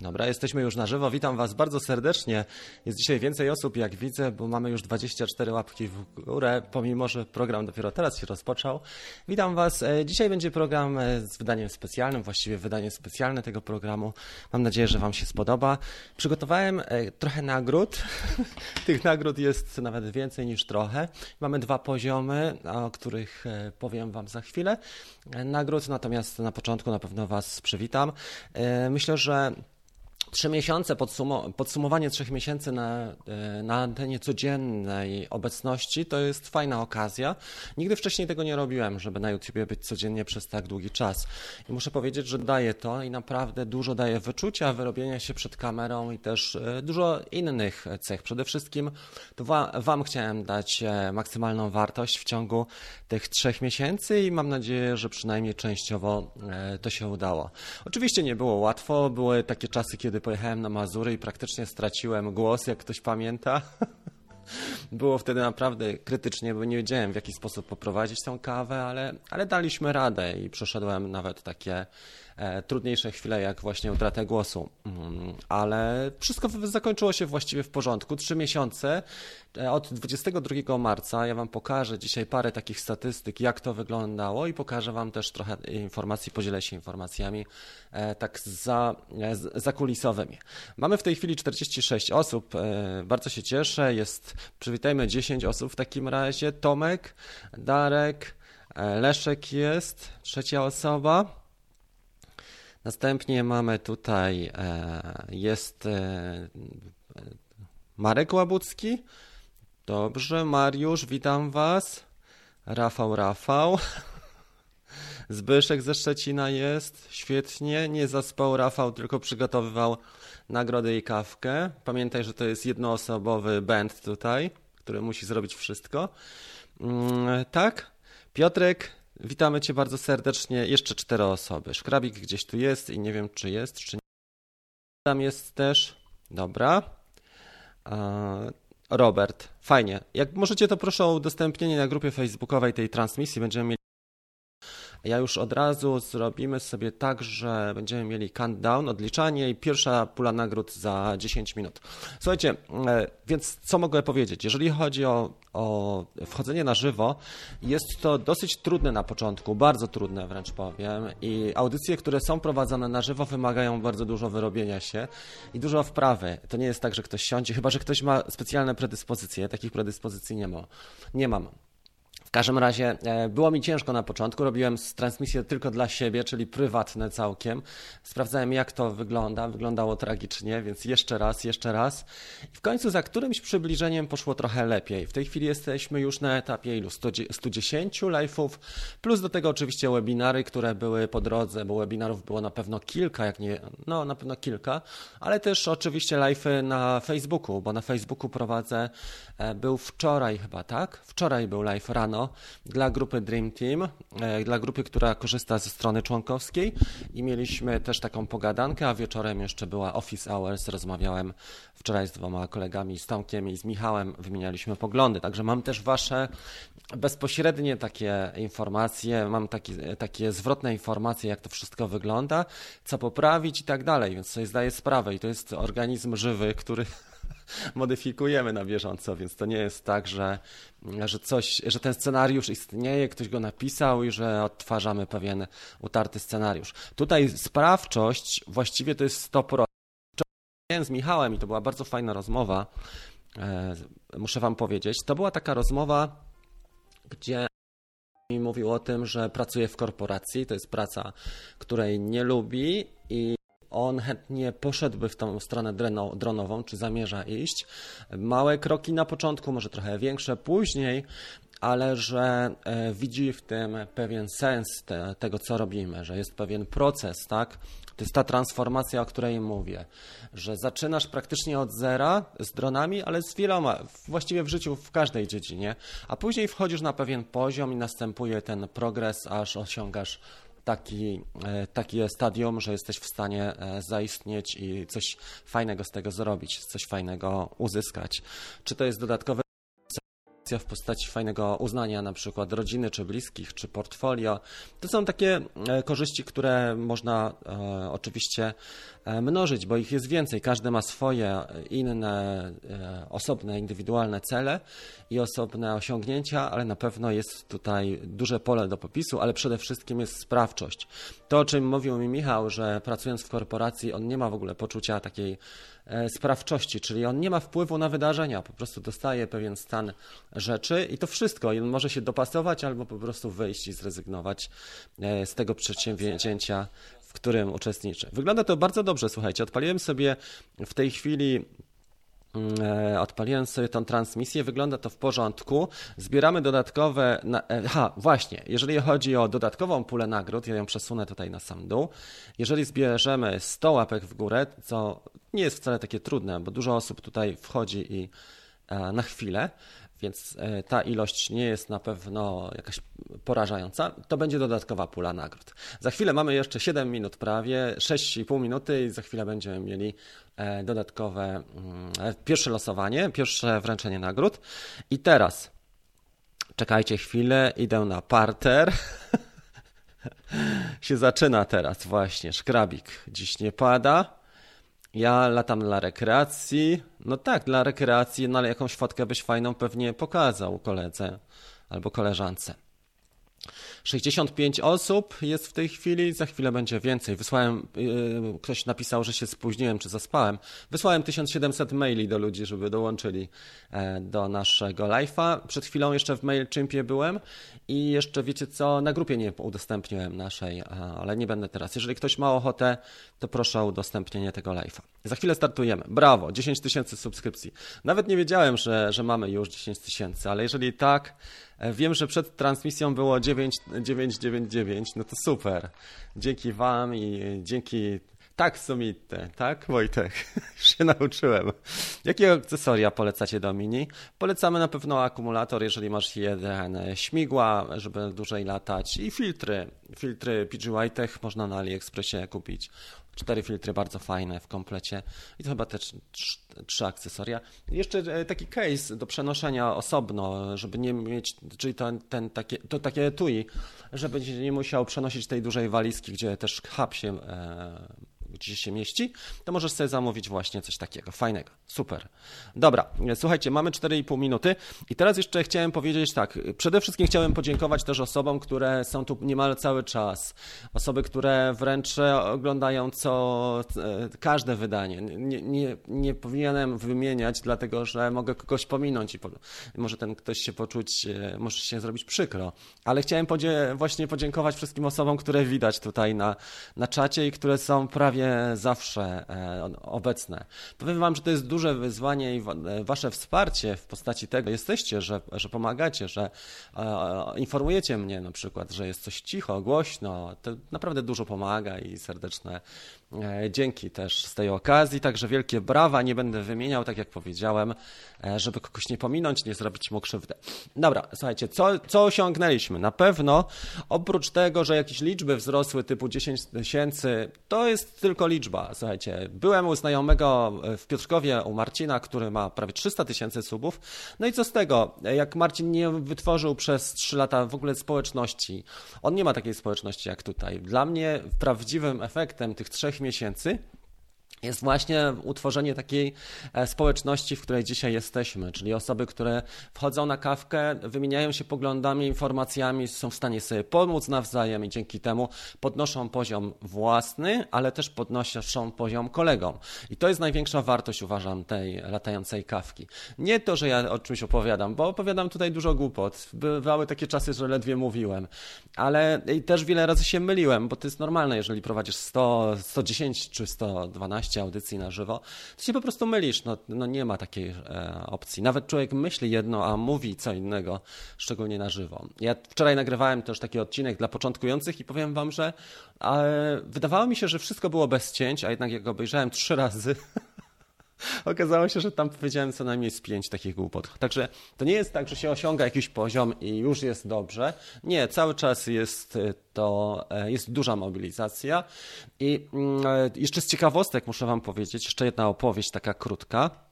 Dobra, jesteśmy już na żywo. Witam Was bardzo serdecznie. Jest dzisiaj więcej osób, jak widzę, bo mamy już 24 łapki w górę, pomimo że program dopiero teraz się rozpoczął. Witam Was. E, Dzisiaj będzie program e, z wydaniem specjalnym, właściwie wydanie specjalne tego programu. Mam nadzieję, że Wam się spodoba. Przygotowałem e, trochę nagród. Tych nagród jest nawet więcej niż trochę. Mamy dwa poziomy, o których powiem Wam za chwilę. Nagród, natomiast na początku na pewno Was przywitam. Myślę, że Trzy miesiące, podsumo- podsumowanie trzech miesięcy na, e, na antenie codziennej obecności to jest fajna okazja. Nigdy wcześniej tego nie robiłem, żeby na YouTubie być codziennie przez tak długi czas. I muszę powiedzieć, że daje to i naprawdę dużo daje wyczucia, wyrobienia się przed kamerą i też e, dużo innych cech. Przede wszystkim to wa- Wam chciałem dać e, maksymalną wartość w ciągu tych trzech miesięcy i mam nadzieję, że przynajmniej częściowo to się udało. Oczywiście nie było łatwo, były takie czasy, kiedy pojechałem na Mazury i praktycznie straciłem głos, jak ktoś pamięta. Było wtedy naprawdę krytycznie, bo nie wiedziałem w jaki sposób poprowadzić tą kawę, ale, ale daliśmy radę i przeszedłem nawet takie trudniejsze chwile, jak właśnie utratę głosu. Mm, ale wszystko zakończyło się właściwie w porządku. Trzy miesiące e, od 22 marca. Ja Wam pokażę dzisiaj parę takich statystyk, jak to wyglądało i pokażę Wam też trochę informacji, podzielę się informacjami e, tak za, e, z- zakulisowymi. Mamy w tej chwili 46 osób. e, Bardzo się cieszę. Jest, przywitajmy 10 osób w takim razie. Tomek, Darek, e, Leszek jest, trzecia osoba. Następnie mamy tutaj, e, jest e, Marek Łabucki. Dobrze, Mariusz, witam Was. Rafał, Rafał. Zbyszek ze Szczecina jest, świetnie. Nie zaspał Rafał, tylko przygotowywał nagrodę i kawkę. Pamiętaj, że to jest jednoosobowy band tutaj, który musi zrobić wszystko. Mm, tak, Piotrek, witamy Cię bardzo serdecznie. Jeszcze cztery osoby. Szkrabik gdzieś tu jest i nie wiem, czy jest, czy nie. Tam jest też. Dobra. Robert, fajnie. Jak możecie, to proszę o udostępnienie na grupie facebookowej tej transmisji. Będziemy mieli. Ja już od razu zrobimy sobie tak, że będziemy mieli countdown, odliczanie i pierwsza pula nagród za 10 minut. Słuchajcie, e, więc co mogę powiedzieć? Jeżeli chodzi o, o wchodzenie na żywo, jest to dosyć trudne na początku, bardzo trudne wręcz powiem. I audycje, które są prowadzone na żywo, wymagają bardzo dużo wyrobienia się i dużo wprawy. To nie jest tak, że ktoś siądzie, chyba że ktoś ma specjalne predyspozycje. Takich predyspozycji nie ma. Nie mam. W każdym razie e, było mi ciężko na początku. Robiłem transmisję tylko dla siebie, czyli prywatne całkiem. Sprawdzałem, jak to wygląda. Wyglądało tragicznie, więc jeszcze raz, jeszcze raz. I w końcu za którymś przybliżeniem poszło trochę lepiej. W tej chwili jesteśmy już na etapie ilu? 100 110 live'ów, plus do tego oczywiście webinary, które były po drodze, bo webinarów było na pewno kilka, jak nie, no na pewno kilka, ale też oczywiście live'y na Facebooku, bo na Facebooku prowadzę, e, był wczoraj chyba, tak? Wczoraj był live rano dla grupy Dream Team, e, dla grupy, która korzysta ze strony członkowskiej. I mieliśmy też taką pogadankę, a wieczorem jeszcze była Office Hours, rozmawiałem wczoraj z dwoma kolegami, z Tomkiem i z Michałem, wymienialiśmy poglądy, także mam też wasze bezpośrednie takie informacje, mam takie, takie zwrotne informacje, jak to wszystko wygląda, co poprawić i tak dalej, więc sobie zdaję sprawę. I to jest organizm żywy, który modyfikujemy na bieżąco, więc to nie jest tak, że, że coś, że ten scenariusz istnieje, ktoś go napisał i że odtwarzamy pewien utarty scenariusz. Tutaj sprawczość właściwie to jest 100%. Rozmawiałem z Michałem i to była bardzo fajna rozmowa, e, muszę wam powiedzieć. To była taka rozmowa, gdzie mi mówił o tym, że pracuje w korporacji, to jest praca, której nie lubi i on chętnie poszedłby w tą stronę dreno- dronową, czy zamierza iść. Małe kroki na początku, może trochę większe później, ale że e, widzi w tym pewien sens te, tego, co robimy, że jest pewien proces, tak? To jest ta transformacja, o której mówię, że zaczynasz praktycznie od zera z dronami, ale z wieloma, właściwie w życiu, w każdej dziedzinie, a później wchodzisz na pewien poziom i następuje ten progres, aż osiągasz taki, e, takie stadium, że jesteś w stanie e, zaistnieć i coś fajnego z tego zrobić, coś fajnego uzyskać. Czy to jest dodatkowe w postaci fajnego uznania na przykład rodziny, czy bliskich, czy portfolio. To są takie e, korzyści, które można e, oczywiście e, mnożyć, bo ich jest więcej. Każdy ma swoje inne, osobne, indywidualne cele i osobne osiągnięcia, ale na pewno jest tutaj duże pole do popisu, ale przede wszystkim jest sprawczość. To, o czym mówił mi Michał, że pracując w korporacji, on nie ma w ogóle poczucia takiej sprawczości, czyli on nie ma wpływu na wydarzenia, po prostu dostaje pewien stan rzeczy i to wszystko. I on może się dopasować albo po prostu wyjść i zrezygnować e, z tego przedsięwzięcia, w którym uczestniczy. Wygląda to bardzo dobrze, słuchajcie. Odpaliłem sobie w tej chwili e, Odpaliłem sobie tą transmisję, wygląda to w porządku. Zbieramy dodatkowe. Na... Ha, właśnie, jeżeli chodzi o dodatkową pulę nagród, ja ją przesunę tutaj na sam dół. Jeżeli zbierzemy 100 łapek w górę, co nie jest wcale takie trudne, bo dużo osób tutaj wchodzi i e, na chwilę, więc e, ta ilość nie jest na pewno jakaś porażająca. To będzie dodatkowa pula nagród. Za chwilę mamy jeszcze 7 minut prawie, 6,5 minuty i za chwilę będziemy mieli e, dodatkowe mm, pierwsze losowanie, pierwsze wręczenie nagród. I teraz czekajcie chwilę, idę na parter. się zaczyna teraz właśnie. Szkrabik dziś nie pada. Ja latam dla rekreacji. No tak, dla rekreacji, no ale jakąś fotkę byś fajną pewnie pokazał koledze albo koleżance. 65 osób jest w tej chwili, za chwilę będzie więcej. Wysłałem, yy, ktoś napisał, że się spóźniłem czy zaspałem. Wysłałem 1700 maili do ludzi, żeby dołączyli e, do naszego live'a. Przed chwilą jeszcze w MailChimpie byłem i jeszcze wiecie co, na grupie nie udostępniłem naszej, ale nie będę teraz. Jeżeli ktoś ma ochotę, to proszę o udostępnienie tego live'a. Za chwilę startujemy. Brawo, 10 tysięcy subskrypcji. Nawet nie wiedziałem, że, że mamy już 10 tysięcy, ale jeżeli tak, e, wiem, że przed transmisją było 999, no to super. Dzięki Wam i dzięki tak, Sumitte, tak, Wojtek, już się nauczyłem. Jakie akcesoria polecacie do Mini? Polecamy na pewno akumulator, jeżeli masz jeden, śmigła, żeby dłużej latać i filtry. Filtry PG Whitech można na AliExpressie kupić. Cztery filtry bardzo fajne w komplecie i to chyba te trzy akcesoria. I jeszcze e, taki case do przenoszenia osobno, żeby nie mieć, czyli to, ten, takie, to takie etui, żeby nie musiał przenosić tej dużej walizki, gdzie też hub się e, gdzie się mieści, to możesz sobie zamówić właśnie coś takiego fajnego. Super. Dobra, słuchajcie, mamy 4,5 minuty i teraz jeszcze chciałem powiedzieć tak. Przede wszystkim chciałem podziękować też osobom, które są tu niemal cały czas. Osoby, które wręcz oglądają co e, każde wydanie. Nie, nie, nie powinienem wymieniać, dlatego że mogę kogoś pominąć i po, może ten ktoś się poczuć, e, może się zrobić przykro. Ale chciałem podzie właśnie podziękować wszystkim osobom, które widać tutaj na, na czacie i które są prawie zawsze e, obecne. Powiem Wam, że to jest duże wyzwanie i e, Wasze wsparcie w postaci tego jesteście, że, że pomagacie, że e, informujecie mnie na przykład, że jest coś cicho, głośno. To naprawdę dużo pomaga i serdeczne dzięki też z tej okazji. Także wielkie brawa, nie będę wymieniał, tak jak powiedziałem, żeby kogoś nie pominąć, nie zrobić mu krzywdę. Dobra, słuchajcie, co, co osiągnęliśmy? Na pewno oprócz tego, że jakieś liczby wzrosły typu 10 tysięcy, to jest tylko liczba. Słuchajcie, byłem u znajomego w Piotrkowie, u Marcina, który ma prawie 300 tysięcy subów. No i co z tego, jak Marcin nie wytworzył przez 3 lata w ogóle społeczności, on nie ma takiej społeczności jak tutaj. Dla mnie prawdziwym efektem tych trzech miesięcy jest właśnie utworzenie takiej e, społeczności, w której dzisiaj jesteśmy, czyli osoby, które wchodzą na kawkę, wymieniają się poglądami, informacjami, są w stanie sobie pomóc nawzajem i dzięki temu podnoszą poziom własny, ale też podnoszą poziom kolegom. I to jest największa wartość, uważam, tej latającej kawki. Nie to, że ja o czymś opowiadam, bo opowiadam tutaj dużo głupot. Bywały takie czasy, że ledwie mówiłem, ale też wiele razy się myliłem, bo to jest normalne, jeżeli prowadzisz 100, 110 czy 112 audycji na żywo, to się po prostu mylisz. No, no nie ma takiej e, opcji. Nawet człowiek myśli jedno, a mówi co innego, szczególnie na żywo. Ja wczoraj nagrywałem też taki odcinek dla początkujących i powiem wam, że e, wydawało mi się, że wszystko było bez cięć, a jednak jak obejrzałem trzy razy, Okazało się, że tam powiedziałem co najmniej z pięć takich głupot. Także to nie jest tak, że się osiąga jakiś poziom i już jest dobrze. Nie, cały czas jest to, e, jest duża mobilizacja. I mm, e, jeszcze z ciekawostek muszę wam powiedzieć, jeszcze jedna opowieść taka krótka.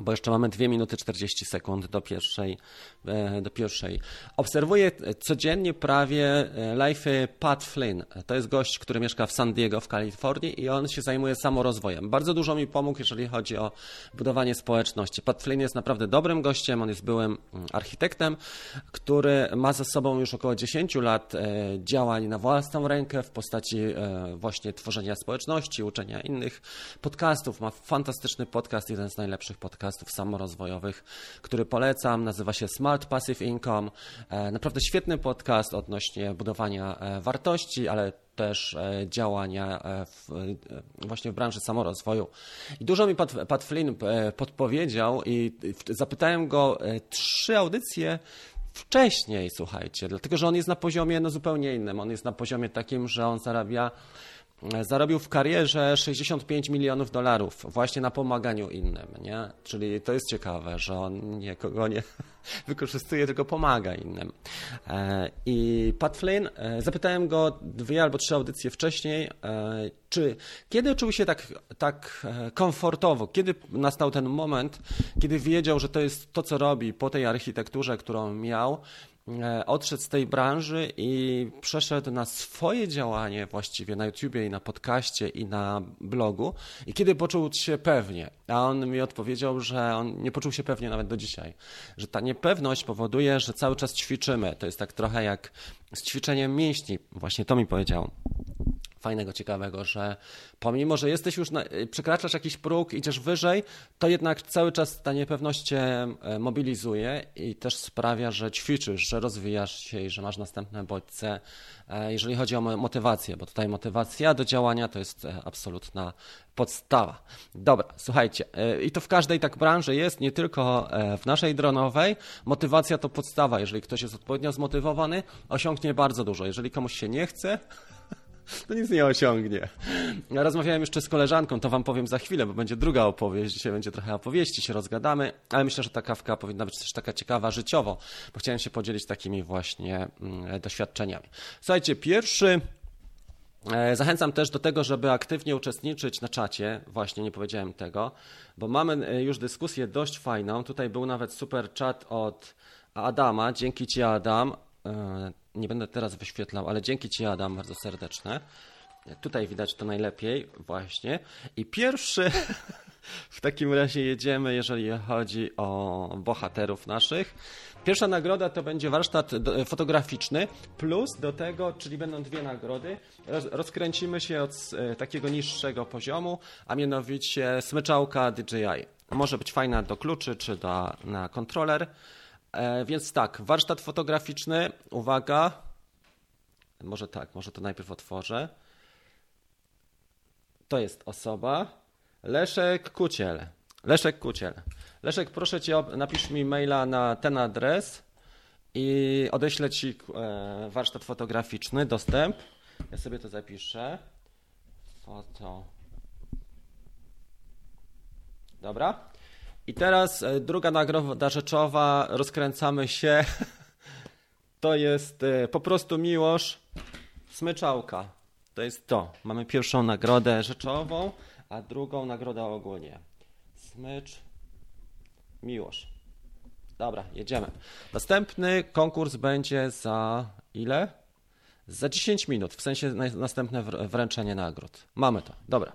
Bo jeszcze mamy 2 minuty 40 sekund do pierwszej. e, Do pierwszej. Obserwuję codziennie prawie e, live Pat Flynn. To jest gość, który mieszka w San Diego w Kalifornii i on się zajmuje samorozwojem. Bardzo dużo mi pomógł, jeżeli chodzi o budowanie społeczności. Pat Flynn jest naprawdę dobrym gościem, on jest byłym mm, architektem, który ma za sobą już około 10 lat e, działań na własną rękę w postaci właśnie tworzenia społeczności, uczenia innych podcastów. Ma fantastyczny podcast, jeden z najlepszych podcastów samorozwojowych, który polecam. Nazywa się Smart Passive Income. E, Naprawdę świetny podcast odnośnie budowania e, wartości, ale też e, działania w, właśnie w branży samorozwoju. I dużo mi Pat, Pat Flynn podpowiedział i zapytałem go trzy audycje wcześniej, słuchajcie, dlatego że on jest na poziomie no, zupełnie innym. On jest na poziomie takim, że on zarabia Zarobił w karierze 65 milionów dolarów właśnie na pomaganiu innym, nie? Czyli to jest ciekawe, że on nikogo nie wykorzystuje, tylko pomaga innym. E, I Pat Flynn, e, zapytałem go dwie albo trzy audycje wcześniej, e, czy kiedy czuł się tak, tak komfortowo, kiedy nastał ten moment, kiedy wiedział, że to jest to, co robi po tej architekturze, którą miał, odszedł z tej branży i przeszedł na swoje działanie właściwie na YouTubie i na podcaście i na blogu. I kiedy poczuł się pewnie, a on mi odpowiedział, że on nie poczuł się pewnie nawet do dzisiaj, że ta niepewność powoduje, że cały czas ćwiczymy, to jest tak trochę jak z ćwiczeniem mięśni, właśnie to mi powiedział fajnego, ciekawego, że pomimo, że jesteś już, na, przekraczasz jakiś próg, idziesz wyżej, to jednak cały czas ta niepewność cię e, mobilizuje i też sprawia, że ćwiczysz, że rozwijasz się i że masz następne bodźce, e, jeżeli chodzi o mo- motywację, bo tutaj motywacja do działania to jest e, absolutna podstawa. Dobra, słuchajcie, i to w każdej tak branży jest, nie tylko w naszej dronowej. Motywacja to podstawa. Jeżeli ktoś jest odpowiednio zmotywowany, osiągnie bardzo dużo. Jeżeli komuś się nie chce, to nic nie osiągnie. Rozmawiałem jeszcze z koleżanką, to wam powiem za chwilę, bo będzie druga opowieść. Dzisiaj będzie trochę opowieści, się rozgadamy, ale myślę, że ta kawka powinna być też taka ciekawa życiowo, bo chciałem się podzielić takimi właśnie mm, doświadczeniami. Słuchajcie, pierwszy. E, Zachęcam też do tego, żeby aktywnie uczestniczyć na czacie. Właśnie nie powiedziałem tego, bo mamy e, już dyskusję dość fajną. Tutaj był nawet super czat od Adama. Dzięki Ci, Adam. E, Nie będę teraz wyświetlał, ale dzięki Ci, Adam, bardzo serdeczne. Tutaj widać to najlepiej, właśnie. I pierwszy. W takim razie jedziemy, jeżeli chodzi o bohaterów naszych. Pierwsza nagroda to będzie warsztat fotograficzny, plus do tego, czyli będą dwie nagrody, roz, rozkręcimy się od e, takiego niższego poziomu, a mianowicie smyczałka DJI. Może być fajna do kluczy czy do, na kontroler. E, więc tak, warsztat fotograficzny, uwaga. Może tak, może to najpierw otworzę. To jest osoba. Leszek Kuciel. Leszek Kuciel. Leszek, proszę cię, napisz mi maila na ten adres i odeślę ci e, warsztat fotograficzny, dostęp. Ja sobie to zapiszę. Foto. Dobra. I teraz e, druga nagroda rzeczowa. Rozkręcamy się. To jest e, po prostu miłość. Smyczałka. To jest to. Mamy pierwszą nagrodę rzeczową, a drugą nagrodę ogólnie. Smycz. Miłość. Dobra, jedziemy. Następny konkurs będzie za ile? Za 10 minut, w sensie na- następne wr- wręczenie nagród. Mamy to, dobra.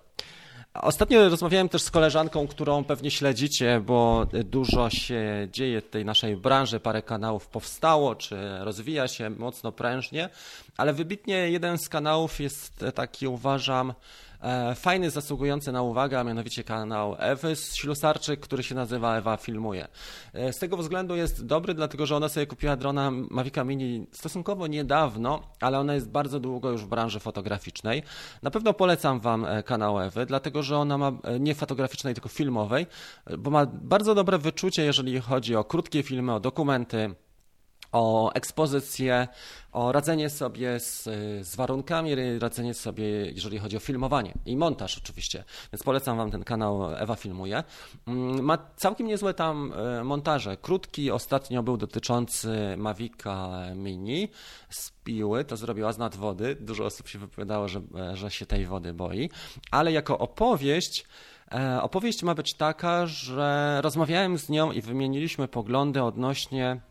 Ostatnio rozmawiałem też z koleżanką, którą pewnie śledzicie, bo dużo się dzieje w tej naszej branży, parę kanałów powstało, czy rozwija się mocno prężnie, ale wybitnie jeden z kanałów jest taki, uważam, fajny, zasługujący na uwagę, a mianowicie kanał Ewy Ślusarczyk, który się nazywa Ewa Filmuje. E, Z tego względu jest dobry, dlatego że ona sobie kupiła drona Mavica Mini stosunkowo niedawno, ale ona jest bardzo długo już w branży fotograficznej. Na pewno polecam Wam e, kanał Ewy, dlatego że ona ma e, nie fotograficznej, tylko filmowej, e, bo ma bardzo dobre wyczucie, jeżeli chodzi o krótkie filmy, o dokumenty, o ekspozycję, o radzenie sobie z, z warunkami, radzenie sobie, jeżeli chodzi o filmowanie i montaż oczywiście. Więc polecam Wam ten kanał Ewa Filmuje. Mm, Ma całkiem niezłe tam e, montaże. Krótki ostatnio był dotyczący Mavica Mini z piły, to zrobiła z nad wody. Dużo osób się wypowiadało, że, że się tej wody boi, ale jako opowieść E, opowieść ma być taka, że rozmawiałem z nią i wymieniliśmy poglądy odnośnie E,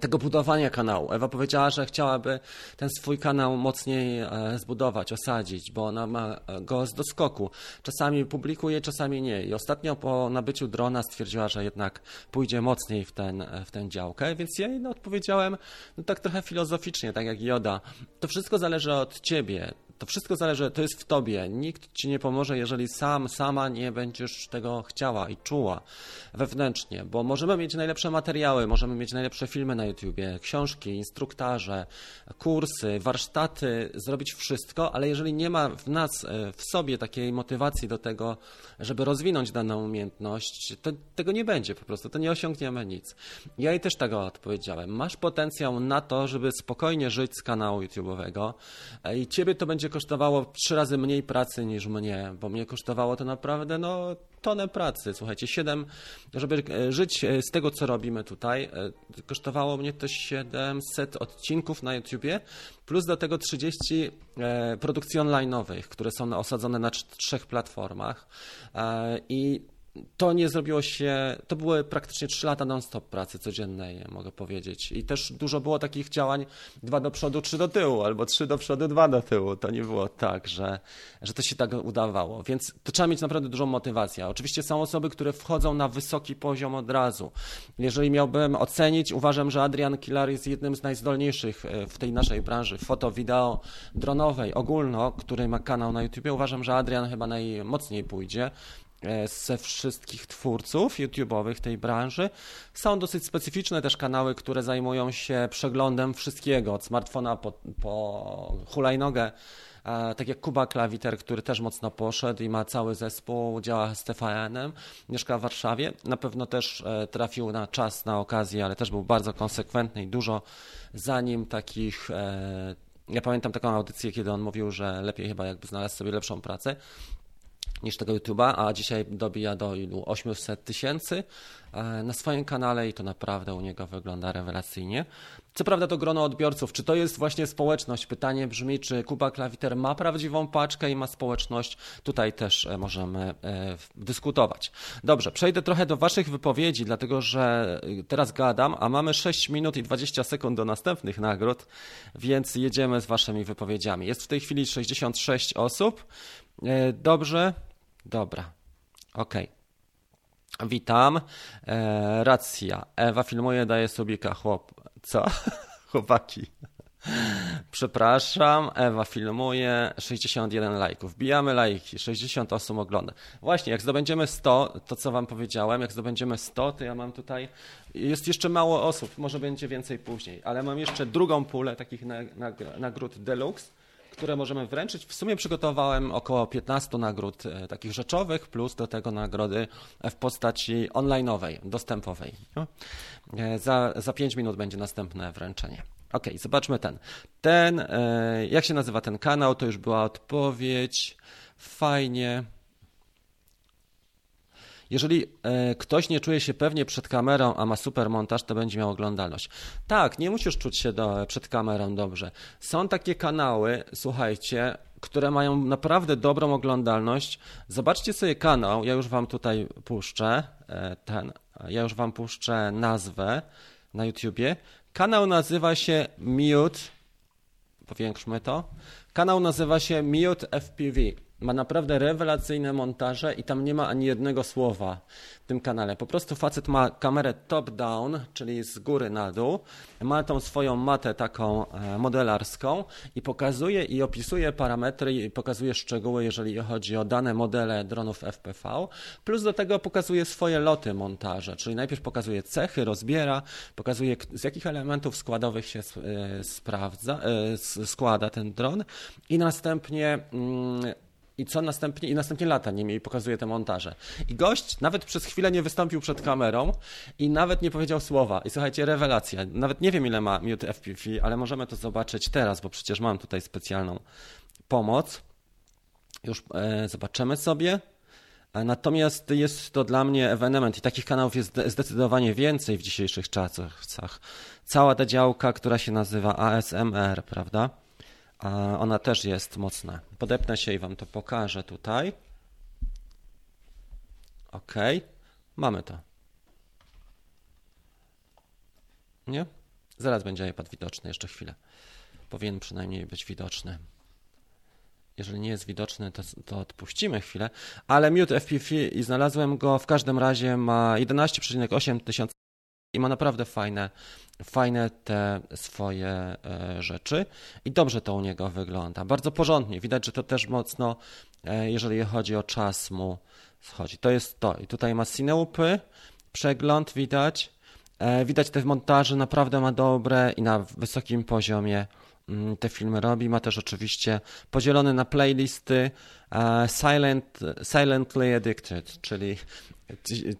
tego budowania kanału. Ewa powiedziała, że chciałaby ten swój kanał mocniej e, zbudować, osadzić, bo ona ma e, go z doskoku. Czasami publikuje, czasami nie. I ostatnio po nabyciu drona stwierdziła, że jednak pójdzie mocniej w, ten, w tę działkę, więc ja jej no, odpowiedziałem no, tak trochę filozoficznie, tak jak Joda. To wszystko zależy od ciebie. To wszystko zależy, to jest w tobie. Nikt ci nie pomoże, jeżeli sam, sama nie będziesz tego chciała i czuła wewnętrznie, bo możemy mieć najlepsze materiały, możemy mieć najlepsze filmy na YouTubie, książki, instruktaże, kursy, warsztaty, zrobić wszystko, ale jeżeli nie ma w nas, e, w sobie takiej motywacji do tego, żeby rozwinąć daną umiejętność, to tego nie będzie po prostu, to nie osiągniemy nic. Ja jej też tego odpowiedziałem. Masz potencjał na to, żeby spokojnie żyć z kanału YouTube'owego e, i ciebie to będzie kosztowało trzy razy mniej pracy niż mnie, bo mnie kosztowało to naprawdę no, tonę pracy. Słuchajcie, 7, żeby e, żyć e, z tego, co robimy tutaj, e, kosztowało mnie to 700 odcinków na YouTubie, plus do tego 30 produkcji online'owych, które są osadzone na trzech platformach. I to nie zrobiło się, to były praktycznie 3 lata non-stop pracy codziennej, mogę powiedzieć. I też dużo było takich działań, dwa do przodu, trzy do tyłu, albo trzy do przodu, dwa do tyłu. To nie było tak, że, że to się tak udawało. Więc to trzeba mieć naprawdę dużą motywację. Oczywiście są osoby, które wchodzą na wysoki poziom od razu. Jeżeli miałbym ocenić, uważam, że Adrian Kilar jest jednym z najzdolniejszych e, w tej naszej branży foto, wideo, dronowej, ogólno, który ma kanał na YouTube. Uważam, że Adrian chyba najmocniej pójdzie. E, ze wszystkich twórców YouTube'owych tej branży. Są dosyć specyficzne też kanały, które zajmują się przeglądem wszystkiego, od smartfona po, po hulajnogę, e, tak jak Kuba Klawiter, który też mocno poszedł i ma cały zespół, działa z TVN-em, mieszka w Warszawie. Na pewno też e, trafił na czas, na okazję, ale też był bardzo konsekwentny i dużo za nim takich ja pamiętam taką audycję, kiedy on mówił, że lepiej chyba jakby znalazł sobie lepszą pracę niż tego YouTube'a, a dzisiaj dobija do ilu? 800 tysięcy e, na swoim kanale i to naprawdę u niego wygląda rewelacyjnie. Co prawda to grono odbiorców, czy to jest właśnie społeczność? Pytanie brzmi, czy Kuba Klawiter ma prawdziwą paczkę i ma społeczność? Tutaj też e, możemy e, dyskutować. Dobrze, przejdę trochę do Waszych wypowiedzi, dlatego że teraz gadam, a mamy 6 minut i 20 sekund do następnych nagród, więc jedziemy z Waszymi wypowiedziami. Jest w tej chwili 66 osób. Dobrze, Dobra. Okay. Witam. E, racja. Ewa filmuje, daje subika. Chłop. Co? Chłopaki. Przepraszam, Ewa filmuje, 61 lajków. Bijamy lajki, 60 osób ogląda. Właśnie, jak zdobędziemy 100, to co wam powiedziałem, jak zdobędziemy 100, to ja mam tutaj, jest jeszcze mało osób, może będzie więcej później, ale mam jeszcze drugą pulę takich nagród deluxe które możemy wręczyć. W sumie przygotowałem około 15 nagród e, takich rzeczowych, plus do tego nagrody w postaci online'owej, dostępowej. E, za, za 5 minut będzie następne wręczenie. Ok, zobaczmy ten. Ten, e, jak się nazywa ten kanał, to już była odpowiedź. Fajnie. Jeżeli e, ktoś nie czuje się pewnie przed kamerą, a ma super montaż, to będzie miał oglądalność. Tak, nie musisz czuć się do, przed kamerą dobrze. Są takie kanały, słuchajcie, które mają naprawdę dobrą oglądalność. Zobaczcie sobie kanał, ja już wam tutaj puszczę e, ten, ja już wam puszczę nazwę na YouTubie. Kanał nazywa się Mute, powiększmy to. Kanał nazywa się Mute FPV ma naprawdę rewelacyjne montaże i tam nie ma ani jednego słowa w tym kanale. Po prostu facet ma kamerę top-down, czyli z góry na dół, ma tą swoją matę taką e, modelarską i pokazuje i opisuje parametry i pokazuje szczegóły, jeżeli chodzi o dane modele dronów FPV, plus do tego pokazuje swoje loty montaże, czyli najpierw pokazuje cechy, rozbiera, pokazuje z jakich elementów składowych się e, sprawdza, e, składa ten dron i następnie mm, i co następnie, i następnie lata nimi i pokazuje te montaże. I gość nawet przez chwilę nie wystąpił przed kamerą i nawet nie powiedział słowa. I słuchajcie, rewelacja. Nawet nie wiem, ile ma minut FPV, ale możemy to zobaczyć teraz, bo przecież mam tutaj specjalną pomoc. Już e, zobaczymy sobie. E, natomiast jest to dla mnie ewenement i takich kanałów jest zdecydowanie więcej w dzisiejszych czasach. Cała ta działka, która się nazywa ASMR, prawda? Ona też jest mocna. Podepnę się i Wam to pokażę tutaj. OK. Mamy to. Nie? Zaraz będzie iPad widoczny, jeszcze chwilę. Powinien przynajmniej być widoczny. Jeżeli nie jest widoczny, to, to odpuścimy chwilę. Ale Mute FPV i znalazłem go, w każdym razie ma 11,8 tysiąca i ma naprawdę fajne, fajne te swoje e, rzeczy i dobrze to u niego wygląda. Bardzo porządnie. Widać, że to też mocno, e, jeżeli chodzi o czas mu schodzi. To jest to. I tutaj ma Cineupy, przegląd widać. E, widać te montaże naprawdę ma dobre i na wysokim poziomie mm, te filmy robi. Ma też oczywiście podzielony na playlisty silent, Silently Addicted, czyli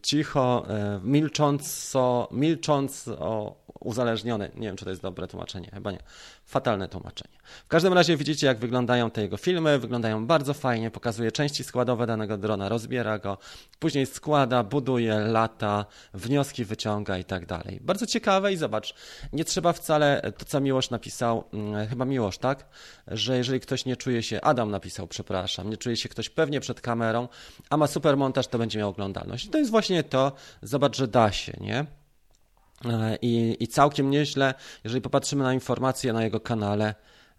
cicho, milcząco, milcząco uzależniony. Nie wiem, czy to jest dobre tłumaczenie, chyba nie. Fatalne tłumaczenie. W każdym razie widzicie, jak wyglądają te jego filmy. Wyglądają bardzo fajnie, pokazuje części składowe danego drona, rozbiera go, później składa, buduje, lata, wnioski wyciąga i tak dalej. Bardzo ciekawe i zobacz, nie trzeba wcale, to co Miłosz napisał, hmm, chyba Miłosz, tak? Że jeżeli ktoś nie czuje się, Adam napisał, przepraszam, nie czuje się ktoś pewnie przed kamerą, a ma super montaż, to będzie miał oglądalność. I to jest właśnie to, zobacz, że da się, nie? E, I, I całkiem nieźle, jeżeli popatrzymy na informacje na jego kanale,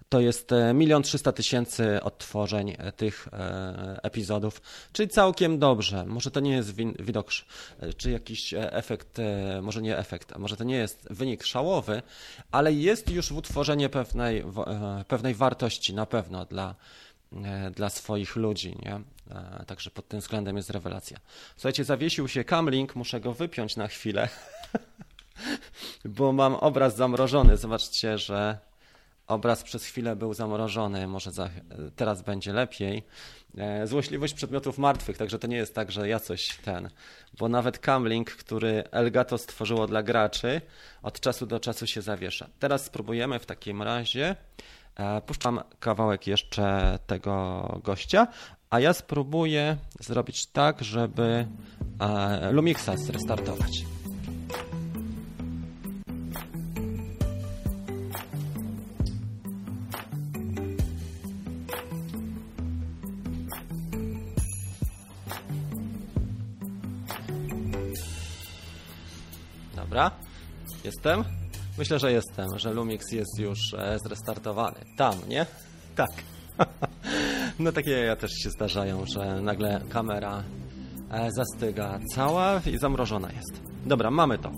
to jest e, milion trzysta tysięcy odtworzeń e, tych epizodów, czyli całkiem dobrze. Może to nie jest widok, czy jakiś efekt, może nie efekt, a może to nie jest wynik szałowy, ale jest już w utworzenie pewnej, pewnej wartości na pewno dla, dla swoich ludzi. Nie? Także pod tym względem jest rewelacja. Słuchajcie, zawiesił się Camlink, muszę go wypiąć na chwilę. bo mam obraz zamrożony. Zobaczcie, że obraz przez chwilę był zamrożony, może za, teraz będzie lepiej. E, złośliwość przedmiotów martwych, także to nie jest tak, że ja coś ten, bo nawet Camlink, który Elgato stworzyło dla graczy, od czasu do czasu się zawiesza. Teraz spróbujemy w takim razie. E, puszczam kawałek jeszcze tego gościa, a ja spróbuję zrobić tak, żeby e, Lumixa zrestartować. Dobra, jestem? Myślę, że jestem, że Lumix jest już e, zrestartowany. Tam, nie? Tak. No takie ja też się zdarzają, że nagle kamera e, zastyga cała i zamrożona jest. Dobra, mamy to.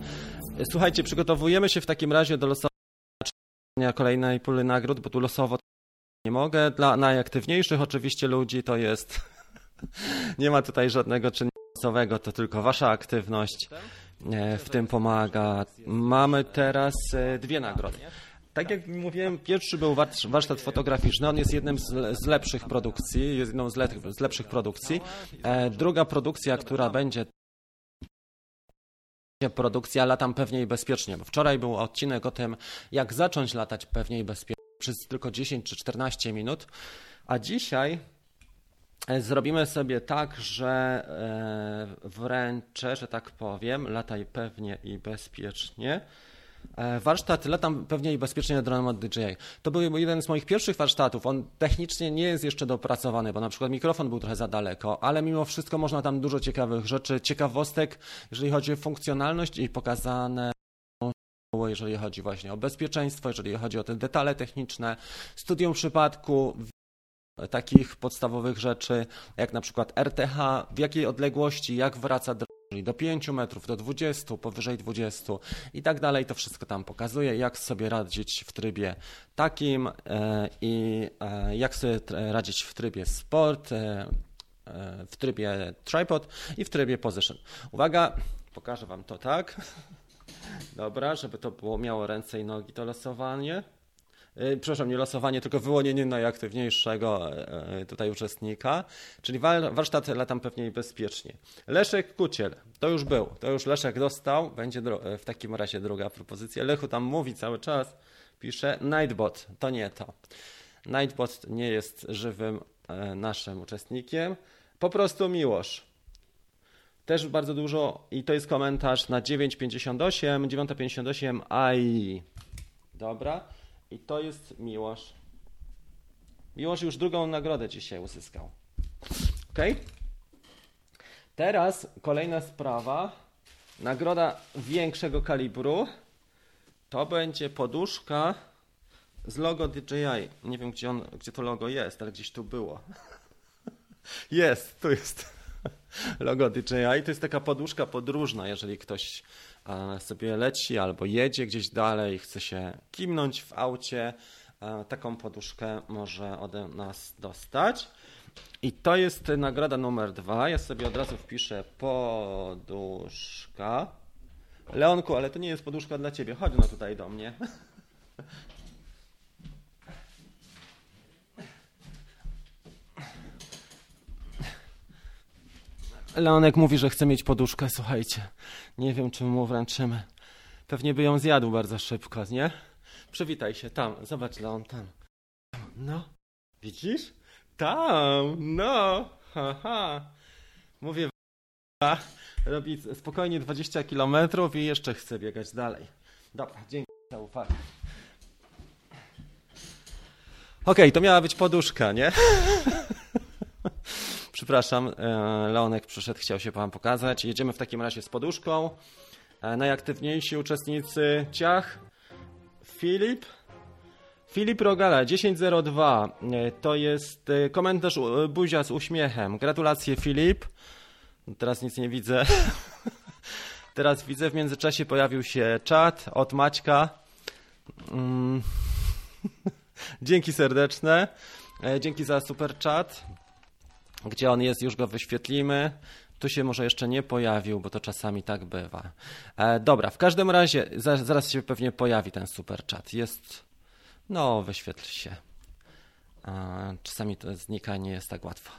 Słuchajcie, przygotowujemy się w takim razie do losowania kolejnej puli nagród, bo tu losowo nie mogę. Dla najaktywniejszych oczywiście ludzi to jest... nie ma tutaj żadnego czynnika to tylko wasza aktywność w tym pomaga. Mamy teraz e, dwie nagrody. Tak jak mówiłem, pierwszy był warsztat fotograficzny. On jest jednym z, lepszych produkcji, jest jedną z, le, z lepszych produkcji. E, druga produkcja, która będzie produkcja Latam pewnie i bezpiecznie. Wczoraj był odcinek o tym, jak zacząć latać pewnie i bezpiecznie przez tylko 10 czy 14 minut, a dzisiaj E, zrobimy sobie tak, że e, wręczę, że tak powiem, lataj pewnie i bezpiecznie. E, warsztat latam pewnie i bezpiecznie dronem od DJI. To był jeden z moich pierwszych warsztatów. On technicznie nie jest jeszcze dopracowany, bo na przykład mikrofon był trochę za daleko, ale mimo wszystko można tam dużo ciekawych rzeczy, ciekawostek, jeżeli chodzi o funkcjonalność i pokazane jeżeli chodzi właśnie o bezpieczeństwo, jeżeli chodzi o te detale techniczne, studium przypadku, takich podstawowych rzeczy, jak na przykład RTH, w jakiej odległości, jak wraca do, do 5 metrów, do 20, powyżej 20 i tak dalej. To wszystko tam pokazuje, jak sobie radzić w trybie takim e, i e, jak sobie radzić w trybie sport, e, w trybie tripod i w trybie position. Uwaga, pokażę Wam to tak. Dobra, żeby to było miało ręce i nogi to losowanie. E, przepraszam, nie losowanie, tylko wyłonienie najaktywniejszego e, e, tutaj uczestnika, czyli warsztat latam pewnie bezpiecznie. Leszek Kuciel, to już był, to już Leszek dostał, będzie w takim razie druga propozycja. Lechu tam mówi cały czas, pisze Nightbot, to nie to. Nightbot nie jest żywym naszym uczestnikiem, po prostu Miłosz. Też bardzo dużo i to jest komentarz na 9.58, 9.58 AI. Dobra. I to jest Miłosz. Miłosz już drugą nagrodę dzisiaj uzyskał. Ok? Teraz kolejna sprawa. Nagroda większego kalibru to będzie poduszka z logo DJI. Nie wiem, gdzie, on, gdzie to logo jest, ale gdzieś tu było. Jest, tu jest logo DJI. To jest taka poduszka podróżna, jeżeli ktoś sobie leci albo jedzie gdzieś dalej, chce się kimnąć w aucie, taką poduszkę może ode nas dostać. I to jest nagroda numer dwa. Ja sobie od razu wpiszę poduszka. Leonku, ale to nie jest poduszka dla ciebie. Chodź no tutaj do mnie. Leonek mówi, że chce mieć poduszkę, słuchajcie. Nie wiem, czy mu wręczymy. Pewnie by ją zjadł bardzo szybko, nie? Przywitaj się tam. Zobacz, Leon, tam. No, widzisz? Tam, no, haha. Mówię, robi spokojnie 20 km i jeszcze chce biegać dalej. Dobra, dzięki za uwagę. Okej, to miała być poduszka, nie? Przepraszam, e, Leonek przyszedł, chciał się Wam pokazać. Jedziemy w takim razie z poduszką. E, najaktywniejsi uczestnicy ciach. Filip. Filip Rogala, 10.02. E, to jest komentarz Buzia z uśmiechem. Gratulacje, Filip. Teraz nic nie widzę. Teraz widzę, w międzyczasie pojawił się czat od Maćka. Mm. Dzięki serdeczne. Dzięki za super czat. Gdzie on jest, już go wyświetlimy. Tu się może jeszcze nie pojawił, bo to czasami tak bywa. E, dobra, w każdym razie zaraz się pewnie pojawi ten super chat. Jest, no, wyświetl się. E, czasami to znika, nie jest tak łatwo.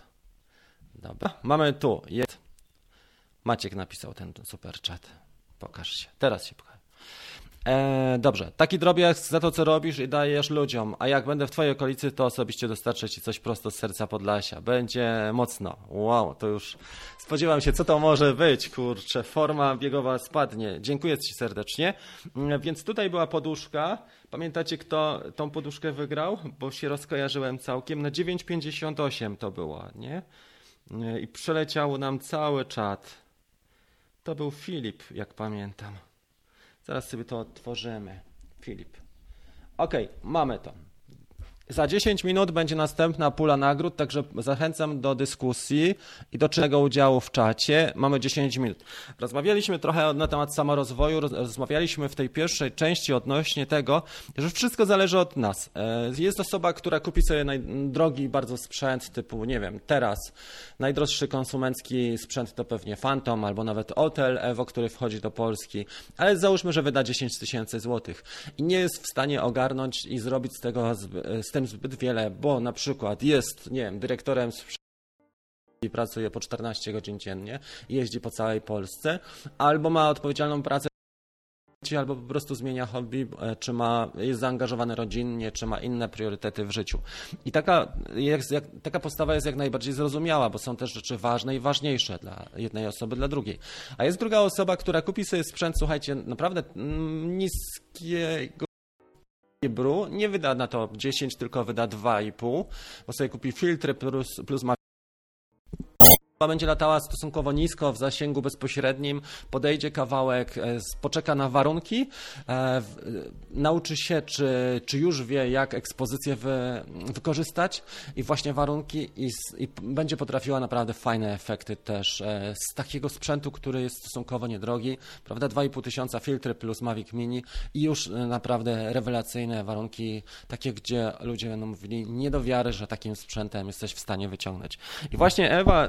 Dobra, mamy tu. Jest. Maciek napisał ten super chat. Pokaż się. Teraz się pokaż. E, dobrze, taki drobiazg za to, co robisz i dajesz ludziom, a jak będę w twojej okolicy, to osobiście dostarczę ci coś prosto z serca Podlasia. Będzie mocno. Wow, to już spodziewam się, co to może być, kurczę, forma biegowa spadnie. Dziękuję ci serdecznie. Mm, więc tutaj była poduszka. Pamiętacie, kto tą poduszkę wygrał? Bo się rozkojarzyłem całkiem. Na 9,58 to było, nie? E, I przeleciał nam cały czat. To był Filip, jak pamiętam. Zaraz sobie to otworzymy. Filip. Ok, mamy to. Za 10 minut będzie następna pula nagród, także zachęcam do dyskusji i do czynnego udziału w czacie. Mamy 10 minut. Rozmawialiśmy trochę na temat samorozwoju, rozmawialiśmy w tej pierwszej części odnośnie tego, że wszystko zależy od nas. E, jest osoba, która kupi sobie drogi bardzo sprzęt typu, nie wiem, teraz najdroższy konsumencki sprzęt to pewnie Phantom albo nawet Otel Evo, który wchodzi do Polski, ale załóżmy, że wyda 10 tysięcy złotych i nie jest w stanie ogarnąć i zrobić z tego z tym zbyt wiele, bo na przykład jest, nie wiem, dyrektorem i pracuje po 14 godzin dziennie, jeździ po całej Polsce, albo ma odpowiedzialną pracę albo po prostu zmienia hobby, e, czy ma, jest zaangażowany rodzinnie, czy ma inne priorytety w życiu. I taka, jak, taka postawa jest jak najbardziej zrozumiała, bo są też rzeczy ważne i ważniejsze dla jednej osoby, dla drugiej. A jest druga osoba, która kupi sobie sprzęt, słuchajcie, naprawdę mm, niskiego Bru nie wyda na to 10, tylko wyda 2,5, bo sobie kupi filtry plus, plus ma będzie latała stosunkowo nisko w zasięgu bezpośrednim, podejdzie kawałek, e, poczeka na warunki, e, nauczy się, czy, czy już wie, jak ekspozycję wy, wykorzystać i właśnie warunki i, i, będzie potrafiła naprawdę fajne efekty też e, z takiego sprzętu, który jest stosunkowo niedrogi, prawda, 2,5 tysiąca filtry plus Mavic Mini i już naprawdę rewelacyjne warunki, takie, gdzie ludzie będą mówili nie do wiary, że takim sprzętem jesteś w stanie wyciągnąć. I właśnie Ewa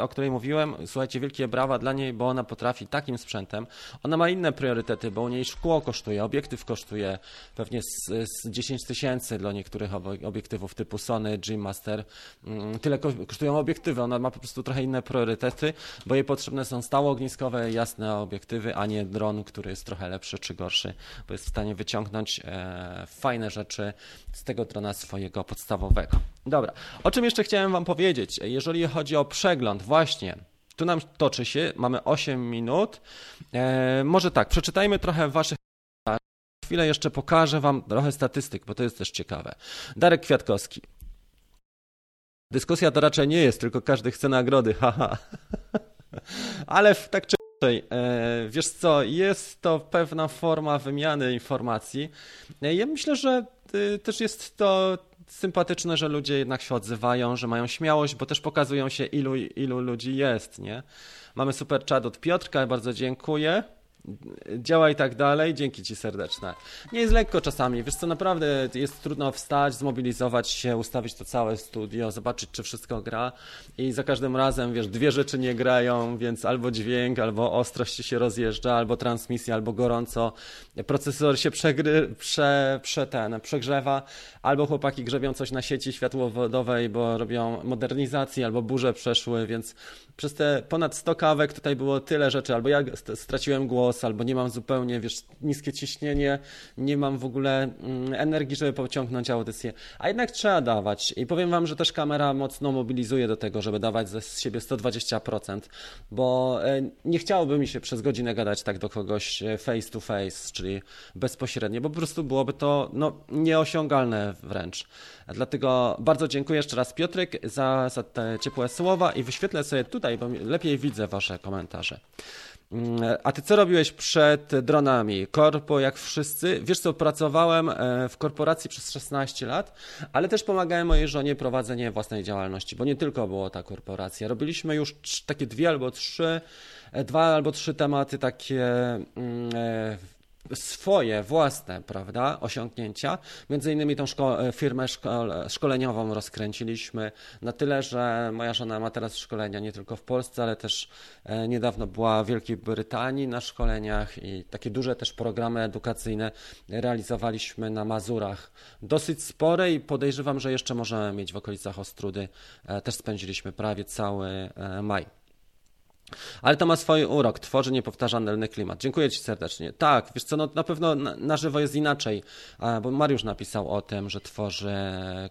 O której mówiłem, słuchajcie, wielkie brawa dla niej, bo ona potrafi takim sprzętem. Ona ma inne priorytety, bo u niej szkło kosztuje, obiektyw kosztuje pewnie z, z 10 tysięcy dla niektórych obiektywów typu Sony, G Master. Mm, tyle kosztują obiektywy. Ona ma po prostu trochę inne priorytety, bo jej potrzebne są stałe ogniskowe, jasne obiektywy, a nie dron, który jest trochę lepszy czy gorszy, bo jest w stanie wyciągnąć e, fajne rzeczy z tego drona swojego podstawowego. Dobra, o czym jeszcze chciałem Wam powiedzieć? Jeżeli chodzi o przegląd, właśnie. Tu nam toczy się, mamy 8 minut. E, może tak, przeczytajmy trochę Waszych. Chwilę jeszcze pokażę Wam trochę statystyk, bo to jest też ciekawe. Darek Kwiatkowski. Dyskusja to raczej nie jest, tylko każdy chce nagrody, haha. Ale tak czy inaczej, e, wiesz co, jest to pewna forma wymiany informacji. E, ja myślę, że też jest to sympatyczne, że ludzie jednak się odzywają, że mają śmiałość, bo też pokazują się, ilu, ilu ludzi jest, nie? Mamy super chat od Piotrka, bardzo dziękuję działa i tak dalej. Dzięki Ci serdeczne. Nie jest lekko czasami, wiesz co, naprawdę jest trudno wstać, zmobilizować się, ustawić to całe studio, zobaczyć, czy wszystko gra i za każdym razem, wiesz, dwie rzeczy nie grają, więc albo dźwięk, albo ostrość się rozjeżdża, albo transmisja, albo gorąco. Procesor się przegry, prze, prze ten, przegrzewa, albo chłopaki grzebią coś na sieci światłowodowej, bo robią modernizację, albo burze przeszły, więc przez te ponad 100 kawek tutaj było tyle rzeczy, albo ja straciłem głos, albo nie mam zupełnie, wiesz, niskie ciśnienie, nie mam w ogóle mm, energii, żeby pociągnąć audycję. A jednak trzeba dawać. I powiem Wam, że też kamera mocno mobilizuje do tego, żeby dawać ze siebie 120%, bo e, nie chciałoby mi się przez godzinę gadać tak do kogoś e, face to face, czyli bezpośrednio, bo po prostu byłoby to no, nieosiągalne wręcz. Dlatego bardzo dziękuję jeszcze raz Piotrek za, za te ciepłe słowa i wyświetlę sobie tutaj, bo lepiej widzę Wasze komentarze. A ty co robiłeś przed dronami? Korpo jak wszyscy? Wiesz co, pracowałem e, w korporacji przez 16 lat, ale też pomagałem mojej żonie prowadzenie własnej działalności, bo nie tylko było ta korporacja. Robiliśmy już takie dwie albo trzy, e, dwa albo trzy tematy takie mm, e, swoje własne, prawda, osiągnięcia. Między innymi tą szko firmę szko szkoleniową rozkręciliśmy na tyle, że moja żona ma teraz szkolenia nie tylko w Polsce, ale też e, niedawno była w Wielkiej Brytanii na szkoleniach i takie duże też programy edukacyjne realizowaliśmy na Mazurach. Dosyć spore i podejrzewam, że jeszcze możemy mieć w okolicach Ostrudy. E, też spędziliśmy prawie cały e, maj. Ale to ma swój urok, tworzy niepowtarzalny klimat. Dziękuję Ci serdecznie. Tak, wiesz co, no, na pewno na, na żywo jest inaczej, bo Mariusz napisał o tym, że tworzy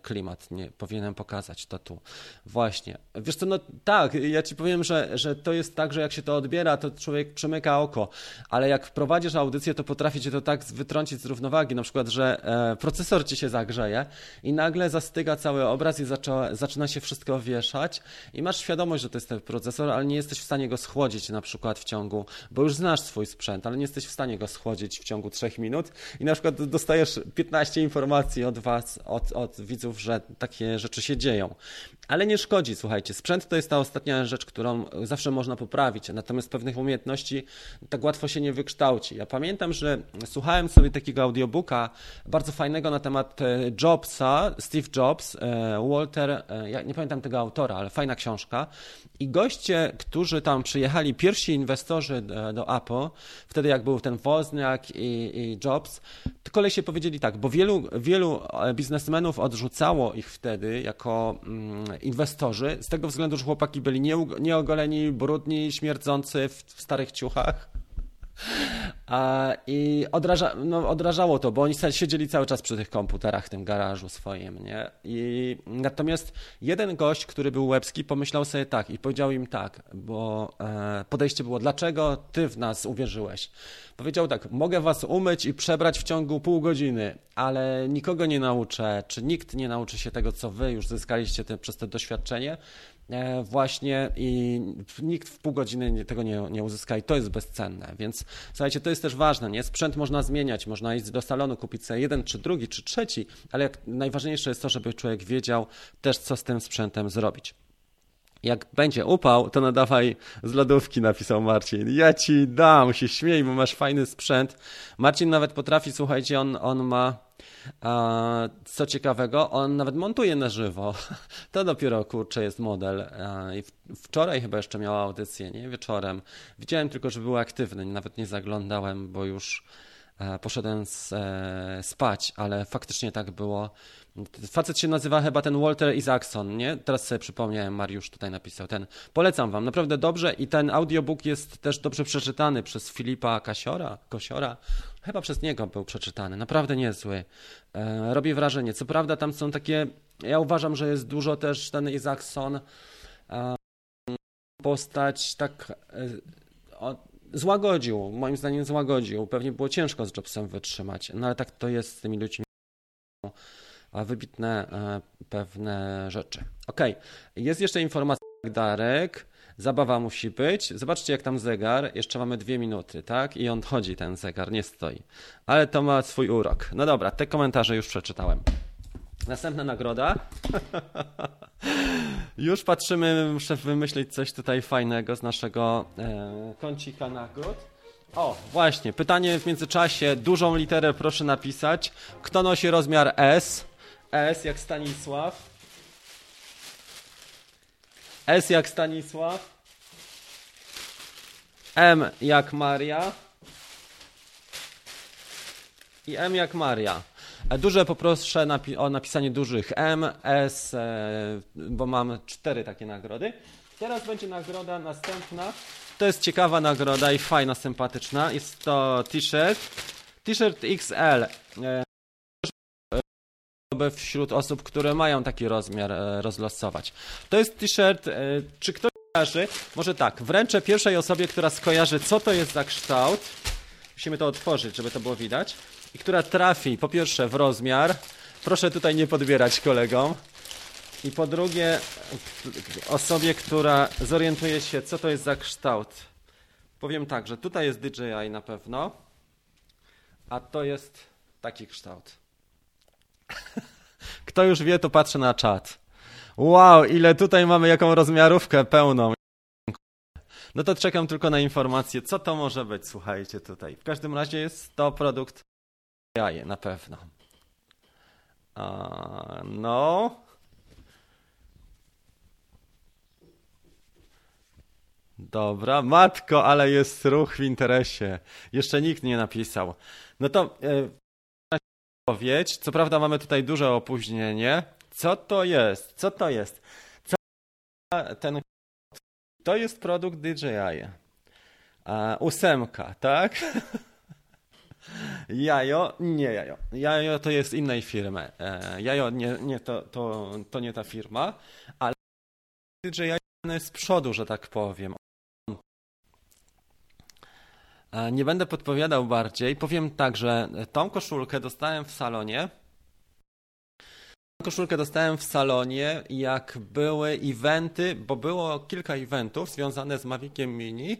klimat. Nie powinienem pokazać to tu. Właśnie. Wiesz co, no tak, ja Ci powiem, że, że to jest tak, że jak się to odbiera, to człowiek przemyka oko, ale jak prowadzisz audycję, to potrafi Cię to tak wytrącić z równowagi, na przykład, że e, procesor Ci się zagrzeje i nagle zastyga cały obraz i zaczyna się wszystko wieszać i masz świadomość, że to jest ten procesor, ale nie jesteś w stanie go schłodzić na przykład w ciągu, bo już znasz swój sprzęt, ale nie jesteś w stanie go schłodzić w ciągu 3 minut i na przykład dostajesz 15 informacji od was, od, od widzów, że takie rzeczy się dzieją. Ale nie szkodzi, słuchajcie. Sprzęt to jest ta ostatnia rzecz, którą zawsze można poprawić, natomiast pewnych umiejętności tak łatwo się nie wykształci. Ja pamiętam, że słuchałem sobie takiego audiobooka bardzo fajnego na temat e, Jobsa, Steve Jobs, e, Walter, e, ja nie pamiętam tego autora, ale fajna książka. I goście, którzy tam przyjechali, pierwsi inwestorzy do Apple, wtedy jak był ten Wozniak i, i Jobs, to kolej się powiedzieli tak, bo wielu, wielu biznesmenów odrzucało ich wtedy jako mm, inwestorzy, z tego względu, że chłopaki byli nieogoleni, brudni, śmierdzący w starych ciuchach. I odraża, no, odrażało to, bo oni siedzieli cały czas przy tych komputerach w tym garażu swoim, nie? I natomiast jeden gość, który był łebski, pomyślał sobie tak i powiedział im tak, bo e, podejście było, dlaczego ty w nas uwierzyłeś? Powiedział tak, mogę was umyć i przebrać w ciągu pół godziny, ale nikogo nie nauczę, czy nikt nie nauczy się tego, co wy już zyskaliście te, przez to doświadczenie, właśnie i nikt w pół godziny tego nie, nie uzyska i to jest bezcenne, więc słuchajcie, to jest też ważne, nie? Sprzęt można zmieniać, można iść do salonu, kupić sobie jeden, czy drugi, czy trzeci, ale najważniejsze jest to, żeby człowiek wiedział też, co z tym sprzętem zrobić. Jak będzie upał, to nadawaj z lodówki, napisał Marcin. Ja ci dam, się śmiej, bo masz fajny sprzęt. Marcin nawet potrafi, słuchajcie, on, on ma co ciekawego, on nawet montuje na żywo. To dopiero kurczę jest model. I wczoraj chyba jeszcze miała audycję, nie? Wieczorem. Widziałem tylko, że był aktywny, nawet nie zaglądałem, bo już e, poszedłem e, spać, ale faktycznie tak było. Facet się nazywa chyba ten Walter Isaacson, nie? Teraz sobie przypomniałem, Mariusz tutaj napisał ten. Polecam wam, naprawdę dobrze i ten audiobook jest też dobrze przeczytany przez Filipa Kasiora, Kosiora. Chyba przez niego był przeczytany, naprawdę niezły. E, robi wrażenie. Co prawda tam są takie, ja uważam, że jest dużo też ten Isaacson e, postać tak e, o, złagodził, moim zdaniem złagodził. Pewnie było ciężko z Jobsem wytrzymać, no ale tak to jest z tymi ludźmi wybitne e, pewne rzeczy. Ok, jest jeszcze informacja Darek. Zabawa musi być. Zobaczcie, jak tam zegar. Jeszcze mamy dwie minuty, tak? I on chodzi, ten zegar, nie stoi. Ale to ma swój urok. No dobra, te komentarze już przeczytałem. Następna nagroda. już patrzymy, muszę wymyślić coś tutaj fajnego z naszego e, kącika nagród. O, właśnie, pytanie w międzyczasie. Dużą literę proszę napisać. Kto nosi rozmiar S? S jak Stanisław. S jak Stanisław. M jak Maria. I M jak Maria. E, Duże poproszę o napisanie dużych M, S, e, bo mam cztery takie nagrody. Teraz będzie nagroda następna. To jest ciekawa nagroda i fajna, sympatyczna. Jest to t-shirt. T-shirt XL. Wśród osób, które mają taki rozmiar e, rozlosować. To jest t-shirt, e, czy ktoś kojarzy? Może tak, wręczę pierwszej osobie, która skojarzy, co to jest za kształt. Musimy to otworzyć, żeby to było widać. I która trafi, po pierwsze, w rozmiar. Proszę tutaj nie podbierać kolegom. I po drugie, osobie, która zorientuje się, co to jest za kształt. Powiem tak, że tutaj jest DJI na pewno, a to jest taki kształt. Kto już wie, to patrzy na czat. Wow, ile tutaj mamy jaką rozmiarówkę pełną. No to czekam tylko na informację, co to może być, słuchajcie tutaj. W każdym razie jest to produkt jaje, na pewno. A, no. Dobra, matko, ale jest ruch w interesie. Jeszcze nikt nie napisał. No to e, odpowiedź. Co prawda mamy tutaj duże opóźnienie. Co to jest? Co to jest? Co ten to jest produkt DJI. A, ósemka, tak? Jajo, nie jajo. Jajo to jest innej firmy. E, jajo nie, nie to, to, to nie ta firma, ale DJI jest z przodu, że tak powiem. E, nie będę podpowiadał bardziej. Powiem tak, że tą koszulkę dostałem w salonie. Tą koszulkę dostałem w salonie, jak były eventy, bo było kilka eventów związane z Maviciem Mini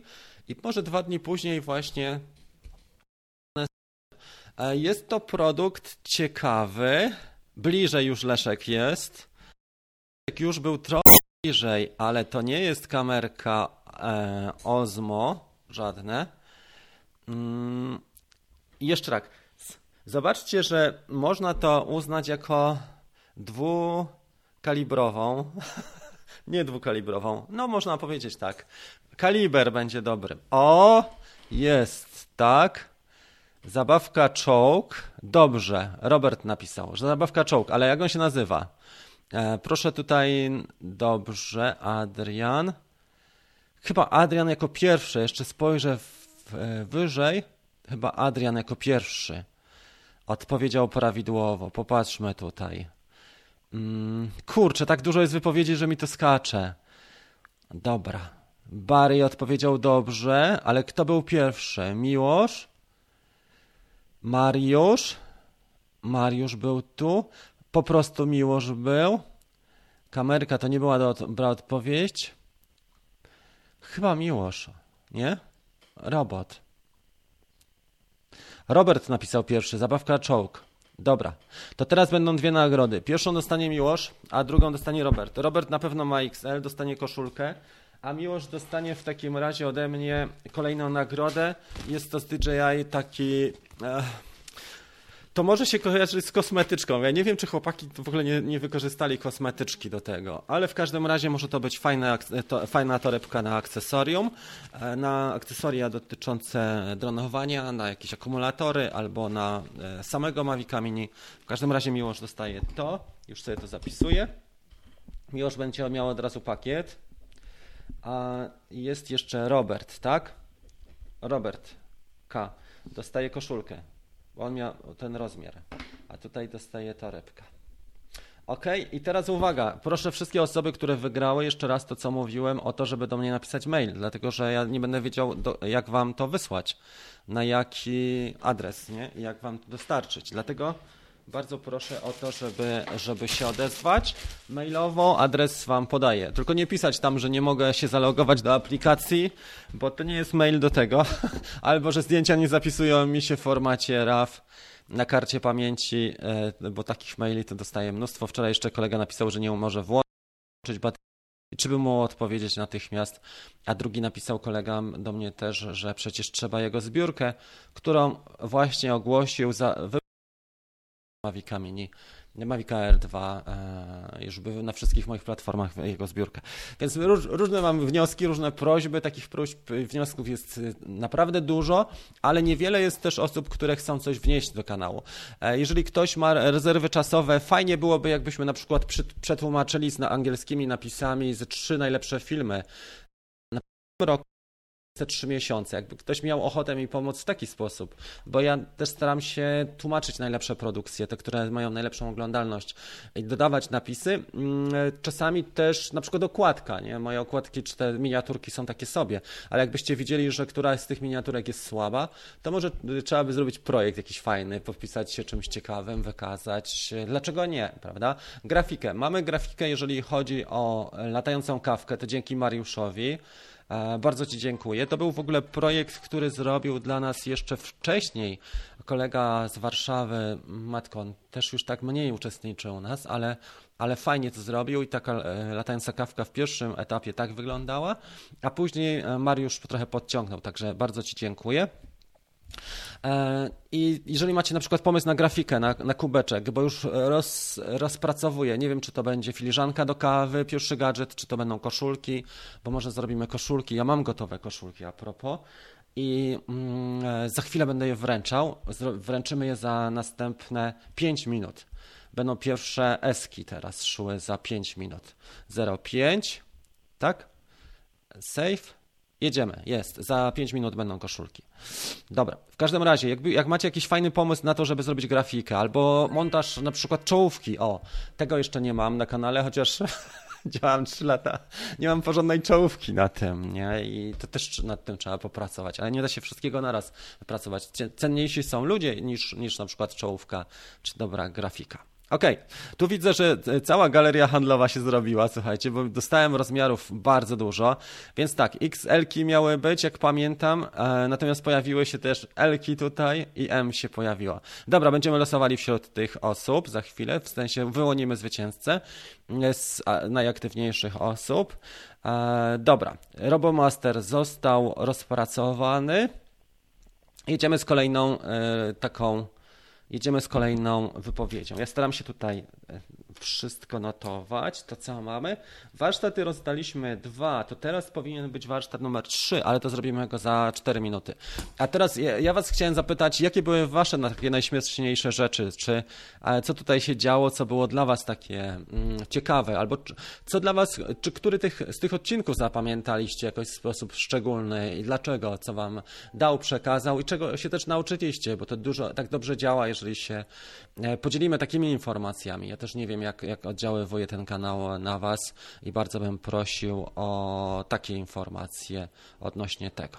i może dwa dni później właśnie E, Jest to produkt ciekawy. Bliżej już Leszek jest. Jak już był trochę bliżej, ale to nie jest kamerka e, Osmo, żadne. Mm, i jeszcze tak. Zobaczcie, że można to uznać jako dwukalibrową. nie dwukalibrową. No, można powiedzieć tak. Kaliber będzie dobry. O, jest, tak. Zabawka czołg. Dobrze, Robert napisał, że zabawka czołg, ale jak on się nazywa? E, proszę tutaj, dobrze, Adrian. Chyba Adrian jako pierwszy, jeszcze spojrzę w, wyżej. Chyba Adrian jako pierwszy. Odpowiedział prawidłowo. Popatrzmy tutaj. Mm, kurczę, tak dużo jest wypowiedzi, że mi to skacze. Dobra. Barry odpowiedział dobrze, ale kto był pierwszy? Miłosz? Mariusz. Mariusz był tu. Po prostu Miłosz był. Kamerka to nie była dobra odpowiedź. Chyba Miłosz, nie? Robot. Robert napisał pierwszy, zabawka czołg. Dobra, to teraz będą dwie nagrody. Pierwszą dostanie Miłosz, a drugą dostanie Robert. Robert na pewno ma XL, dostanie koszulkę, a Miłosz dostanie w takim razie ode mnie kolejną nagrodę. Jest to z DJI taki... Eh, to może się kojarzyć z kosmetyczką. Ja nie wiem, czy chłopaki w ogóle nie, nie wykorzystali kosmetyczki do tego, ale w każdym razie może to być fajna, to, fajna torebka na akcesorium, e, na akcesoria dotyczące dronowania, na jakieś akumulatory albo na e, samego Mavica Mini. W każdym razie Miłosz dostaje to, już sobie to zapisuję. Miłosz będzie miał od razu pakiet. A jest jeszcze Robert, tak? Robert K. Dostaje koszulkę bo on miał ten rozmiar, a tutaj dostaje torebka. Ok, i teraz uwaga, proszę wszystkie osoby, które wygrały, jeszcze raz to, co mówiłem, o to, żeby do mnie napisać mail, dlatego że ja nie będę wiedział, do, jak wam to wysłać, na jaki adres, nie? I jak wam to dostarczyć. Dlatego bardzo proszę o to, żeby, żeby się odezwać. Mailowo adres wam podaję. Tylko nie pisać tam, że nie mogę się zalogować do aplikacji, bo to nie jest mail do tego. Albo, że zdjęcia nie zapisują mi się w formacie RAW na karcie pamięci, e, bo takich maili to dostaję mnóstwo. Wczoraj jeszcze kolega napisał, że nie może włączyć baterii. Czy by mu odpowiedzieć natychmiast? A drugi napisał kolega do mnie też, że przecież trzeba jego zbiórkę, którą właśnie ogłosił za Mavic Mini. Mavic Air 2 e, już był na wszystkich moich platformach jego zbiórkę. Więc róż, różne mam wnioski, różne prośby, takich próśb, wniosków jest y, naprawdę dużo, ale niewiele jest też osób, które chcą coś wnieść do kanału. E, jeżeli ktoś ma rezerwy czasowe, fajnie byłoby, jakbyśmy na przykład przetłumaczyli z angielskimi napisami ze trzy najlepsze filmy na roku te trzy miesiące. Jakby ktoś miał ochotę mi pomóc w taki sposób, bo ja też staram się tłumaczyć najlepsze produkcje, te, które mają najlepszą oglądalność i dodawać napisy. Mm, czasami też na przykład okładka, nie? Moje okładki czy te miniaturki są takie sobie, ale jakbyście widzieli, że któraś z tych miniaturek jest słaba, to może trzeba by zrobić projekt jakiś fajny, podpisać się czymś ciekawym, wykazać. Dlaczego nie, prawda? Grafikę. Mamy grafikę, jeżeli chodzi o latającą kawkę, to dzięki Mariuszowi. E, bardzo Ci dziękuję. To był w ogóle projekt, który zrobił dla nas jeszcze wcześniej kolega z Warszawy, Matkon, też już tak mniej uczestniczył u nas, ale, ale fajnie to zrobił i taka e, latająca kawka w pierwszym etapie tak wyglądała, a później e, Mariusz trochę podciągnął, także bardzo Ci dziękuję. E, I jeżeli macie na przykład pomysł na grafikę, na, na kubeczek, bo już roz, rozpracowuję, nie wiem czy to będzie filiżanka do kawy, pierwszy gadżet, czy to będą koszulki, bo może zrobimy koszulki. Ja mam gotowe koszulki a propos i mm, e, za chwilę będę je wręczał. Wręczymy je za następne 5 minut. Będą pierwsze eski teraz szły za 5 minut. 0,5, tak? Save. Jedziemy, jest. Za 5 minut będą koszulki. Dobra, w każdym razie, jakby, jak macie jakiś fajny pomysł na to, żeby zrobić grafikę, albo montaż na przykład czołówki, o, tego jeszcze nie mam na kanale, chociaż działam 3 lata, nie mam porządnej czołówki na tym, nie? I to też nad tym trzeba popracować, ale nie da się wszystkiego naraz pracować. Cenniejsi są ludzie niż, niż na przykład czołówka czy dobra grafika. Okej, okay. tu widzę, że cała galeria handlowa się zrobiła, słuchajcie, bo dostałem rozmiarów bardzo dużo, więc tak, XL-ki miały być, jak pamiętam, e, natomiast pojawiły się też L-ki tutaj i M się pojawiło. Dobra, będziemy losowali wśród tych osób za chwilę, w sensie wyłonimy zwycięzcę z najaktywniejszych osób. E, dobra, Robomaster został rozpracowany. Jedziemy z kolejną e, taką Jedziemy z kolejną wypowiedzią. Ja staram się tutaj e, wszystko notować, to co mamy. Warsztaty rozdaliśmy dwa, to teraz powinien być warsztat numer trzy, ale to zrobimy go za cztery minuty. A teraz ja, ja Was chciałem zapytać, jakie były Wasze takie najśmieszniejsze rzeczy? Czy co tutaj się działo, co było dla Was takie mm, ciekawe? Albo co dla Was, czy który tych, z tych odcinków zapamiętaliście jakoś w sposób szczególny i dlaczego? Co Wam dał, przekazał i czego się też nauczyliście? Bo to dużo tak dobrze działa, jeżeli się e, podzielimy takimi informacjami. Ja też nie wiem, jak, jak oddziaływuje ten kanał na Was i bardzo bym prosił o takie informacje odnośnie tego.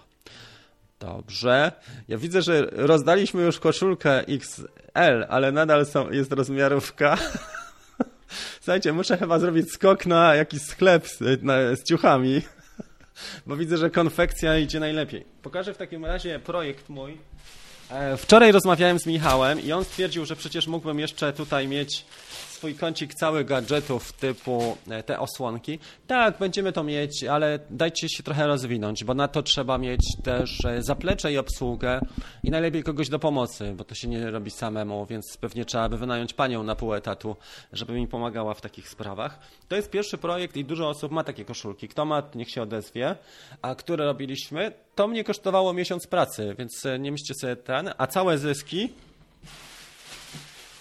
Dobrze. Ja widzę, że rozdaliśmy już koszulkę XL, ale nadal są, jest rozmiarówka. Słuchajcie, muszę chyba zrobić skok na jakiś sklep z, na, z ciuchami, bo widzę, że konfekcja idzie najlepiej. Pokażę w takim razie projekt mój. E, wczoraj rozmawiałem z Michałem i on stwierdził, że przecież mógłbym jeszcze tutaj mieć swój kącik cały gadżetów typu e, te osłonki. Tak, będziemy to mieć, ale dajcie się trochę rozwinąć, bo na to trzeba mieć też e, zaplecze i obsługę i najlepiej kogoś do pomocy, bo to się nie robi samemu, więc pewnie trzeba by wynająć panią na pół etatu, żeby mi pomagała w takich sprawach. To jest pierwszy projekt i dużo osób ma takie koszulki. Kto ma, niech się odezwie. A które robiliśmy, to mnie kosztowało miesiąc pracy, więc e, nie myślcie sobie ten, a całe zyski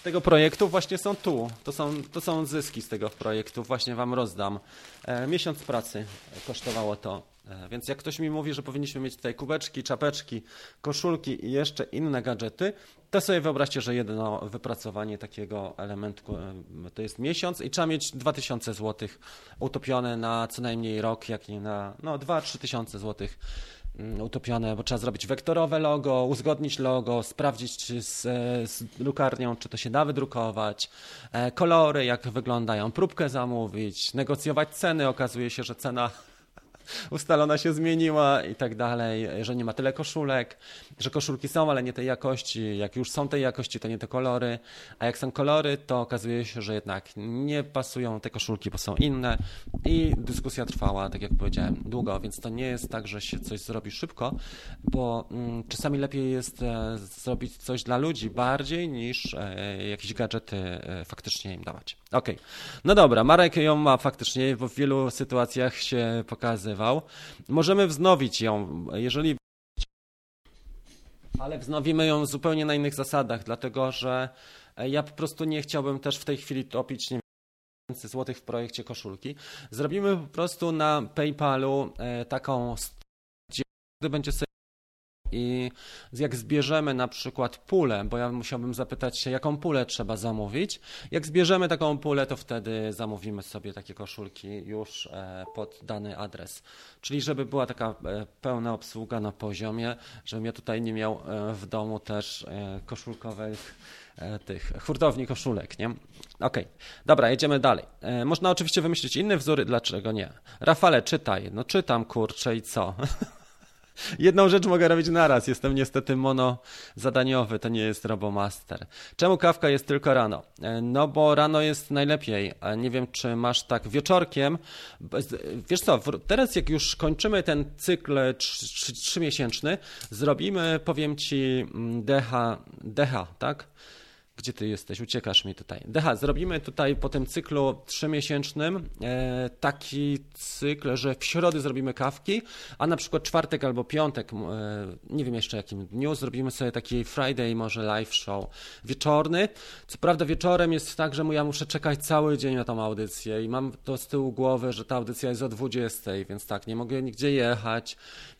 tego projektu właśnie są tu. To są, to są zyski z tego projektu. Właśnie Wam rozdam. E, miesiąc pracy kosztowało to. E, więc jak ktoś mi mówi, że powinniśmy mieć tutaj kubeczki, czapeczki, koszulki i jeszcze inne gadżety, to sobie wyobraźcie, że jedno wypracowanie takiego elementu e, to jest miesiąc i trzeba mieć 2000 zł utopione na co najmniej rok, jak nie na no 2-3 tysiące złotych utopione, bo trzeba zrobić wektorowe logo, uzgodnić logo, sprawdzić z, z drukarnią, czy to się da wydrukować, e, kolory, jak wyglądają, próbkę zamówić, negocjować ceny. Okazuje się, że cena ustalona się zmieniła i tak dalej, że nie ma tyle koszulek, że koszulki są, ale nie tej jakości. Jak już są tej jakości, to nie te kolory, a jak są kolory, to okazuje się, że jednak nie pasują te koszulki, bo są inne i dyskusja trwała, tak jak powiedziałem, długo, więc to nie jest tak, że się coś zrobi szybko, bo mm, czasami lepiej jest e, zrobić coś dla ludzi bardziej niż e, jakieś gadżety e, faktycznie im dawać. Okay. no dobra, Marek ją ma faktycznie, bo w wielu sytuacjach się pokazywał. Możemy wznowić ją, jeżeli ale wznowimy ją zupełnie na innych zasadach, dlatego że ja po prostu nie chciałbym też w tej chwili topić nie wiem, złotych w projekcie koszulki. Zrobimy po prostu na PayPalu e, taką, gdzie będzie sobie i jak zbierzemy na przykład pulę, bo ja musiałbym zapytać się, jaką pulę trzeba zamówić. Jak zbierzemy taką pulę, to wtedy zamówimy sobie takie koszulki już e, pod dany adres. Czyli żeby była taka e, pełna obsługa na poziomie, żebym ja tutaj nie miał e, w domu też koszulkowych tych hurtowni koszulek, nie? Okej, okay. dobra, jedziemy dalej. Można oczywiście wymyślić inne wzory, dlaczego nie? Rafale, czytaj. No czytam, kurczę, i co? Jedną rzecz mogę robić naraz. Jestem niestety mono zadaniowy, to nie jest Robomaster. Czemu kawka jest tylko rano? E, no bo rano jest najlepiej. Nie wiem, czy masz tak wieczorkiem. Wiesz co, teraz jak już kończymy ten cykl trzymiesięczny, zrobimy, powiem ci, DH, mm, DH, tak? Gdzie ty jesteś? Uciekasz mi tutaj. Decha, zrobimy tutaj po tym cyklu trzymiesięcznym e, taki cykl, że w środę zrobimy kawki, a na przykład czwartek albo piątek, e, nie wiem jeszcze jakim dniu, zrobimy sobie taki Friday, może live show wieczorny. Co prawda wieczorem jest tak, że ja muszę czekać cały dzień na tą audycję i mam to z tyłu głowy, że ta audycja jest o 20, więc tak, nie mogę nigdzie jechać,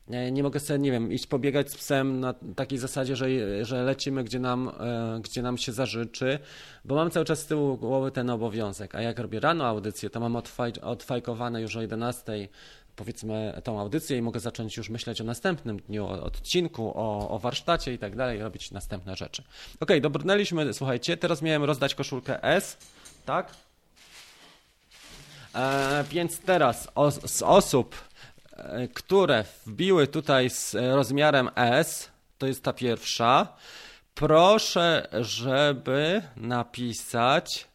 nie mogę sobie, nie wiem, iść pobiegać z psem na takiej zasadzie, że, że lecimy, gdzie nam, e, gdzie nam się zażyczy, bo mam cały czas z tyłu głowy ten obowiązek. A jak robię rano audycję, to mam odfaj, odfajkowane już o 11 powiedzmy tą audycję i mogę zacząć już myśleć o następnym dniu, o odcinku, o, o warsztacie i tak dalej, robić następne rzeczy. Ok, dobrnęliśmy, słuchajcie, teraz miałem rozdać koszulkę S, tak? E, więc teraz o, z osób, E, które wbiły tutaj z rozmiarem S, to jest ta pierwsza, proszę, żeby napisać,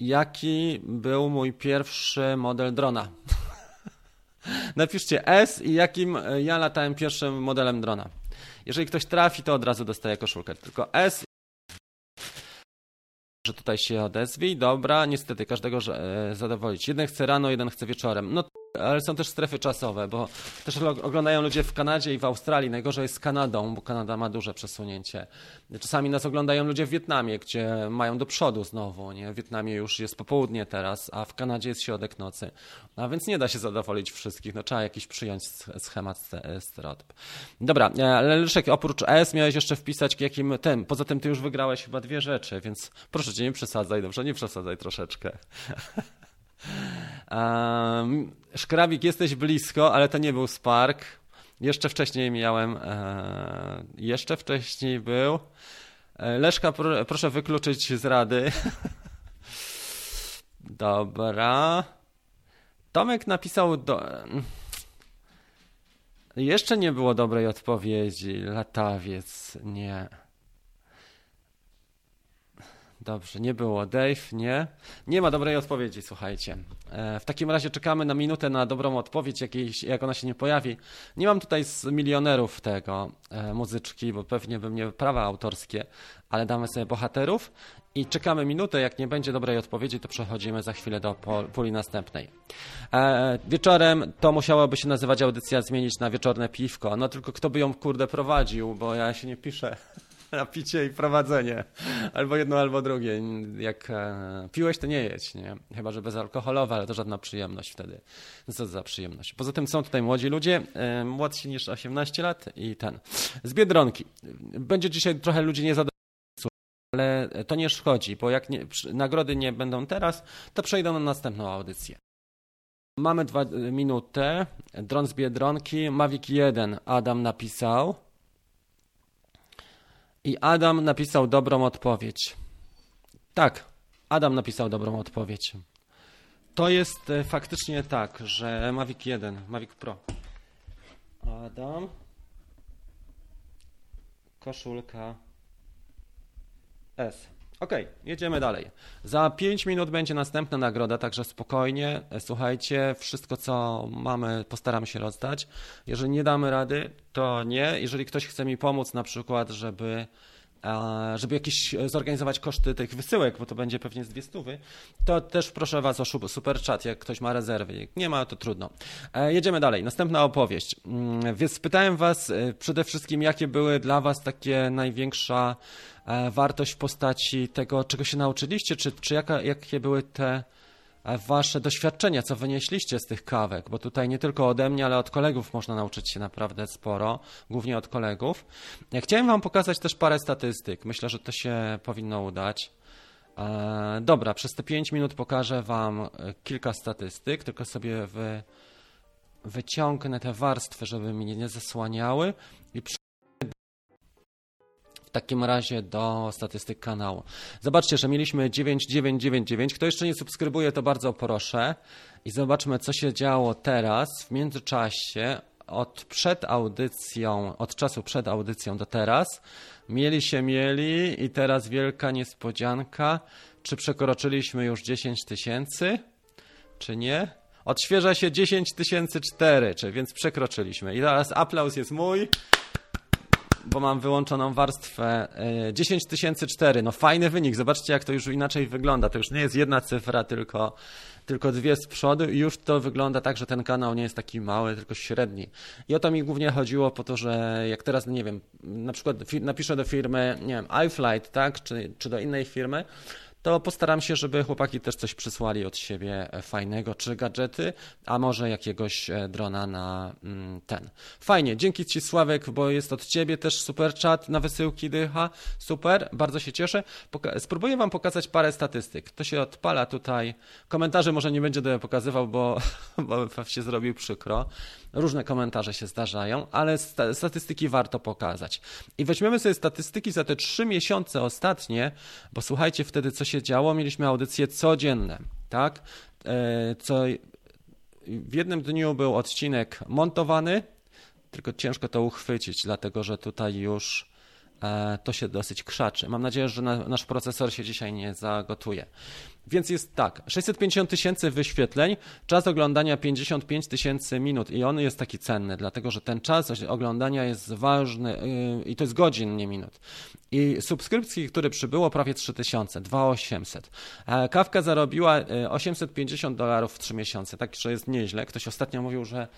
jaki był mój pierwszy model drona. Napiszcie S i jakim ja latałem pierwszym modelem drona. Jeżeli ktoś trafi, to od razu dostaje koszulkę. Tylko S że tutaj się odezwij. Dobra, niestety każdego e, zadowolić. Jeden chce rano, jeden chce wieczorem. No ale są też strefy czasowe, bo też oglądają ludzie w Kanadzie i w Australii. Najgorzej jest z Kanadą, bo Kanada ma duże przesunięcie. Czasami nas oglądają ludzie w Wietnamie, gdzie mają do przodu znowu. Nie? W Wietnamie już jest popołudnie teraz, a w Kanadzie jest środek nocy. No, więc nie da się zadowolić wszystkich. No, trzeba jakiś przyjąć schemat stereotyp. Dobra, e, Leszek, oprócz S miałeś jeszcze wpisać jakim tym. Poza tym ty już wygrałeś chyba dwie rzeczy, więc proszę cię, nie przesadzaj, dobrze? Nie przesadzaj troszeczkę. Um, Szkrabik, jesteś blisko, ale to nie był Spark. Jeszcze wcześniej miałem, e, jeszcze wcześniej był. E, Leszka, pro, proszę wykluczyć z rady. Dobra. Tomek napisał do... Jeszcze nie było dobrej odpowiedzi. Latawiec, nie. Dobrze, nie było. Dave, nie? Nie ma dobrej odpowiedzi, słuchajcie. E, w takim razie czekamy na minutę na dobrą odpowiedź, jakiejś, jak ona się nie pojawi. Nie mam tutaj z milionerów tego e, muzyczki, bo pewnie by mnie prawa autorskie, ale damy sobie bohaterów i czekamy minutę. Jak nie będzie dobrej odpowiedzi, to przechodzimy za chwilę do puli następnej. E, wieczorem to musiałoby się nazywać audycja zmienić na wieczorne piwko. No tylko kto by ją kurde prowadził, bo ja się nie piszę. na picie i prowadzenie. Albo jedno, albo drugie. Jak e, piłeś, to nie jedź, nie? Chyba, że bezalkoholowe, ale to żadna przyjemność wtedy. No co za przyjemność. Poza tym są tutaj młodzi ludzie, e, młodsi niż 18 lat i ten. Z Biedronki. Będzie dzisiaj trochę ludzi niezadowolonych ale to nie szkodzi, bo jak nie, nagrody nie będą teraz, to przejdą na następną audycję. Mamy dwa minuty. Dron z Biedronki. Mavic 1 Adam napisał. I Adam napisał dobrą odpowiedź. Tak, Adam napisał dobrą odpowiedź. To jest e, faktycznie tak, że Mavic 1, Mavic Pro. Adam. Koszulka S. Ok, jedziemy dalej. Za 5 minut będzie następna nagroda, także spokojnie. E, słuchajcie, wszystko co mamy postaramy się rozdać. Jeżeli nie damy rady, to nie. Jeżeli ktoś chce mi pomóc, na przykład, żeby żeby jakieś zorganizować koszty tych wysyłek, bo to będzie pewnie z dwie stówy, to też proszę Was o super chat, jak ktoś ma rezerwy. Jak nie ma, to trudno. E, jedziemy dalej. Następna opowieść. Mm, więc spytałem Was e, przede wszystkim, jakie były dla Was takie największa e, wartość w postaci tego, czego się nauczyliście, czy, czy jaka, jakie były te wasze doświadczenia, co wynieśliście z tych kawek, bo tutaj nie tylko ode mnie, ale od kolegów można nauczyć się naprawdę sporo, głównie od kolegów. Chciałem wam pokazać też parę statystyk. Myślę, że to się powinno udać. E, dobra, przez te 5 minut pokażę wam e, kilka statystyk, tylko sobie wy, wyciągnę te warstwy, żeby mi nie zasłaniały i w takim razie do statystyk kanału. Zobaczcie, że mieliśmy 9999. Kto jeszcze nie subskrybuje, to bardzo proszę. I zobaczmy, co się działo teraz w międzyczasie od przed audycją, od czasu przed audycją do teraz. Mieli się mieli i teraz wielka niespodzianka. Czy przekroczyliśmy już 10 tysięcy, czy nie? Odświeża się 10 tysięcy 4, więc przekroczyliśmy. I teraz aplauz jest mój bo mam wyłączoną warstwę 10004. E, no fajny wynik, zobaczcie jak to już inaczej wygląda. To już nie jest jedna cyfra, tylko, tylko dwie z przodu i już to wygląda tak, że ten kanał nie jest taki mały, tylko średni. I o to mi głównie chodziło po to, że jak teraz, nie wiem, na przykład napiszę do firmy, nie wiem, iFlight, tak, czy, czy do innej firmy, to postaram się, żeby chłopaki też coś przysłali od siebie e, fajnego, czy gadżety, a może jakiegoś e, drona na mm, ten. Fajnie, dzięki Ci Sławek, bo jest od Ciebie też super chat na wysyłki dycha, super, bardzo się cieszę. Poka spróbuję Wam pokazać parę statystyk. To się odpala tutaj, komentarze może nie będzie pokazywał, bo, bo się zrobił przykro. Różne komentarze się zdarzają, ale statystyki warto pokazać. I weźmiemy sobie statystyki za te trzy miesiące ostatnie, bo słuchajcie wtedy, co się działo. Mieliśmy audycje codzienne, tak? E, co w jednym dniu był odcinek montowany, tylko ciężko to uchwycić, dlatego że tutaj już to się dosyć krzaczy. Mam nadzieję, że nasz procesor się dzisiaj nie zagotuje. Więc jest tak, 650 tysięcy wyświetleń, czas oglądania 55 tysięcy minut i on jest taki cenny, dlatego że ten czas oglądania jest ważny yy, i to jest godzin, nie minut. I subskrypcji, które przybyło prawie 3000, 2800. E, kawka zarobiła 850 y, dolarów w 3 miesiące, tak że jest nieźle. Ktoś ostatnio mówił, że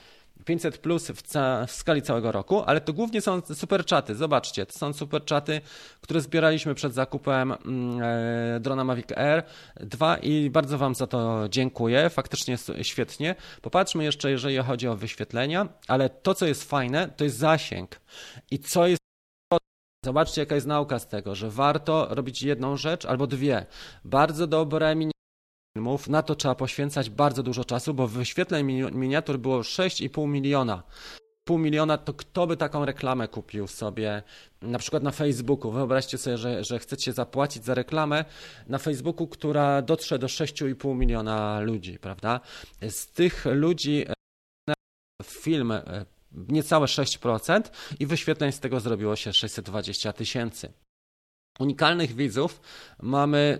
500 plus w, ca w, skali całego roku, ale to głównie są super czaty. Zobaczcie, to są super czaty, które zbieraliśmy przed zakupem mm, e, drona Mavic Air 2 i bardzo Wam za to dziękuję. Faktycznie świetnie. Popatrzmy jeszcze, jeżeli chodzi o wyświetlenia, ale to, co jest fajne, to jest zasięg. I co jest Zobaczcie, jaka jest nauka z tego, że warto robić jedną rzecz albo dwie. Bardzo dobre na to trzeba poświęcać bardzo dużo czasu, bo wyświetleń miniatur było 6,5 miliona. Pół miliona, to kto by taką reklamę kupił sobie, na przykład na Facebooku? Wyobraźcie sobie, że, że chcecie zapłacić za reklamę na Facebooku, która dotrze do 6,5 miliona ludzi, prawda? Z tych ludzi e, film e, niecałe 6% i wyświetleń z tego zrobiło się 620 tysięcy. Unikalnych widzów mamy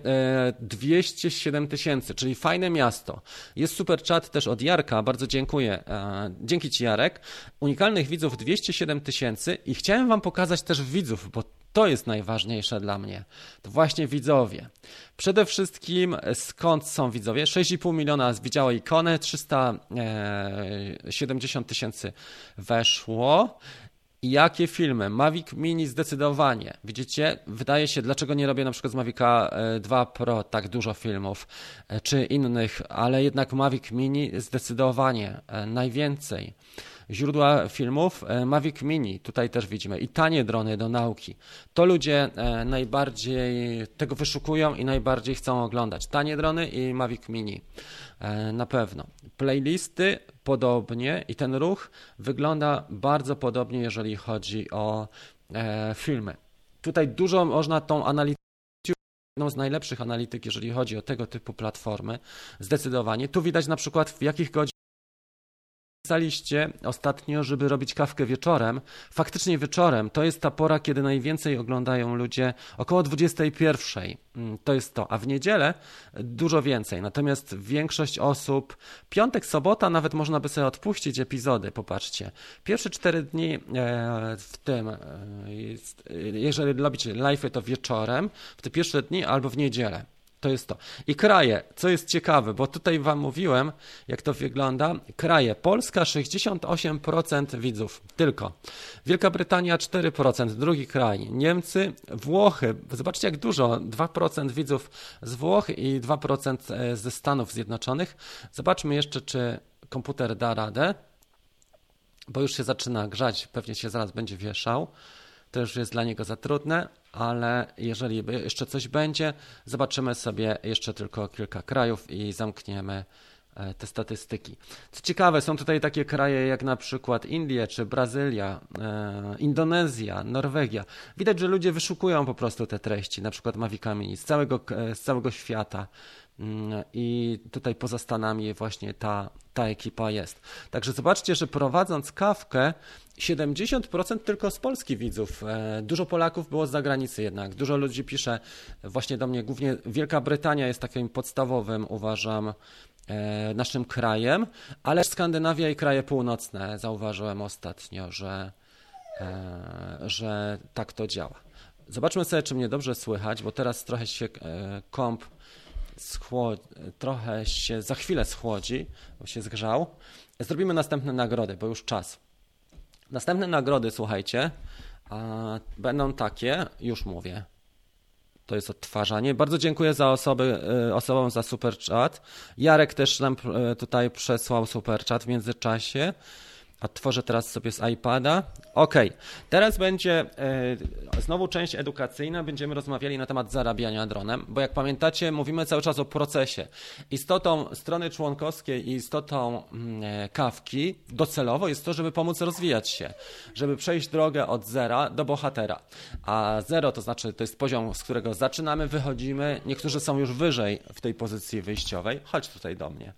207 e, tysięcy, czyli fajne miasto. Jest super chat też od Jarka, bardzo dziękuję. E, dzięki Ci Jarek. Unikalnych widzów 207 tysięcy i chciałem Wam pokazać też widzów, bo to jest najważniejsze dla mnie. To właśnie widzowie. Przede wszystkim skąd są widzowie? 6,5 miliona widziało ikonę, 370 tysięcy weszło. Jakie filmy? Mavic Mini zdecydowanie. Widzicie, wydaje się, dlaczego nie robię na przykład z Mavica 2 Pro tak dużo filmów, czy innych, ale jednak Mavic Mini zdecydowanie najwięcej źródła filmów, e, Mavic Mini, tutaj też widzimy, i tanie drony do nauki. To ludzie e, najbardziej tego wyszukują i najbardziej chcą oglądać. Tanie drony i Mavic Mini, e, na pewno. Playlisty podobnie i ten ruch wygląda bardzo podobnie, jeżeli chodzi o filmy. Tutaj dużo można tą analityką jedną z najlepszych analityk, jeżeli chodzi o tego typu platformy, zdecydowanie. Tu widać na przykład w jakich godzinach Pisaliście ostatnio, żeby robić kawkę wieczorem. Faktycznie wieczorem to jest ta pora, kiedy najwięcej oglądają ludzie około 21. Mm, to jest to, a w niedzielę dużo więcej. Natomiast większość osób, piątek, sobota, nawet można by sobie odpuścić epizody. Popatrzcie, pierwsze cztery dni e, w tym, e, jeżeli robicie live, to wieczorem, w te pierwsze dni albo w niedzielę. To jest to. I kraje, co jest ciekawe, bo tutaj Wam mówiłem, jak to wygląda. Kraje. Polska 68% widzów, tylko. Wielka Brytania 4%, drugi kraj. Niemcy, Włochy, zobaczcie jak dużo, 2% widzów z Włoch i 2% e, ze Stanów Zjednoczonych. Zobaczmy jeszcze, czy komputer da radę, bo już się zaczyna grzać, pewnie się zaraz będzie wieszał. To już jest dla niego za trudne ale jeżeli jeszcze coś będzie, zobaczymy sobie jeszcze tylko kilka krajów i zamkniemy e, te statystyki. Co ciekawe, są tutaj takie kraje jak na przykład Indie czy Brazylia, e, Indonezja, Norwegia. Widać, że ludzie wyszukują po prostu te treści, na przykład Mavicami z całego, e, z całego świata. Mm, I tutaj poza Stanami właśnie ta, ta ekipa jest. Także zobaczcie, że prowadząc kawkę, 70% tylko z Polski widzów. E, dużo Polaków było z zagranicy jednak. Dużo ludzi pisze właśnie do mnie. Głównie Wielka Brytania jest takim podstawowym, uważam, e, naszym krajem, ale Skandynawia i kraje północne zauważyłem ostatnio, że, e, że tak to działa. Zobaczmy sobie, czy mnie dobrze słychać, bo teraz trochę się komp trochę się za chwilę schłodzi, bo się zgrzał. Zrobimy następne nagrody, bo już czas. Następne nagrody, słuchajcie, będą takie, już mówię. To jest odtwarzanie. Bardzo dziękuję za osoby, y, osobom za super chat. Jarek też nam y, tutaj przesłał super chat w międzyczasie. Otworzę teraz sobie z iPada. Ok, teraz będzie e, znowu część edukacyjna. Będziemy rozmawiali na temat zarabiania dronem, bo jak pamiętacie, mówimy cały czas o procesie. Istotą strony członkowskiej i istotą mm, e, kawki docelowo jest to, żeby pomóc rozwijać się, żeby przejść drogę od zera do bohatera. A zero to znaczy to jest poziom, z którego zaczynamy, wychodzimy. Niektórzy są już wyżej w tej pozycji wyjściowej. Chodź tutaj do mnie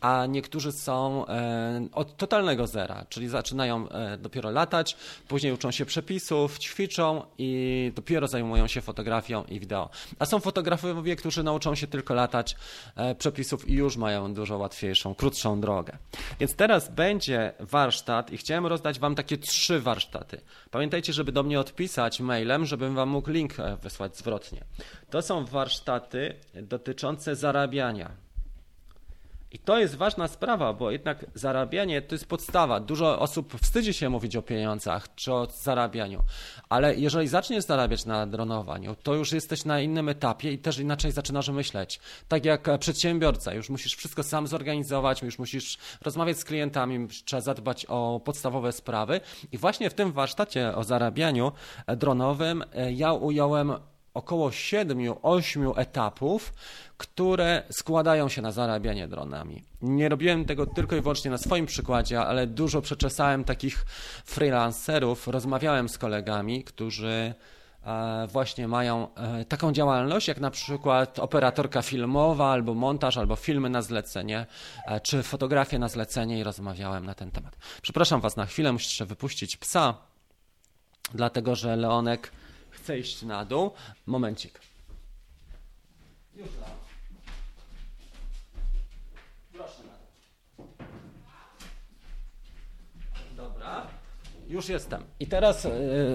a niektórzy są e, od totalnego zera, czyli zaczynają e, dopiero latać, później uczą się przepisów, ćwiczą i dopiero zajmują się fotografią i wideo. A są fotografowie, którzy nauczą się tylko latać e, przepisów i już mają dużo łatwiejszą, krótszą drogę. Więc teraz będzie warsztat i chciałem rozdać Wam takie trzy warsztaty. Pamiętajcie, żeby do mnie odpisać mailem, żebym Wam mógł link wysłać zwrotnie. To są warsztaty dotyczące zarabiania i to jest ważna sprawa, bo jednak zarabianie to jest podstawa. Dużo osób wstydzi się mówić o pieniądzach czy o zarabianiu, ale jeżeli zaczniesz zarabiać na dronowaniu, to już jesteś na innym etapie i też inaczej zaczynasz myśleć. Tak jak przedsiębiorca, już musisz wszystko sam zorganizować, już musisz rozmawiać z klientami, trzeba zadbać o podstawowe sprawy. I właśnie w tym warsztacie o zarabianiu dronowym e, ja ująłem około 7-8 etapów, które składają się na zarabianie dronami. Nie robiłem tego tylko i wyłącznie na swoim przykładzie, ale dużo przeczesałem takich freelancerów, rozmawiałem z kolegami, którzy e, właśnie mają e, taką działalność, jak na przykład operatorka filmowa, albo montaż, albo filmy na zlecenie, e, czy fotografie na zlecenie i rozmawiałem na ten temat. Przepraszam Was na chwilę, musicie wypuścić psa, dlatego że Leonek chce iść na dół. Momencik. Już Proszę na dół. Dobra. Już jestem. I teraz e,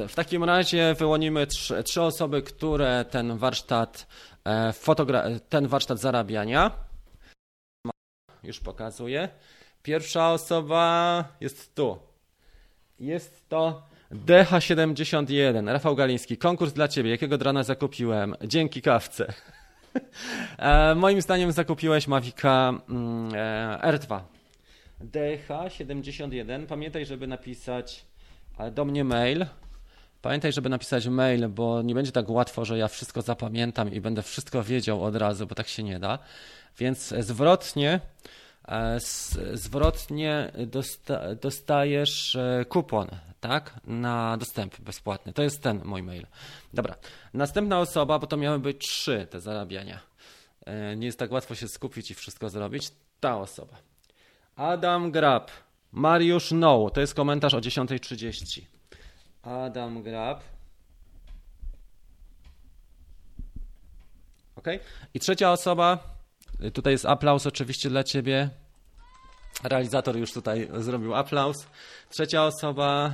w takim razie wyłonimy trzy, trzy osoby, które ten warsztat, e, ten warsztat zarabiania już pokazuję. Pierwsza osoba jest tu. Jest to DH71, Rafał Galiński, konkurs dla Ciebie, jakiego drona zakupiłem? Dzięki kawce. E, moim zdaniem zakupiłeś Mavica mm, e, R2. DH71, pamiętaj, żeby napisać do mnie mail. Pamiętaj, żeby napisać mail, bo nie będzie tak łatwo, że ja wszystko zapamiętam i będę wszystko wiedział od razu, bo tak się nie da. Więc zwrotnie E, zwrotnie dosta dostajesz kupon, tak? Na dostęp bezpłatny. To jest ten mój mail. Dobra. Następna osoba, bo to miały być trzy te zarabiania. E, nie jest tak łatwo się skupić i wszystko zrobić. Ta osoba. Adam Grab. Mariusz No. To jest komentarz o 10.30. Adam Grab. Ok. I trzecia osoba Tutaj jest aplauz oczywiście dla ciebie. Realizator już tutaj zrobił aplauz. Trzecia osoba,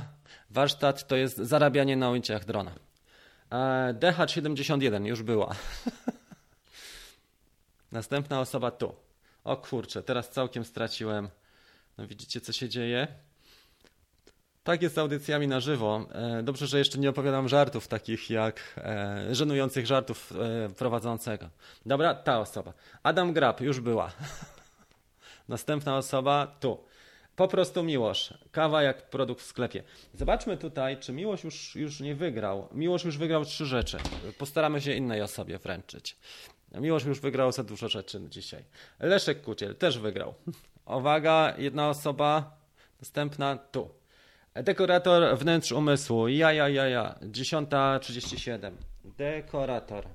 warsztat to jest zarabianie na ujęciach drona. E, DH71 już była. Następna osoba tu. O kurczę, teraz całkiem straciłem. No widzicie, co się dzieje? Tak jest z audycjami na żywo. E, dobrze, że jeszcze nie opowiadam żartów takich jak e, żenujących żartów prowadzącego. Dobra, ta osoba. Adam Grab, już była. Następna osoba tu. Po prostu Miłosz. Kawa jak produkt w sklepie. Zobaczmy tutaj, czy Miłosz już, już nie wygrał. Miłosz już wygrał trzy rzeczy. Postaramy się innej osobie wręczyć. Miłosz już wygrał za dużo rzeczy dzisiaj. Leszek Kuciel też wygrał. Uwaga, jedna osoba. Następna tu. Dekorator wnętrz umysłu. Ja, ja, ja, ja. 10.37. Dekorator.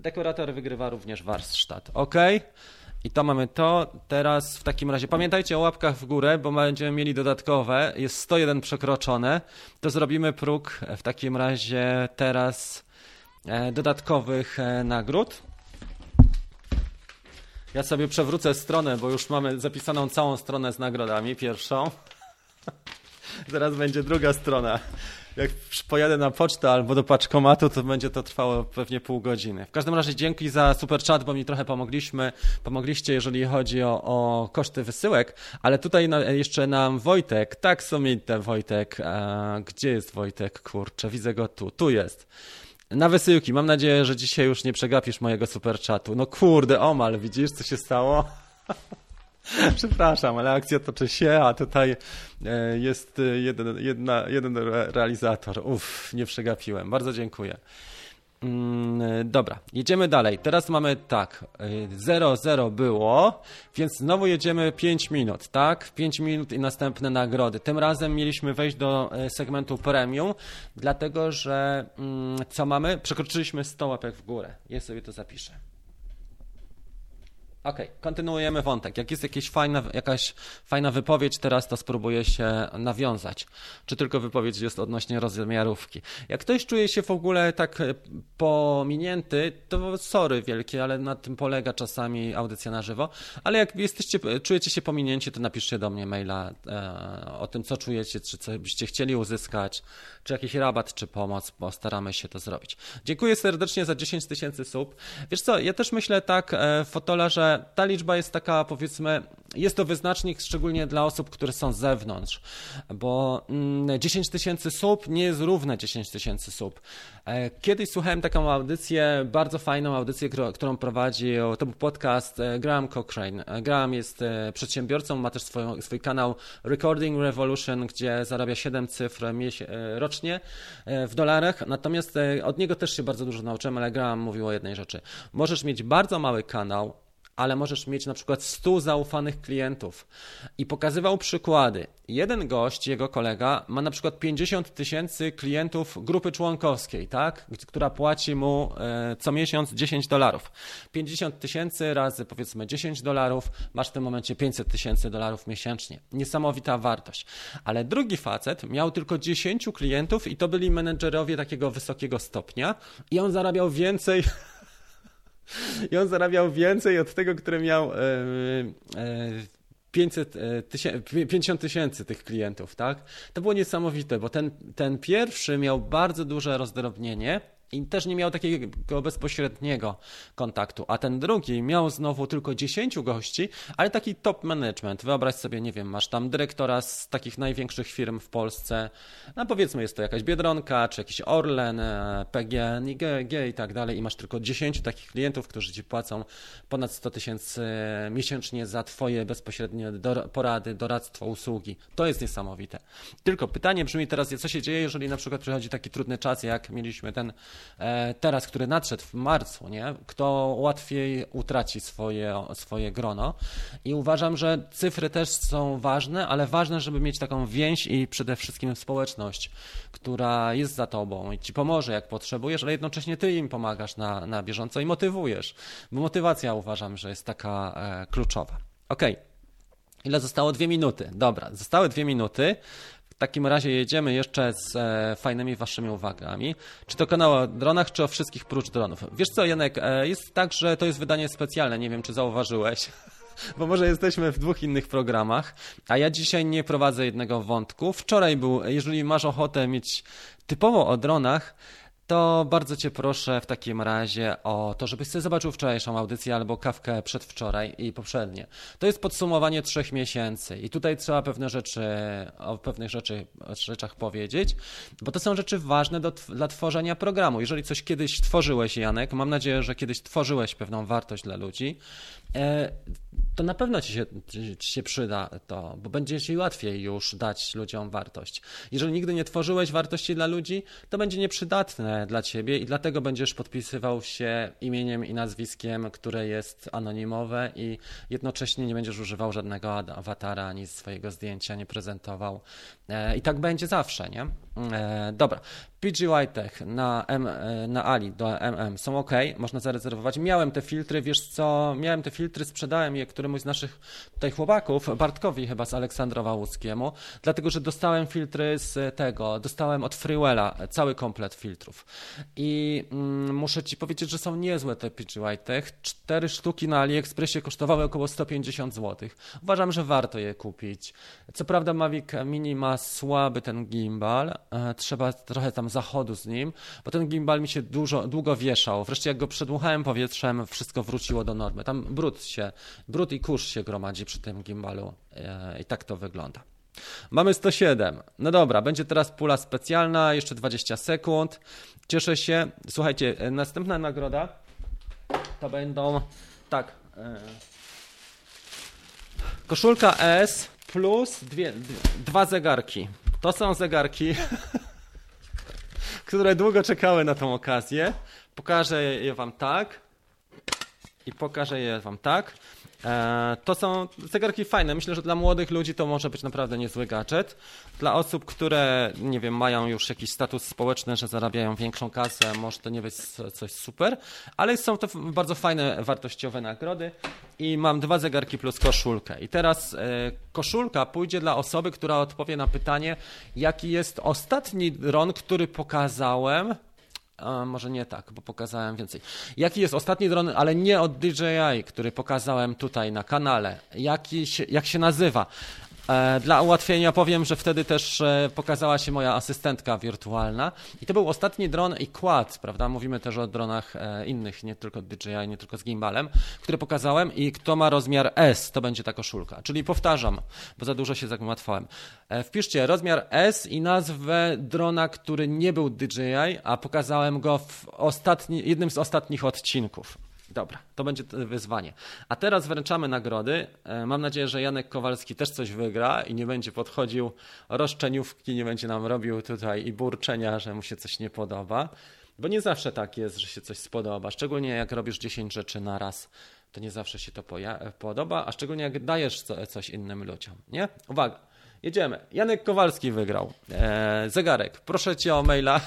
Dekorator wygrywa również warsztat. Ok. I to mamy to. Teraz w takim razie pamiętajcie o łapkach w górę, bo będziemy mieli dodatkowe. Jest 101 przekroczone. To zrobimy próg w takim razie teraz e, dodatkowych e, nagród. Ja sobie przewrócę stronę, bo już mamy zapisaną całą stronę z nagrodami, pierwszą. Zaraz będzie druga strona. Jak pojadę na pocztę albo do paczkomatu, to będzie to trwało pewnie pół godziny. W każdym razie dzięki za super chat, bo mi trochę pomogliśmy. Pomogliście, jeżeli chodzi o, o koszty wysyłek, ale tutaj na, jeszcze nam Wojtek, tak somite Wojtek, a, gdzie jest Wojtek? Kurczę, widzę go tu, tu jest. Na wysyłki. Mam nadzieję, że dzisiaj już nie przegapisz mojego super chatu. No kurde, omal, widzisz, co się stało? Przepraszam, ale akcja toczy się, a tutaj e, jest jeden, jedna, jeden realizator. Uff, nie przegapiłem. Bardzo dziękuję. Mm, dobra, jedziemy dalej. Teraz mamy tak, 0-0 e, było, więc znowu jedziemy 5 minut, tak? 5 minut i następne nagrody. Tym razem mieliśmy wejść do e, segmentu premium, dlatego że mm, co mamy? Przekroczyliśmy 100 łapek w górę. Ja sobie to zapiszę. Okej, okay, kontynuujemy wątek. Jak jest jakieś fajna, jakaś fajna wypowiedź, teraz to spróbuję się nawiązać. Czy tylko wypowiedź jest odnośnie rozmiarówki. Jak ktoś czuje się w ogóle tak e, pominięty, to sorry wielkie, ale na tym polega czasami audycja na żywo. Ale jak jesteście, czujecie się pominięci, to napiszcie do mnie maila e, o tym, co czujecie, czy co byście chcieli uzyskać, czy jakiś rabat, czy pomoc, bo staramy się to zrobić. Dziękuję serdecznie za 10 tysięcy sub. Wiesz co, ja też myślę tak, e, Fotola, że ta liczba jest taka, powiedzmy, jest to wyznacznik szczególnie dla osób, które są z zewnątrz, bo 10 mm, tysięcy sub nie jest równe 10 tysięcy sub. E, kiedyś słuchałem taką audycję, bardzo fajną audycję, którą prowadził, to był podcast e, Graham Cochrane. E, Graham jest przedsiębiorcą, ma też swoją, swój kanał Recording Revolution, gdzie zarabia 7 cyfr rocznie w dolarach, natomiast od niego też się bardzo dużo nauczyłem, ale Graham mówił o jednej rzeczy. Możesz mieć bardzo mały kanał, ale możesz mieć na przykład 100 zaufanych klientów. I pokazywał przykłady. Jeden gość, jego kolega, ma na przykład 50 tysięcy klientów grupy członkowskiej, tak? która płaci mu e, co miesiąc 10 dolarów. 50 tysięcy razy powiedzmy 10 dolarów, masz w tym momencie 500 tysięcy dolarów miesięcznie. Niesamowita wartość. Ale drugi facet miał tylko 10 klientów i to byli menedżerowie takiego wysokiego stopnia i on zarabiał więcej I on zarabiał więcej od tego, który miał 500, e, 50 e, tysięcy tych klientów, tak? To było niesamowite, bo ten, ten pierwszy miał bardzo duże rozdrobnienie i też nie miał takiego bezpośredniego kontaktu. A ten drugi miał znowu tylko 10 gości, ale taki top management. Wyobraź sobie, nie wiem, masz tam dyrektora z takich największych firm w Polsce, no powiedzmy jest to jakaś Biedronka, czy jakiś Orlen, e, PGN, IGG i tak dalej i masz tylko 10 takich klientów, którzy ci płacą ponad 100 tysięcy miesięcznie za twoje bezpośrednie porady, doradztwo, usługi. To jest niesamowite. Tylko pytanie brzmi teraz, co się dzieje, jeżeli na przykład przychodzi taki trudny czas, jak mieliśmy ten teraz, który nadszedł w marcu, nie? kto łatwiej utraci swoje, swoje grono. I uważam, że cyfry też są ważne, ale ważne, żeby mieć taką więź i przede wszystkim społeczność, która jest za tobą i ci pomoże, jak potrzebujesz, ale jednocześnie ty im pomagasz na, na bieżąco i motywujesz. Bo motywacja uważam, że jest taka e, kluczowa. Okej. Okay. Ile zostało? Dwie minuty. Dobra, zostały dwie minuty. Takim razie jedziemy jeszcze z e, fajnymi waszymi uwagami. Czy to kanał o dronach, czy o wszystkich prócz dronów? Wiesz co, Janek, e, jest tak, że to jest wydanie specjalne, nie wiem, czy zauważyłeś. Bo może jesteśmy w dwóch innych programach, a ja dzisiaj nie prowadzę jednego wątku. Wczoraj był, jeżeli masz ochotę mieć typowo o dronach, to bardzo Cię proszę w takim razie o to, żebyś sobie zobaczył wczorajszą audycję albo kawkę przedwczoraj i poprzednie. To jest podsumowanie trzech miesięcy i tutaj trzeba pewne rzeczy, o pewnych rzeczy, o rzeczach powiedzieć, bo to są rzeczy ważne do, dla tworzenia programu. Jeżeli coś kiedyś tworzyłeś, Janek, mam nadzieję, że kiedyś tworzyłeś pewną wartość dla ludzi, e, to na pewno ci się, ci się przyda to, bo będzie ci łatwiej już dać ludziom wartość. Jeżeli nigdy nie tworzyłeś wartości dla ludzi, to będzie nieprzydatne dla ciebie i dlatego będziesz podpisywał się imieniem i nazwiskiem, które jest anonimowe i jednocześnie nie będziesz używał żadnego awatara ani swojego zdjęcia, nie prezentował. E, I tak będzie zawsze, nie? E, dobra, PGY Tech na, e, na Ali do MM są ok, można zarezerwować. Miałem te filtry, wiesz co, miałem te filtry, sprzedałem je któremuś z naszych tutaj chłopaków, Bartkowi chyba z Aleksandrowa Łuckiemu, dlatego, że dostałem filtry z tego, dostałem od Freewella cały komplet filtrów. I mm, muszę Ci powiedzieć, że są niezłe te PGY Tech. Cztery sztuki na AliExpressie kosztowały około 150 zł. Uważam, że warto je kupić. Co prawda Mavic Mini ma słaby ten gimbal, e, trzeba trochę tam zachodu z nim, bo ten gimbal mi się dużo, długo wieszał. Wreszcie jak go przedmuchałem powietrzem, wszystko wróciło do normy. Tam brud się, brud i kurz się gromadzi przy tym gimbalu e, i tak to wygląda. Mamy 107. No dobra, będzie teraz pula specjalna, jeszcze 20 sekund. Cieszę się. Słuchajcie, e, następna nagroda to będą tak. Koszulka S plus dwie, dwa zegarki. To są zegarki, które długo czekały na tą okazję. Pokażę je Wam tak i pokażę je Wam tak. E, to są zegarki fajne. Myślę, że dla młodych ludzi to może być naprawdę niezły gadżet. Dla osób, które, nie wiem, mają już jakiś status społeczny, że zarabiają większą kasę, może to nie być coś super, ale są to bardzo fajne, wartościowe nagrody. I mam dwa zegarki plus koszulkę. I teraz e, koszulka pójdzie dla osoby, która odpowie na pytanie, jaki jest ostatni dron, który pokazałem a, może nie tak, bo pokazałem więcej. Jaki jest ostatni dron, ale nie od DJI, który pokazałem tutaj na kanale? Jaki się, jak się nazywa? E, dla ułatwienia powiem, że wtedy też e, pokazała się moja asystentka wirtualna i to był ostatni dron i quad, prawda? Mówimy też o dronach e, innych, nie tylko DJI, nie tylko z gimbalem, które pokazałem i kto ma rozmiar S, to będzie ta koszulka. Czyli powtarzam, bo za dużo się zagmatwałem. Wpiszcie rozmiar S i nazwę drona, który nie był DJI, a pokazałem go w ostatni, jednym z ostatnich odcinków. Dobra, to będzie wyzwanie. A teraz wręczamy nagrody. E, mam nadzieję, że Janek Kowalski też coś wygra i nie będzie podchodził roszczeniówki, nie będzie nam robił tutaj i burczenia, że mu się coś nie podoba. Bo nie zawsze tak jest, że się coś spodoba. Szczególnie jak robisz 10 rzeczy na raz, to nie zawsze się to podoba, a szczególnie jak dajesz coś innym ludziom. Nie? Uwaga, jedziemy. Janek Kowalski wygrał. Eee, zegarek, proszę cię o maila.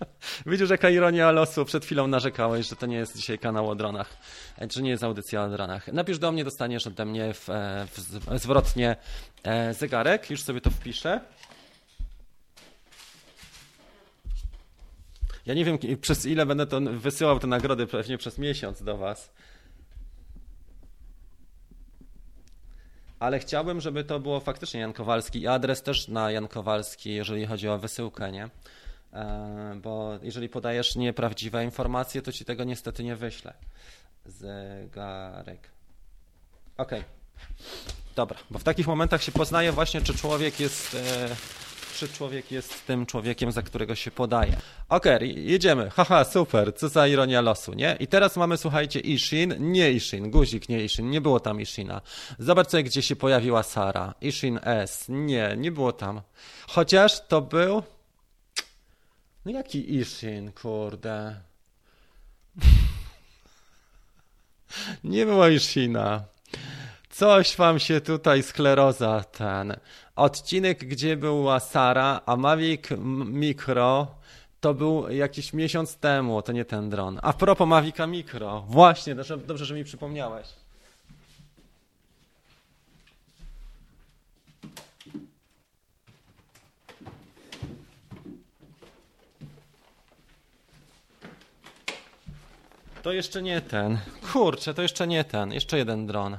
Widzisz, jaka ironia losu. Przed chwilą narzekałeś, że to nie jest dzisiaj kanał o dronach, że nie jest audycja o dronach. Napisz do mnie, dostaniesz ode mnie w, e, w, zwrotnie e, zegarek. Już sobie to wpiszę. Ja nie wiem, przez ile będę to wysyłał te nagrody, pewnie przez miesiąc do Was. Ale chciałbym, żeby to było faktycznie Jan Kowalski i adres też na Jan Kowalski, jeżeli chodzi o wysyłkę, nie? E, bo jeżeli podajesz nieprawdziwe informacje, to ci tego niestety nie wyślę. Zegarek. Okej. Okay. Dobra, bo w takich momentach się poznaje właśnie, czy człowiek jest, e, czy człowiek jest tym człowiekiem, za którego się podaje. Okej, okay, jedziemy. Haha, super, co za ironia losu, nie? I teraz mamy, słuchajcie, Ishin, nie Ishin, guzik, nie Ishin, nie było tam Ishina. Zobaczcie, gdzie się pojawiła Sara. Ishin S, nie, nie było tam. Chociaż to był... No jaki Ishin, kurde? nie było Ishina. Coś wam się tutaj skleroza ten. Odcinek, gdzie była Sara, a Mavic Micro to był jakiś miesiąc temu, to nie ten dron. A propos Mavica Micro, właśnie, dobrze, dobrze że mi przypomniałeś. To jeszcze nie ten. Kurczę, to jeszcze nie ten. Jeszcze jeden dron.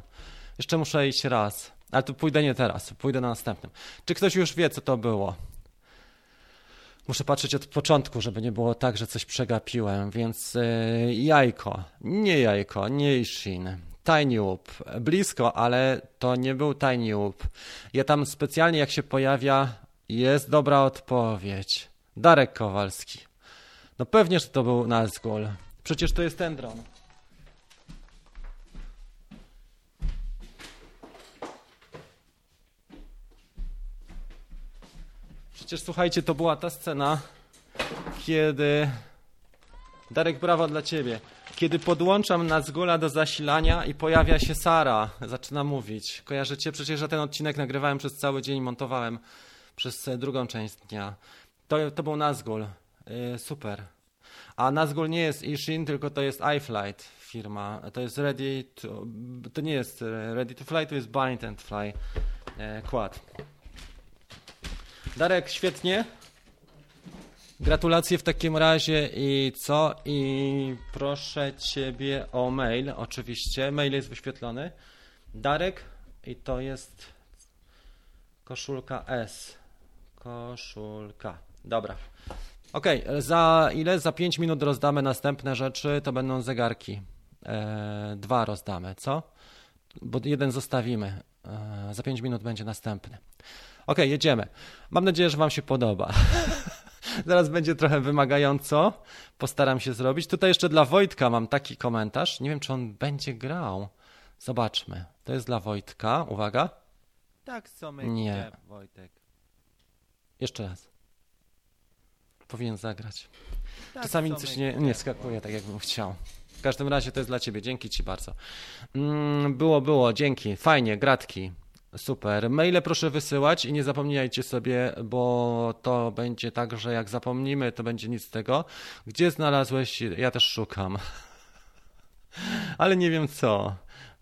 Jeszcze muszę iść raz. Ale to pójdę nie teraz, pójdę na następnym. Czy ktoś już wie, co to było? Muszę patrzeć od początku, żeby nie było tak, że coś przegapiłem, więc yy, jajko, nie jajko, nie Ishin, Tiny Whoop, blisko, ale to nie był Tiny Whoop. Ja tam specjalnie jak się pojawia, jest dobra odpowiedź. Darek Kowalski. No pewnie, że to był Nazgul. Przecież to jest ten dron. Przecież słuchajcie, to była ta scena, kiedy... Darek, brawa dla ciebie. Kiedy podłączam Nazgula do zasilania i pojawia się Sara, zaczyna mówić. Kojarzycie? Przecież ja ten odcinek nagrywałem przez cały dzień, montowałem przez drugą część dnia. To, to był Nazgul. Yy, super. A Nazgul nie jest Ishin, tylko to jest iFlight firma. To jest Ready to... To nie jest Ready to Fly, to jest Bind and Fly yy, Quad. Darek, świetnie. Gratulacje w takim razie i co? I proszę Ciebie o mail, oczywiście. Mail jest wyświetlony. Darek i to jest koszulka S. Koszulka. Dobra. Ok, za ile? Za 5 minut rozdamy następne rzeczy. To będą zegarki. E, dwa rozdamy, co? Bo jeden zostawimy. E, za 5 minut będzie następny. Ok, jedziemy. Mam nadzieję, że Wam się podoba. Zaraz będzie trochę wymagająco. Postaram się zrobić. Tutaj jeszcze dla Wojtka mam taki komentarz. Nie wiem, czy on będzie grał. Zobaczmy. To jest dla Wojtka. Uwaga. Tak, my Nie. Wojtek. Jeszcze raz. Powinien zagrać. Tak, Czasami coś nie, nie skakuje tak, jakbym chciał. W każdym razie to jest dla Ciebie. Dzięki Ci bardzo. Mm, było, było. Dzięki. Fajnie. Gratki. Super. Maile proszę wysyłać i nie zapomniajcie sobie, bo to będzie tak, że jak zapomnimy, to będzie nic z tego. Gdzie znalazłeś? Ja też szukam. Ale nie wiem co.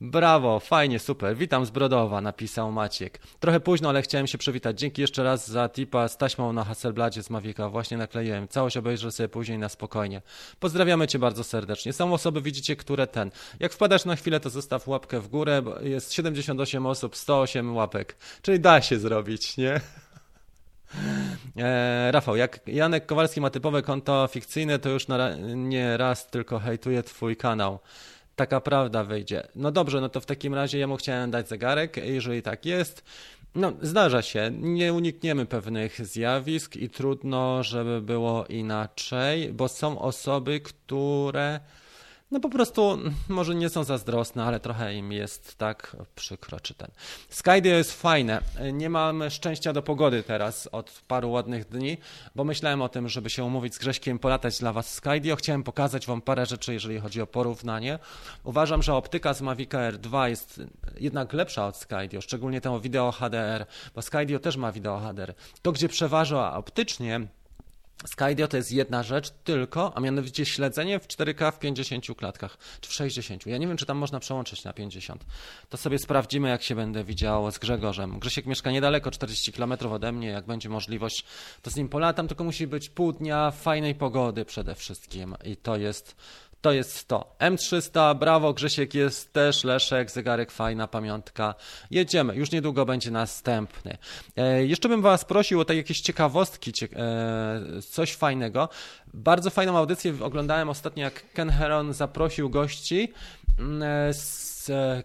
Brawo, fajnie, super. Witam z Brodowa, napisał Maciek. Trochę późno, ale chciałem się przywitać. Dzięki jeszcze raz za tipa z taśmą na Hasselbladzie z Mavika. Właśnie nakleiłem. Całość obejrzę sobie później na spokojnie. Pozdrawiamy Cię bardzo serdecznie. Są osoby, widzicie, które ten. Jak wpadasz na chwilę, to zostaw łapkę w górę, bo jest 78 osób, 108 łapek. Czyli da się zrobić, nie? E, Rafał, jak Janek Kowalski ma typowe konto fikcyjne, to już na, nie raz tylko hejtuje Twój kanał taka prawda wyjdzie. No dobrze, no to w takim razie ja mu chciałem dać zegarek, jeżeli tak jest. No, zdarza się, nie unikniemy pewnych zjawisk i trudno, żeby było inaczej, bo są osoby, które no po prostu może nie są zazdrosne, ale trochę im jest tak przykro czy ten. Skydio jest fajne. Nie mam szczęścia do pogody teraz od paru ładnych dni, bo myślałem o tym, żeby się umówić z Grześkiem, polatać dla Was Skydio. Chciałem pokazać Wam parę rzeczy, jeżeli chodzi o porównanie. Uważam, że optyka z Mavic Air 2 jest jednak lepsza od Skydio, szczególnie tę wideo HDR, bo Skydio też ma wideo HDR. To, gdzie przeważa optycznie, Skydio to jest jedna rzecz tylko, a mianowicie śledzenie w 4K w 50 klatkach, czy w 60. Ja nie wiem, czy tam można przełączyć na 50. To sobie sprawdzimy, jak się będę widział z Grzegorzem. Grzesiek mieszka niedaleko, 40 km ode mnie, jak będzie możliwość, to z nim polatam, tylko musi być pół dnia fajnej pogody przede wszystkim i to jest To jest to. M300, brawo, Grzesiek jest też, Leszek, zegarek, fajna pamiątka. Jedziemy, już niedługo będzie następny. E, jeszcze bym Was prosił o te jakieś ciekawostki, cie, e, coś fajnego. Bardzo fajną audycję oglądałem ostatnio, jak Ken Heron zaprosił gości mm, e, z, e,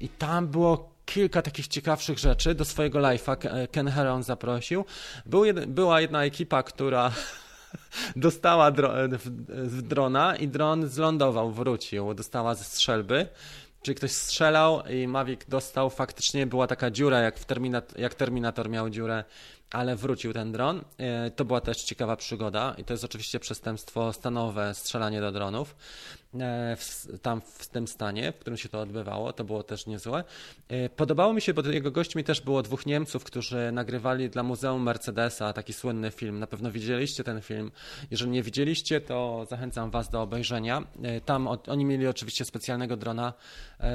i tam było kilka takich ciekawszych rzeczy do swojego live'a e, Ken Heron zaprosił. Był jed, była jedna ekipa, która dostała dro w, w drona i dron zlądował, wrócił, dostała ze strzelby. Czyli ktoś strzelał i Mavic dostał, faktycznie była taka dziura, jak, Terminat jak Terminator miał dziurę, ale wrócił ten dron. E, to była też ciekawa przygoda i to jest oczywiście przestępstwo stanowe, strzelanie do dronów. E, w, tam w tym stanie, w którym się to odbywało. To było też niezłe. E, podobało mi się, bo jego gośćmi też było dwóch Niemców, którzy nagrywali dla Muzeum Mercedesa taki słynny film. Na pewno widzieliście ten film. Jeżeli nie widzieliście, to zachęcam Was do obejrzenia. E, tam oni mieli oczywiście specjalnego drona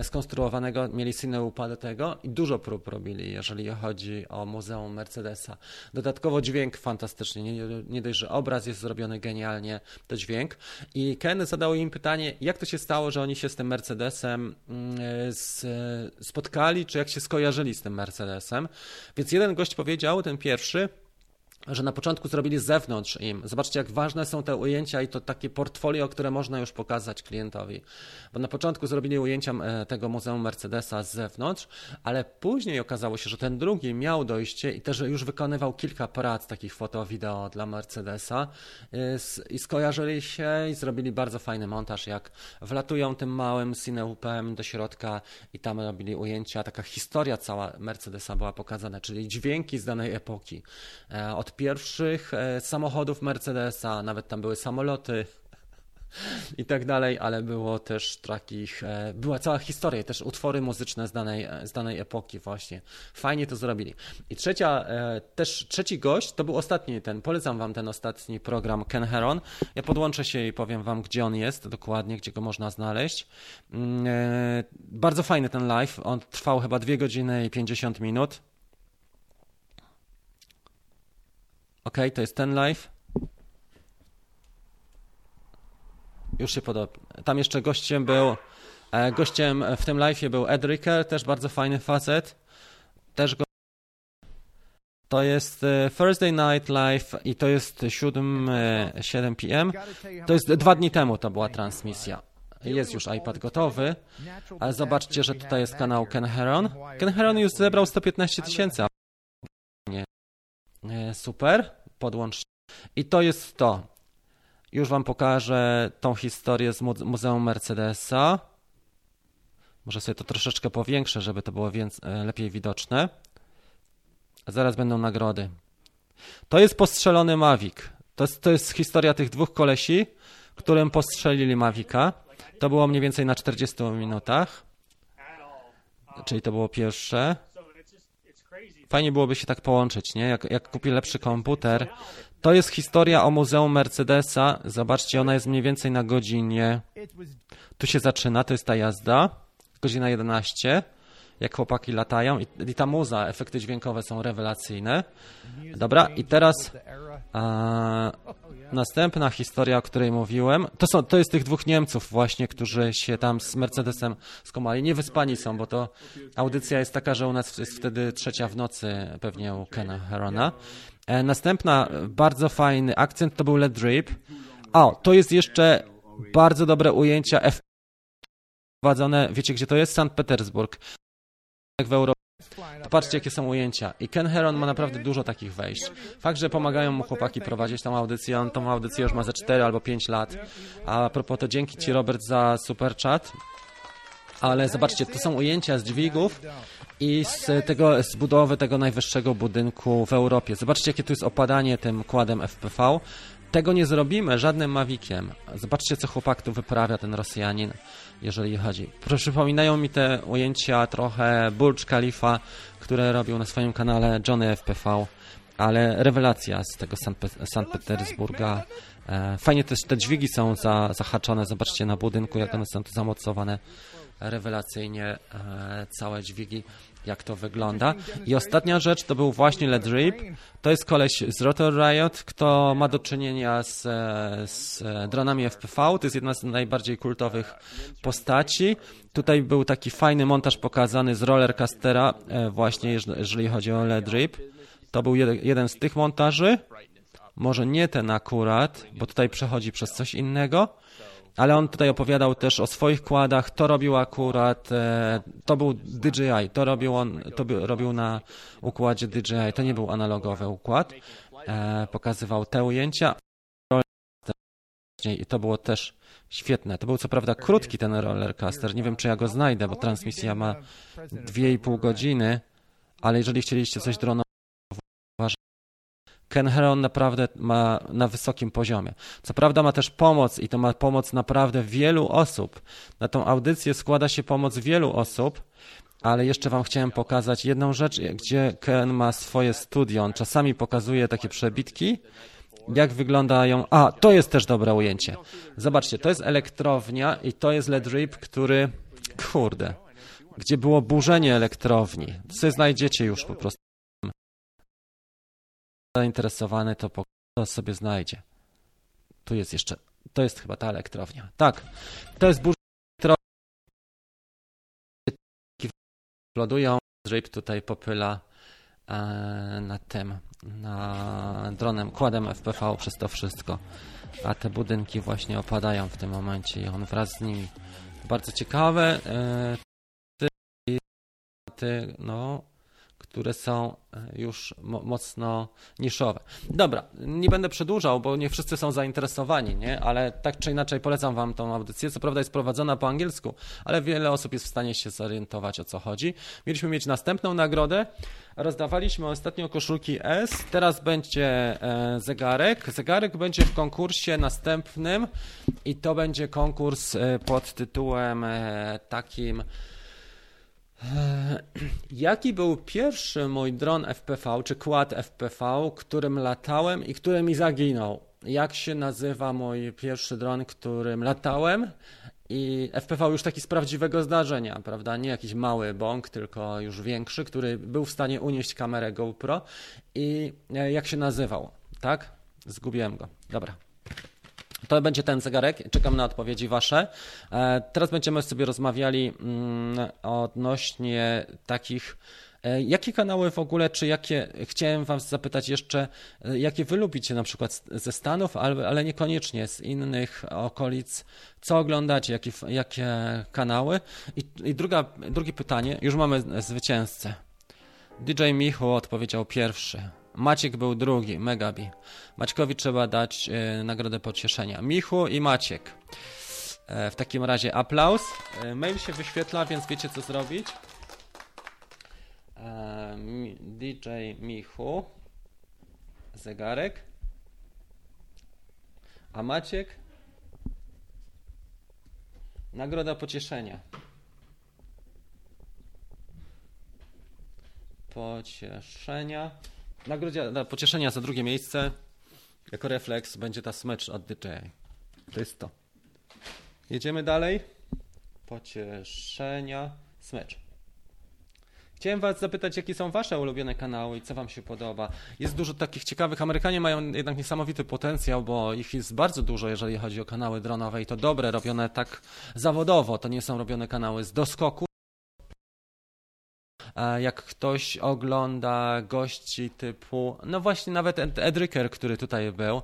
skonstruowanego, mieli Cineupa do tego i dużo prób robili, jeżeli chodzi o Muzeum Mercedesa. Dodatkowo dźwięk fantastycznie. Nie, nie dość, że obraz jest zrobiony genialnie, to dźwięk. I Ken zadał im pytanie, jak to się stało, że oni się z tym Mercedesem mm, z, spotkali, czy jak się skojarzyli z tym Mercedesem. Więc jeden gość powiedział, ten pierwszy, że na początku zrobili z zewnątrz im. Zobaczcie, jak ważne są te ujęcia i to takie portfolio, które można już pokazać klientowi. Bo na początku zrobili ujęcia e, tego Muzeum Mercedesa z zewnątrz, ale później okazało się, że ten drugi miał dojście i też już wykonywał kilka prac takich foto, wideo dla Mercedesa e, i skojarzyli się i zrobili bardzo fajny montaż, jak wlatują tym małym Cineupem do środka i tam robili ujęcia. Taka historia cała Mercedesa była pokazana, czyli dźwięki z danej epoki. E, pierwszych e, samochodów Mercedesa, nawet tam były samoloty i tak dalej, ale było też takich, e, była cała historia, też utwory muzyczne z danej, z danej epoki właśnie. Fajnie to zrobili. I trzecia, e, też trzeci gość, to był ostatni ten, polecam wam ten ostatni program Ken Heron. Ja podłączę się i powiem wam, gdzie on jest dokładnie, gdzie go można znaleźć. Mm, bardzo fajny ten live, on trwał chyba 2 godziny i 50 minut. Ok, to jest ten live. Już się podoba. Tam jeszcze gościem był, e, gościem w tym live był Ed Ricker, też bardzo fajny facet. Też go to jest e, Thursday Night Live i to jest 7, 7 p.m. To jest dwa dni temu to była transmisja. Jest już iPad gotowy, ale zobaczcie, że tutaj jest kanał Ken Heron. Ken Heron już zebrał 115 tysięcy. E, super, podłącz. I to jest to. Już Wam pokażę tą historię z Muzeum Mercedesa. Może sobie to troszeczkę powiększę, żeby to było więcej, lepiej widoczne. Zaraz będą nagrody. To jest postrzelony Mavic. To jest, to jest historia tych dwóch kolesi, którym postrzelili Mavica. To było mniej więcej na 40 minutach. Czyli to było pierwsze. Fajnie byłoby się tak połączyć, nie? Jak, jak kupi lepszy komputer. To jest historia o Muzeum Mercedesa. Zobaczcie, ona jest mniej więcej na godzinie. Tu się zaczyna, to jest ta jazda. Godzina 11 jak chłopaki latają i, i ta muza, efekty dźwiękowe są rewelacyjne. Dobra, i teraz a, następna historia, o której mówiłem, to, są, to jest tych dwóch Niemców właśnie, którzy się tam z Mercedesem skomali. Nie wyspani są, bo to audycja jest taka, że u nas jest wtedy trzecia w nocy, pewnie u Kena Herona. E, następna, bardzo fajny akcent to był Let Drip. O, to jest jeszcze bardzo dobre ujęcia F prowadzone, wiecie gdzie to jest? Sankt Petersburg w Europie. Popatrzcie, jakie są ujęcia. I Ken Heron ma naprawdę dużo takich wejść. Fakt, że pomagają mu chłopaki prowadzić tą audycję, on tą audycję już ma ze 4 albo 5 lat. A propos to dzięki Ci, Robert, za super chat. Ale zobaczcie, to są ujęcia z dźwigów i z, tego, z budowy tego najwyższego budynku w Europie. Zobaczcie, jakie tu jest opadanie tym kładem FPV. Tego nie zrobimy żadnym Mavikiem. Zobaczcie, co chłopak tu wyprawia, ten Rosjanin jeżeli chodzi. Przypominają mi te ujęcia trochę Burj Khalifa, które robił na swoim kanale Johnny FPV, ale rewelacja z tego Sankt Petersburga. E, fajnie też te dźwigi są za, zahaczone, zobaczcie na budynku, jak one są tu zamocowane. rewelacyjnie e, całe dźwigi, jak to wygląda. I ostatnia rzecz to był właśnie Led Rip. To jest koleś z Rotor Riot, kto ma do czynienia z, z dronami FPV. To jest jedna z najbardziej kultowych postaci. Tutaj był taki fajny montaż pokazany z rollercastera, e, właśnie jeż- jeżeli chodzi o Led Rip. To był jeden z tych montaży. Może nie ten akurat, bo tutaj przechodzi przez coś innego. Ale on tutaj opowiadał też o swoich kładach, to robił akurat, e, to był DJI, to robił on, to by, robił na układzie DJI, to nie był analogowy układ. E, pokazywał te ujęcia. I to było też świetne. To był co prawda krótki ten rollercaster, nie wiem czy ja go znajdę, bo transmisja ma 2,5 godziny, ale jeżeli chcieliście coś dronowego, Ken Heron naprawdę ma na wysokim poziomie. Co prawda ma też pomoc i to ma pomoc naprawdę wielu osób. Na tą audycję składa się pomoc wielu osób, ale jeszcze Wam chciałem pokazać jedną rzecz, gdzie Ken ma swoje studio. On czasami pokazuje takie przebitki, jak wyglądają. A, to jest też dobre ujęcie. Zobaczcie, to jest elektrownia i to jest LED Rip, który. Kurde. Gdzie było burzenie elektrowni. Co znajdziecie już po prostu zainteresowany, to, po, sobie znajdzie. Tu jest jeszcze, to jest chyba ta elektrownia. Tak, to jest burza elektrowni. Eksplodują, Drip tutaj popyla e, na tym, na dronem, kładem FPV przez to wszystko. A te budynki właśnie opadają w tym momencie i on wraz z nimi. Bardzo ciekawe, e, no, które są e, już mo mocno niszowe. Dobra, nie będę przedłużał, bo nie wszyscy są zainteresowani, nie? ale tak czy inaczej polecam Wam tą audycję. Co prawda jest prowadzona po angielsku, ale wiele osób jest w stanie się zorientować o co chodzi. Mieliśmy mieć następną nagrodę. Rozdawaliśmy ostatnio koszulki S, teraz będzie e, zegarek. Zegarek będzie w konkursie następnym i to będzie konkurs e, pod tytułem takim Jaki był pierwszy mój dron FPV, czy kład FPV, którym latałem i który mi zaginął? Jak się nazywa mój pierwszy dron, którym latałem? I FPV już taki z prawdziwego zdarzenia, prawda? Nie jakiś mały bąk, tylko już większy, który był w stanie unieść kamerę GoPro. I e, jak się nazywał? Tak? Zgubiłem go. Dobra. To będzie ten zegarek. Czekam na odpowiedzi Wasze. E, teraz będziemy sobie rozmawiali mm, odnośnie takich. E, jakie kanały w ogóle, czy jakie, chciałem Was zapytać jeszcze, e, jakie Wy lubicie na przykład ze Stanów, ale, ale niekoniecznie z innych okolic, co oglądacie, jakie, jakie kanały? I, i druga, drugie pytanie, już mamy zwycięzcę. DJ Michu odpowiedział pierwszy. Maciek był drugi, Megabi. Maćkowi trzeba dać e, nagrodę pocieszenia. Michu i Maciek. E, w takim razie aplauz. E, mail się wyświetla, więc wiecie co zrobić. E, DJ Michu. Zegarek. A Maciek? Nagroda pocieszenia. Pocieszenia. Nagroda pocieszenia za drugie miejsce. Jako refleks będzie ta smycz od DJI. To jest to. Jedziemy dalej. Pocieszenia. Smycz. Chciałem Was zapytać, jakie są Wasze ulubione kanały i co Wam się podoba. Jest dużo takich ciekawych. Amerykanie mają jednak niesamowity potencjał, bo ich jest bardzo dużo, jeżeli chodzi o kanały dronowe i to dobre, robione tak zawodowo. To nie są robione kanały z doskoku. E, Jak ktoś ogląda gości typu, no właśnie nawet Ed- Edryker, który tutaj był.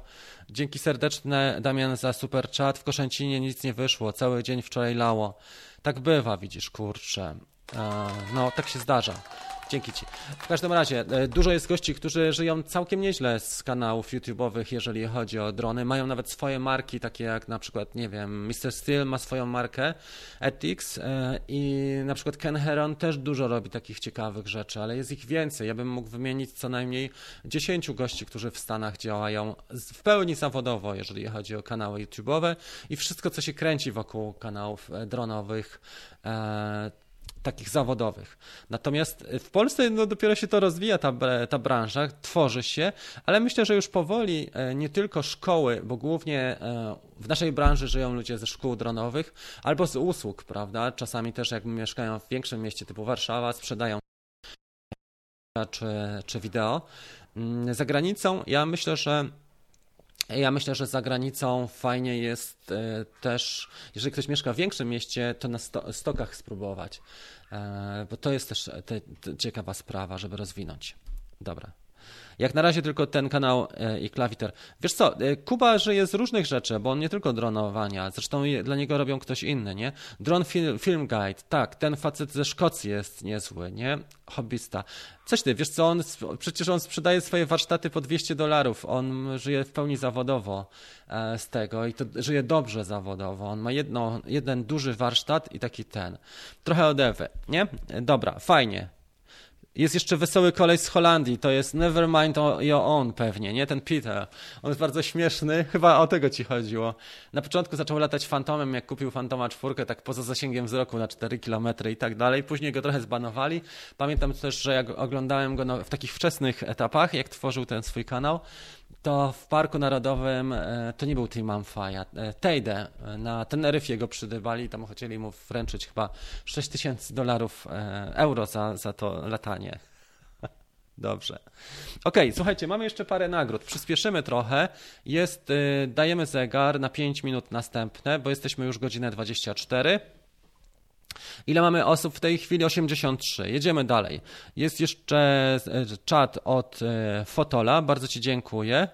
Dzięki serdeczne Damian za super chat. W Koszęcinie nic nie wyszło, cały dzień wczoraj lało. Tak bywa, widzisz, kurczę. E, No, tak się zdarza. Dzięki Ci. W każdym razie, e, dużo jest gości, którzy żyją całkiem nieźle z kanałów YouTube'owych, jeżeli chodzi o drony. Mają nawet swoje marki, takie jak na przykład, nie wiem, Mr. Steel ma swoją markę, Ethics e, i na przykład Ken Heron też dużo robi takich ciekawych rzeczy, ale jest ich więcej. Ja bym mógł wymienić co najmniej 10 gości, którzy w Stanach działają w pełni zawodowo, jeżeli chodzi o kanały YouTube'owe i wszystko, co się kręci wokół kanałów e, dronowych. E, takich zawodowych. Natomiast w Polsce no, dopiero się to rozwija, ta, ta branża, tworzy się, ale myślę, że już powoli e, nie tylko szkoły, bo głównie e, w naszej branży żyją ludzie ze szkół dronowych albo z usług, prawda? Czasami też jak mieszkają w większym mieście typu Warszawa, sprzedają czy, czy wideo. Mm, za granicą ja myślę, że ja myślę, że za granicą fajnie jest e, też, jeżeli ktoś mieszka w większym mieście, to na sto, stokach spróbować, e, bo to jest też te, te ciekawa sprawa, żeby rozwinąć. Dobra. Jak na razie tylko ten kanał e, i klawiter. Wiesz co, e, Kuba żyje z różnych rzeczy, bo on nie tylko dronowania, zresztą dla niego robią ktoś inny, nie? Drone Film, film Guide, tak, ten facet ze Szkocji jest niezły, nie? Hobbysta. Coś ty, wiesz co, on, przecież on sprzedaje swoje warsztaty po 200 dolarów, on żyje w pełni zawodowo e, z tego i to żyje dobrze zawodowo. On ma jedno, jeden duży warsztat i taki ten. Trochę od Ewy, nie? Dobra, fajnie. Jest jeszcze wesoły kolej z Holandii, to jest Nevermind Your Own pewnie, nie? Ten Peter. On jest bardzo śmieszny, chyba o tego ci chodziło. Na początku zaczął latać Fantomem, jak kupił Fantoma czwórkę, tak poza zasięgiem wzroku na 4 km i tak dalej. Później go trochę zbanowali. Pamiętam też, że jak oglądałem go w takich wczesnych etapach, jak tworzył ten swój kanał, to w Parku Narodowym e, to nie był Team Amfaja, e, Tejde e, na Teneryfie go przydybali, tam chcieli mu wręczyć chyba 6 tysięcy dolarów euro za, za to latanie. Dobrze. Ok, słuchajcie, mamy jeszcze parę nagród. Przyspieszymy trochę. Jest, dajemy zegar na 5 minut następne, bo jesteśmy już godzinę 24. Ile mamy osób w tej chwili? 83. Jedziemy dalej. Jest jeszcze e, czat od e, Fotola. Bardzo Ci dziękuję.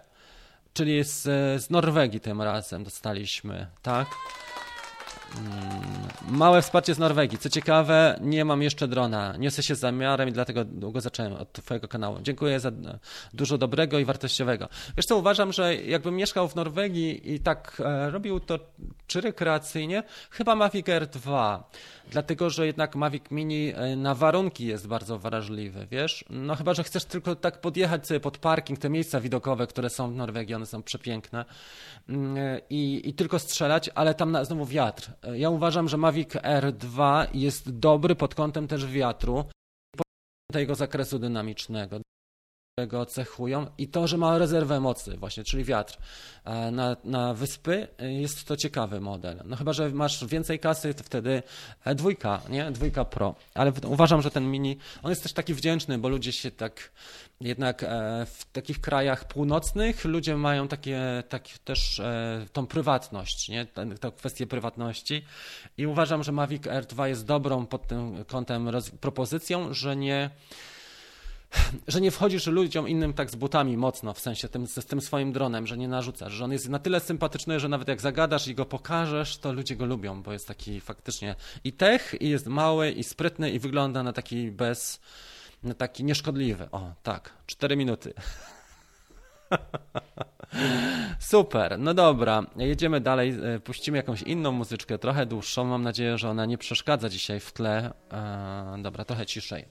Czyli z, z Norwegii tym razem dostaliśmy, tak? Mm, małe wsparcie z Norwegii. Co ciekawe, nie mam jeszcze drona. Niosę się z zamiarem i dlatego długo zacząłem od Twojego kanału. Dziękuję za dużo dobrego i wartościowego. Wiesz co, uważam, że jakbym mieszkał w Norwegii i tak e, robił to czy rekreacyjnie, chyba Mavic Air 2. Dlatego, że jednak Mavic Mini e, na warunki jest bardzo wrażliwy, wiesz? No chyba, że chcesz tylko tak podjechać sobie pod parking, te miejsca widokowe, które są w Norwegii, one są przepiękne mm, e, i, i tylko strzelać, ale tam na, znowu wiatr. E, ja uważam, że Mavic R2 jest dobry pod kątem też wiatru, pod kątem jego zakresu dynamicznego go cechują i to, że ma rezerwę mocy właśnie, czyli wiatr e, na, na wyspy, e, jest to ciekawy model. No chyba, że masz więcej kasy, to wtedy e, dwójka, nie? Dwójka Pro. Ale uważam, że ten mini, on jest też taki wdzięczny, bo ludzie się tak jednak w takich krajach północnych ludzie mają takie, tak też tą prywatność, nie? Tę kwestię prywatności i uważam, że Mavic R2 jest dobrą pod tym kątem propozycją, że nie że nie wchodzisz ludziom innym tak z butami mocno, w sensie tym, z tym swoim dronem, że nie narzucasz, że on jest na tyle sympatyczny, że nawet jak zagadasz i go pokażesz, to ludzie go lubią, bo jest taki faktycznie i tech, i jest mały, i sprytny, i wygląda na taki bez, na taki nieszkodliwy. O, tak, cztery minuty. Super, no dobra, jedziemy dalej, e, puścimy jakąś inną muzyczkę, trochę dłuższą, mam nadzieję, że ona nie przeszkadza dzisiaj w tle. Eee, dobra, trochę ciszej.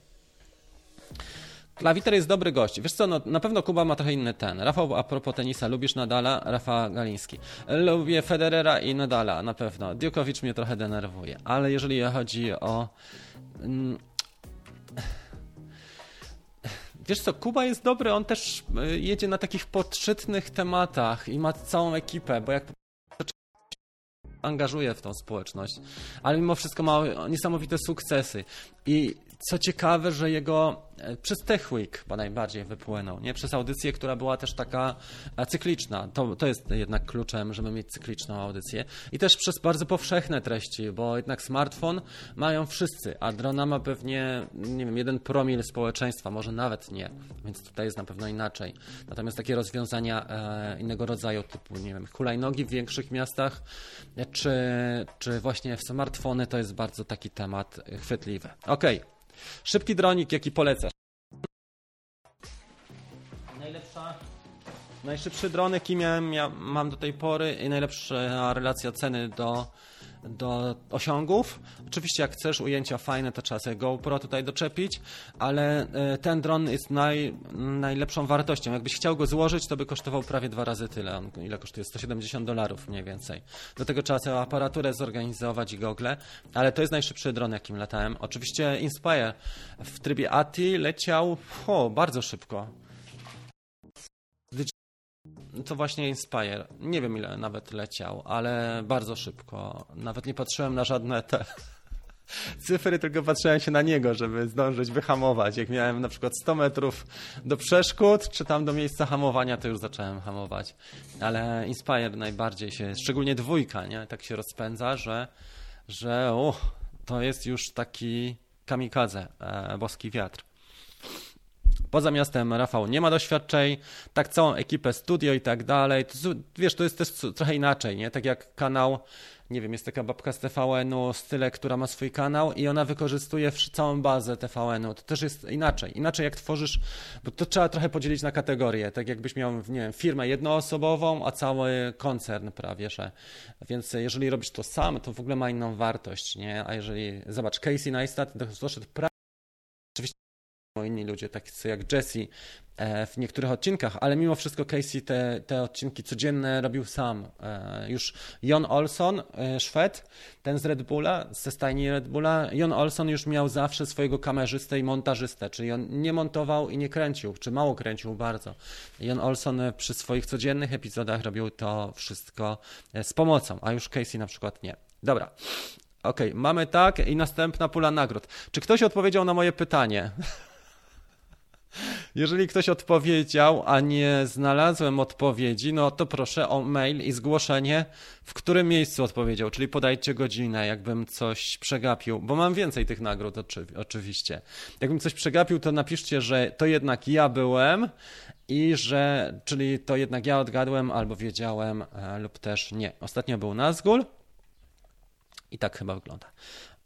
Klawiter jest dobry gość. Wiesz co, no, na pewno Kuba ma trochę inny ten. Rafał, a propos tenisa, lubisz Nadala? Rafa Galiński. Lubię Federera i Nadala, na pewno. Diokowicz mnie trochę denerwuje. Ale jeżeli chodzi o... Mm, wiesz co, Kuba jest dobry, on też y, jedzie na takich podszytnych tematach i ma całą ekipę, bo jak angażuje w tą społeczność, ale mimo wszystko ma niesamowite sukcesy. I co ciekawe, że jego przez Tech Week chyba najbardziej wypłynął, nie? Przez audycję, która była też taka e, cykliczna. To, to jest jednak kluczem, żeby mieć cykliczną audycję. I też przez bardzo powszechne treści, bo jednak smartfon mają wszyscy, a drona ma pewnie, nie wiem, jeden promil społeczeństwa, może nawet nie, więc tutaj jest na pewno inaczej. Natomiast takie rozwiązania e, innego rodzaju, typu, nie wiem, hulajnogi w większych miastach, czy, czy właśnie smartfony, to jest bardzo taki temat chwytliwy. Okej. Okay. Szybki dronik, jaki polecasz? Najlepsza, najszybszy dron, jaki miałem, ja mam do tej pory i najlepsza relacja ceny do do osiągów. Oczywiście jak chcesz ujęcia fajne, to trzeba sobie GoPro tutaj doczepić, ale e, ten dron jest naj, najlepszą wartością. Jakbyś chciał go złożyć, to by kosztował prawie dwa razy tyle. On, ile kosztuje? 170 dolarów mniej więcej. Do tego trzeba sobie aparaturę zorganizować i gogle, ale to jest najszybszy dron, jakim latałem. Oczywiście Inspire w trybie ATI leciał o, bardzo szybko. To właśnie Inspire. Nie wiem ile nawet leciał, ale bardzo szybko. Nawet nie patrzyłem na żadne te cyfry, tylko patrzyłem się na niego, żeby zdążyć wyhamować. Jak miałem na przykład 100 metrów do przeszkód, czy tam do miejsca hamowania, to już zacząłem hamować. Ale Inspire najbardziej się, szczególnie dwójka, nie? tak się rozpędza, że, że uh, to jest już taki kamikadze, e, boski wiatr. Poza miastem Rafał nie ma doświadczeń, tak całą ekipę studio i tak dalej. To, wiesz, to jest też trochę inaczej, nie? Tak jak kanał, nie wiem, jest taka babka z TVN-u, Style, która ma swój kanał i ona wykorzystuje całą bazę TVN-u. To też jest inaczej. Inaczej jak tworzysz, bo to trzeba trochę podzielić na kategorie. Tak jakbyś miał, nie wiem, firmę jednoosobową, a cały koncern prawie, że. Więc jeżeli robisz to sam, to w ogóle ma inną wartość, nie? A jeżeli, zobacz, Casey Neistat doszedł prawie inni ludzie, tacy jak Jesse e, w niektórych odcinkach, ale mimo wszystko Casey te, te odcinki codzienne robił sam. E, już Jon Olson, e, Szwed, ten z Red Bulla, ze stajni Red Bulla, Jon Olson już miał zawsze swojego kamerzystę i montażystę, czyli on nie montował i nie kręcił, czy mało kręcił bardzo. Jon Olson przy swoich codziennych epizodach robił to wszystko z pomocą, a już Casey na przykład nie. Dobra. Okay, mamy tak i następna pula nagród. Czy ktoś odpowiedział na moje pytanie? Jeżeli ktoś odpowiedział, a nie znalazłem odpowiedzi, no to proszę o mail i zgłoszenie, w którym miejscu odpowiedział, czyli podajcie godzinę, jakbym coś przegapił, bo mam więcej tych nagród oczy, oczywiście. Jakbym coś przegapił, to napiszcie, że to jednak ja byłem i że, czyli to jednak ja odgadłem albo wiedziałem e, lub też nie. Ostatnio był Nazgul i tak chyba wygląda.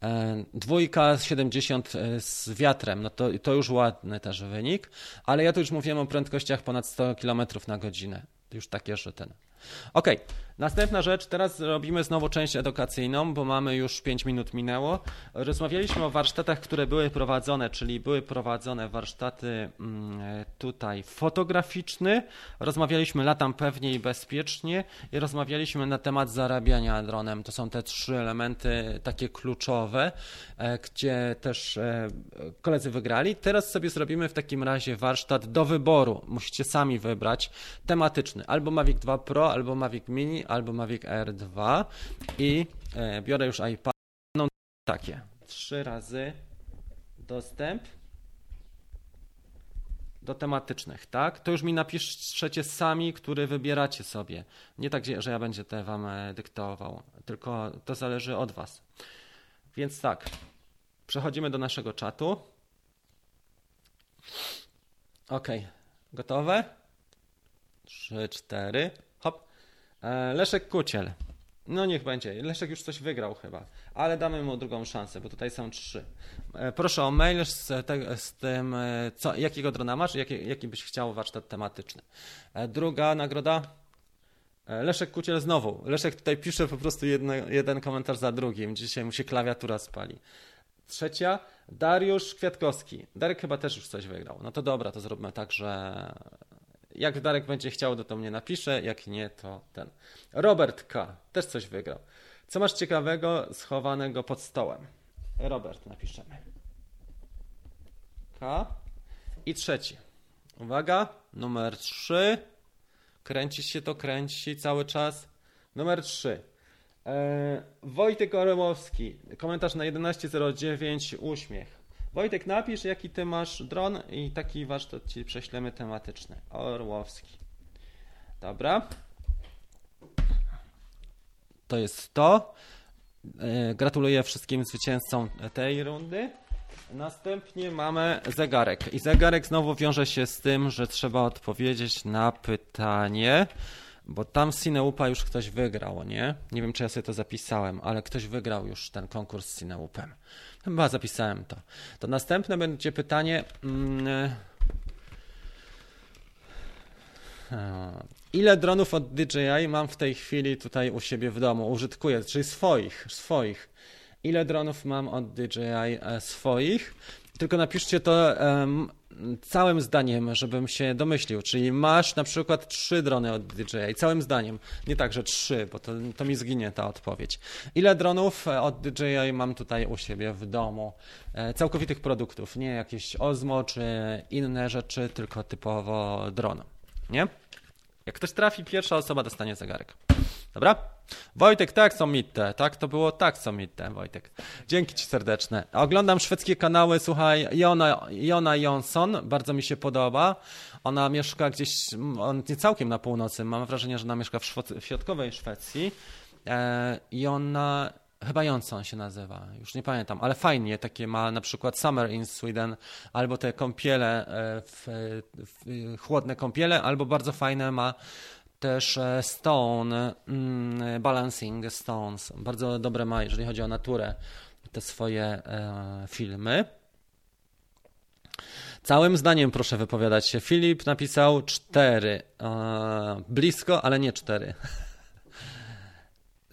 E, dwójka 70 e, z wiatrem, no to, to już ładny też wynik, ale ja tu już mówiłem o prędkościach ponad 100 km na godzinę. Już takie, że ten. Ok, następna rzecz, teraz robimy znowu część edukacyjną, bo mamy już 5 minut minęło. Rozmawialiśmy o warsztatach, które były prowadzone, czyli były prowadzone warsztaty mm, tutaj fotograficzne, rozmawialiśmy latam pewnie i bezpiecznie i rozmawialiśmy na temat zarabiania dronem. To są te trzy elementy takie kluczowe, e, gdzie też e, koledzy wygrali. Teraz sobie zrobimy w takim razie warsztat do wyboru. Musicie sami wybrać tematyczny, albo Mavic 2 Pro, albo Mavic Mini, albo Mavic Air 2 i e, biorę już iPad. No takie. Trzy razy dostęp do tematycznych, tak? To już mi napiszecie sami, który wybieracie sobie. Nie tak, że ja będę te wam e, dyktował, tylko to zależy od was. Więc tak, przechodzimy do naszego czatu. Ok, gotowe? Trzy, cztery. E, Leszek Kuciel. No niech będzie. Leszek już coś wygrał chyba, ale damy mu drugą szansę, bo tutaj są trzy. E, proszę o mail z, te, z tym, e, co, jakiego drona masz, jaki, jaki byś chciał warsztat tematyczny. Druga nagroda. Leszek Kuciel znowu. Leszek tutaj pisze po prostu jedno, jeden komentarz za drugim. Dzisiaj mu się klawiatura spali. Trzecia, Dariusz Kwiatkowski. Darek chyba też już coś wygrał. No to dobra, to zróbmy tak, że jak Darek będzie chciał, to, to mnie napisze, jak nie, to ten. Robert K. też coś wygrał. Co masz ciekawego schowanego pod stołem? Robert napiszemy. K. I trzeci. Uwaga, numer trzy. Kręci się to, kręci cały czas. Numer trzy. Eee, Wojtek Orłowski. Komentarz na 11.09. Uśmiech. Wojtek, napisz, jaki ty masz dron i taki warsztat ci prześlemy tematyczny. Orłowski. Dobra. To jest to. E, gratuluję wszystkim zwycięzcom tej rundy. Następnie mamy zegarek. I zegarek znowu wiąże się z tym, że trzeba odpowiedzieć na pytanie, bo tam Cineupa już ktoś wygrał, nie? Nie wiem, czy ja sobie to zapisałem, ale ktoś wygrał już ten konkurs z Cineupem. Chyba zapisałem to. To następne będzie pytanie. Mm, E, ile dronów od DJI mam w tej chwili tutaj u siebie w domu? Użytkuję, czyli swoich, swoich. Ile dronów mam od DJI e, swoich? Tylko napiszcie to całym zdaniem, żebym się domyślił. Czyli masz na przykład trzy drony od DJI, całym zdaniem. Nie tak, że trzy, bo to, to mi zginie ta odpowiedź. Ile dronów e, od DJI mam tutaj u siebie w domu? E, całkowitych produktów, nie jakieś Osmo czy inne rzeczy, tylko typowo dron. Nie? Jak ktoś trafi, pierwsza osoba dostanie zegarek. Dobra? Wojtek, tak są mitte. Tak to było, tak są mitte, Wojtek. Dzięki Ci serdeczne. Oglądam szwedzkie kanały, słuchaj, Jona, Jona Jonsson, bardzo mi się podoba. Ona mieszka gdzieś, on nie całkiem na północy, mam wrażenie, że ona mieszka w, w środkowej Szwecji. E, I Chyba Jonsson się nazywa, już nie pamiętam, ale fajnie, takie ma na przykład Summer in Sweden, albo te kąpiele, e, w, w, chłodne kąpiele, albo bardzo fajne ma też e, Stone, mm, Balancing Stones. Bardzo dobre ma, jeżeli chodzi o naturę, te swoje e, filmy. Całym zdaniem proszę wypowiadać się. Filip napisał cztery. E, blisko, ale nie cztery.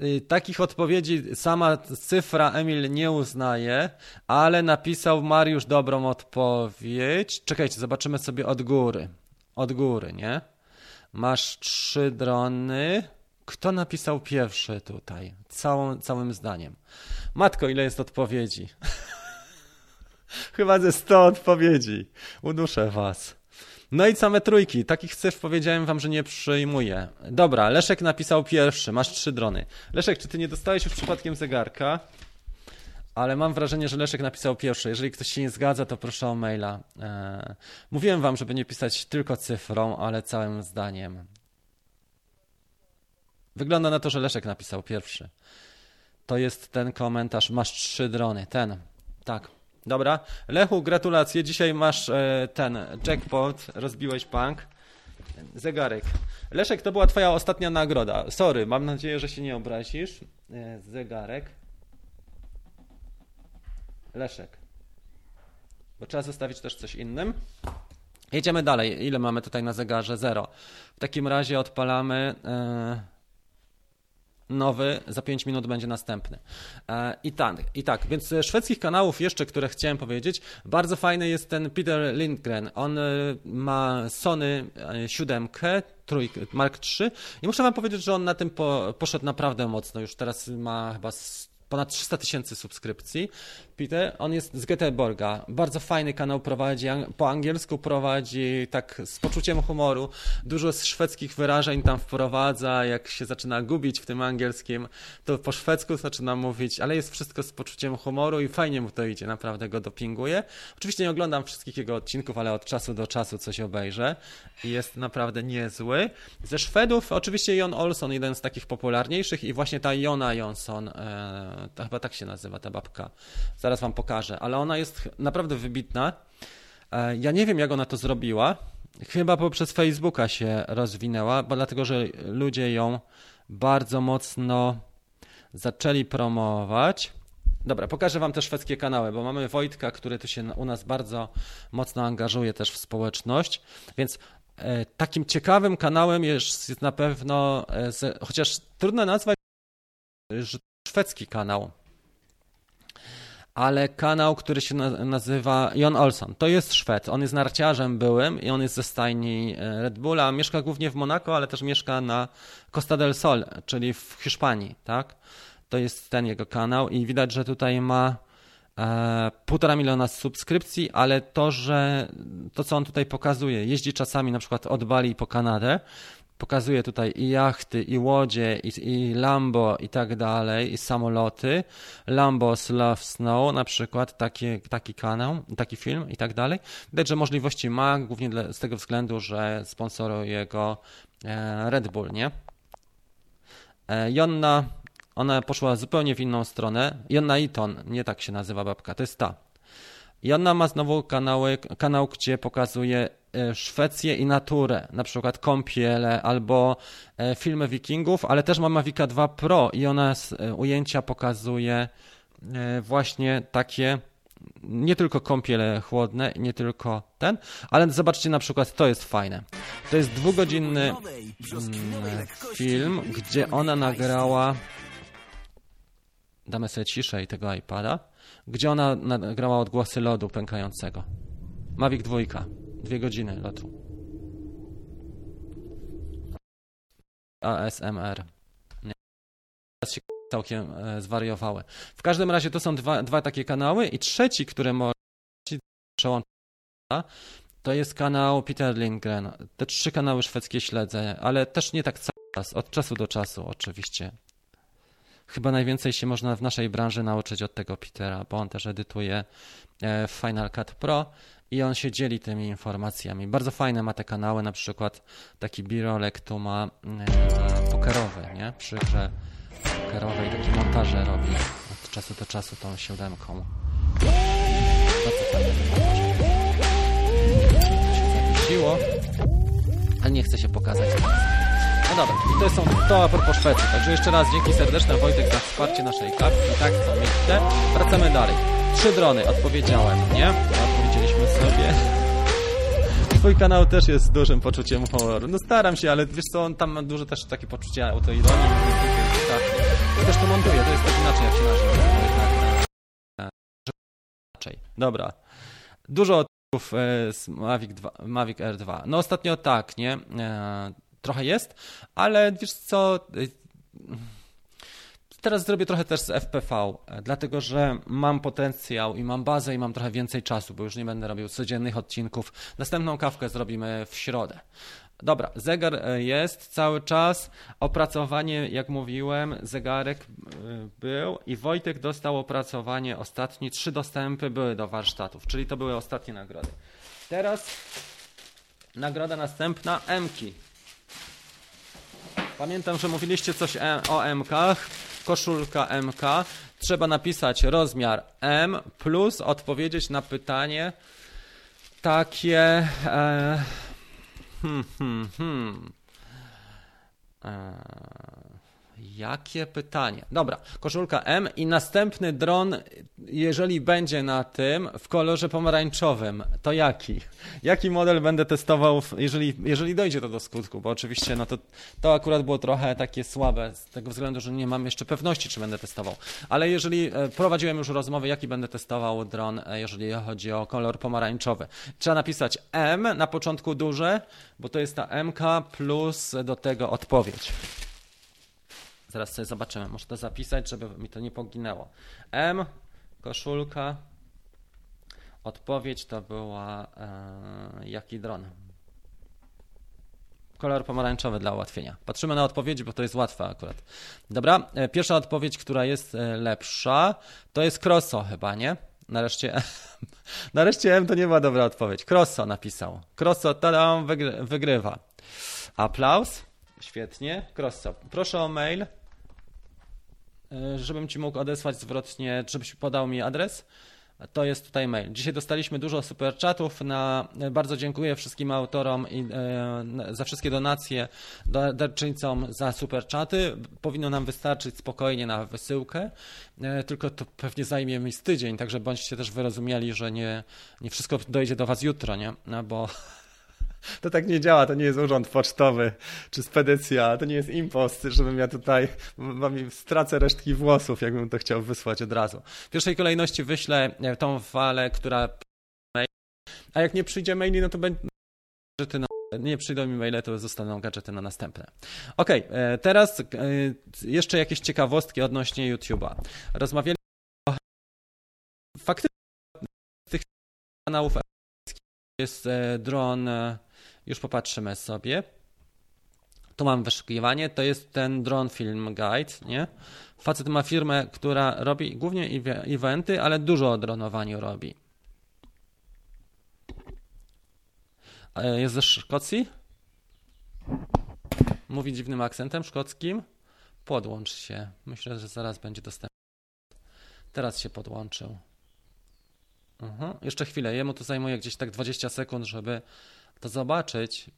Y, takich odpowiedzi sama cyfra Emil nie uznaje, ale napisał Mariusz dobrą odpowiedź. Czekajcie, zobaczymy sobie od góry. Od góry, nie? Masz trzy drony. Kto napisał pierwszy tutaj? Całą, całym zdaniem. Matko, ile jest odpowiedzi? Chyba ze 100 odpowiedzi. Uduszę was. No i same trójki. Takich cyfr powiedziałem wam, że nie przyjmuję. Dobra, Leszek napisał pierwszy. Masz trzy drony. Leszek, czy ty nie dostałeś już przypadkiem zegarka? ale mam wrażenie, że Leszek napisał pierwszy. Jeżeli ktoś się nie zgadza, to proszę o maila. E, mówiłem wam, żeby nie pisać tylko cyfrą, ale całym zdaniem. Wygląda na to, że Leszek napisał pierwszy. To jest ten komentarz. Masz trzy drony. Ten. Tak. Dobra. Lechu, gratulacje. Dzisiaj masz e, ten jackpot. Rozbiłeś bank. Zegarek. Leszek, to była twoja ostatnia nagroda. Sorry, mam nadzieję, że się nie obrazisz. E, zegarek. Leszek. Bo trzeba zostawić też coś innym. Jedziemy dalej. Ile mamy tutaj na zegarze? Zero. W takim razie odpalamy e, nowy, za 5 minut będzie następny. E, I tak, I tak, więc szwedzkich kanałów jeszcze, które chciałem powiedzieć, bardzo fajny jest ten Peter Lindgren. On e, ma Sony 7, trójkę, Mark III i muszę wam powiedzieć, że on na tym po, poszedł naprawdę mocno. Już teraz ma chyba ponad 300 tysięcy subskrypcji. Peter, on jest z Göteborga. Bardzo fajny kanał prowadzi, po angielsku prowadzi, tak z poczuciem humoru. Dużo z szwedzkich wyrażeń tam wprowadza. Jak się zaczyna gubić w tym angielskim, to po szwedzku zaczyna mówić, ale jest wszystko z poczuciem humoru i fajnie mu to idzie, naprawdę go dopinguje. Oczywiście nie oglądam wszystkich jego odcinków, ale od czasu do czasu coś obejrzę i jest naprawdę niezły. Ze Szwedów oczywiście Jon Olson, jeden z takich popularniejszych i właśnie ta Jona Jonsson, e, chyba tak się nazywa ta babka zaraz wam pokażę, ale ona jest naprawdę wybitna. E, ja nie wiem, jak ona to zrobiła. Chyba poprzez Facebooka się rozwinęła, bo dlatego, że ludzie ją bardzo mocno zaczęli promować. Dobra, pokażę Wam te szwedzkie kanały, bo mamy Wojtka, który tu się u nas bardzo mocno angażuje też w społeczność, więc e, takim ciekawym kanałem jest, jest na pewno, e, chociaż trudno nazwać, że szwedzki kanał, ale kanał, który się nazywa Jon Olson. To jest Szwed. On jest narciarzem byłym i on jest ze stajni e, Red Bulla. Mieszka głównie w Monako, ale też mieszka na Costa del Sol, czyli w Hiszpanii, tak? To jest ten jego kanał i widać, że tutaj ma e, półtora miliona subskrypcji, ale to, że to, co on tutaj pokazuje, jeździ czasami na przykład od Bali po Kanadę, pokazuje tutaj i jachty, i łodzie, i, i Lambo, i tak dalej, i samoloty. Lambo's Love Snow, na przykład, taki, taki kanał, taki film, i tak dalej. Widać, że możliwości ma, głównie dla, z tego względu, że sponsoruje go e, Red Bull, nie? E, Jonna, ona poszła zupełnie w inną stronę. Jonna Eaton, nie tak się nazywa babka, to jest ta. Jonna ma znowu kanały, kanał, gdzie pokazuje E, Szwecję i naturę, na przykład kąpiele albo e, filmy wikingów, ale też ma Mavica 2 Pro i ona z e, ujęcia pokazuje właśnie takie nie tylko kąpiele chłodne, nie tylko ten, ale zobaczcie na przykład, to jest fajne. To jest dwugodzinny mm, film, gdzie ona nagrała damy sobie ciszej tego iPada, gdzie ona nagrała odgłosy lodu pękającego. Mavic 2, dwie godziny lotu. ASMR. Nie. Teraz się całkiem e, zwariowały. W każdym razie to są dwa, dwa takie kanały i trzeci, który może przełączyć, to jest kanał Peter Lindgren. Te trzy kanały szwedzkie śledzę, ale też nie tak cały czas, od czasu do czasu oczywiście. Chyba najwięcej się można w naszej branży nauczyć od tego Petera, bo on też edytuje e, Final Cut Pro i on się dzieli tymi informacjami. Bardzo fajne ma te kanały, na przykład taki birolek tu ma e, pokerowy, nie? Przy grze pokerowej takie montaże robi od czasu do czasu tą siódemką. Bardzo fajne się zawiesiło, ale nie chce się pokazać. Dobra, i to są to a propos Szwecji. Także jeszcze raz dzięki serdeczne Wojtek za wsparcie naszej kapki. Tak, to myślę. Wracamy dalej. Trzy drony, odpowiedziałem, nie? Odpowiedzieliśmy sobie. Twój kanał też jest z dużym poczuciem humoru. No staram się, ale wiesz co, on tam ma dużo też takie poczucie autoironii. Ja też to montuję, to jest tak inaczej jak się nazywa. Inaczej. Dobra. Dużo odcinków e, z Mavic, 2, Mavic R2. No ostatnio tak, nie? Trochę jest, ale wiesz co, y, teraz zrobię trochę też z FPV, dlatego że mam potencjał i mam bazę i mam trochę więcej czasu, bo już nie będę robił codziennych odcinków. Następną kawkę zrobimy w środę. Dobra, zegar e, jest cały czas. Opracowanie, jak mówiłem, zegarek e, był i Wojtek dostał opracowanie ostatni. Trzy dostępy były do warsztatów, czyli to były ostatnie nagrody. Teraz nagroda następna, Mki. Pamiętam, że mówiliście coś o MKach. Koszulka MK. Trzeba napisać rozmiar M plus odpowiedzieć na pytanie takie. E, hmm, hmm, hmm. E, Jakie pytanie? Dobra, koszulka M i następny dron, jeżeli będzie na tym w kolorze pomarańczowym, to jaki? Jaki model będę testował, jeżeli, jeżeli dojdzie to do skutku? Bo oczywiście no to, to akurat było trochę takie słabe z tego względu, że nie mam jeszcze pewności, czy będę testował. Ale jeżeli e, prowadziłem już rozmowy, jaki będę testował dron, e, jeżeli chodzi o kolor pomarańczowy. Trzeba napisać M na początku duże, bo to jest ta MK plus do tego odpowiedź. Zaraz sobie zobaczymy. Muszę to zapisać, żeby mi to nie poginęło. M, koszulka. Odpowiedź to była e, jaki dron? Kolor pomarańczowy dla ułatwienia. Patrzymy na odpowiedzi, bo to jest łatwe akurat. Dobra, e, pierwsza odpowiedź, która jest e, lepsza, to jest Crosso chyba, nie? Nareszcie, nareszcie M to nie była dobra odpowiedź. Crosso napisał. Crosso, tada, wygrywa. Aplauz. Świetnie. Crosso. Proszę o mail. E, żebym Ci mógł odesłać zwrotnie, żebyś podał mi adres. To jest tutaj mail. Dzisiaj dostaliśmy dużo super chatów. Na, bardzo dziękuję wszystkim autorom i, e, za wszystkie donacje, darczyńcom za super chaty. Powinno nam wystarczyć spokojnie na wysyłkę, e, tylko to pewnie zajmie mi z tydzień, także bądźcie też wyrozumiali, że nie, nie wszystko dojdzie do Was jutro, nie? No bo to tak nie działa, to nie jest urząd pocztowy czy spedycja, to nie jest impost, żebym ja tutaj mam, stracę resztki włosów, jakbym to chciał wysłać od razu. W pierwszej kolejności wyślę e, tą falę, która a jak nie przyjdzie maili, no to będzie nie przyjdą mi maile, to zostaną gadżety na następne. Ok, e, teraz e, jeszcze jakieś ciekawostki odnośnie YouTube'a. Rozmawialiśmy o faktycznie tych kanałów jest dron już popatrzymy sobie. Tu mam wyszukiwanie, to jest ten Drone Film Guide, nie? Facet ma firmę, która robi głównie eventy, ale dużo o dronowaniu robi. Jest ze Szkocji? Mówi dziwnym akcentem szkockim. Podłącz się. Myślę, że zaraz będzie dostępny. Teraz się podłączył. Uh -huh. Jeszcze chwilę. Jemu to zajmuje gdzieś tak 20 sekund, żeby to zobaczyć.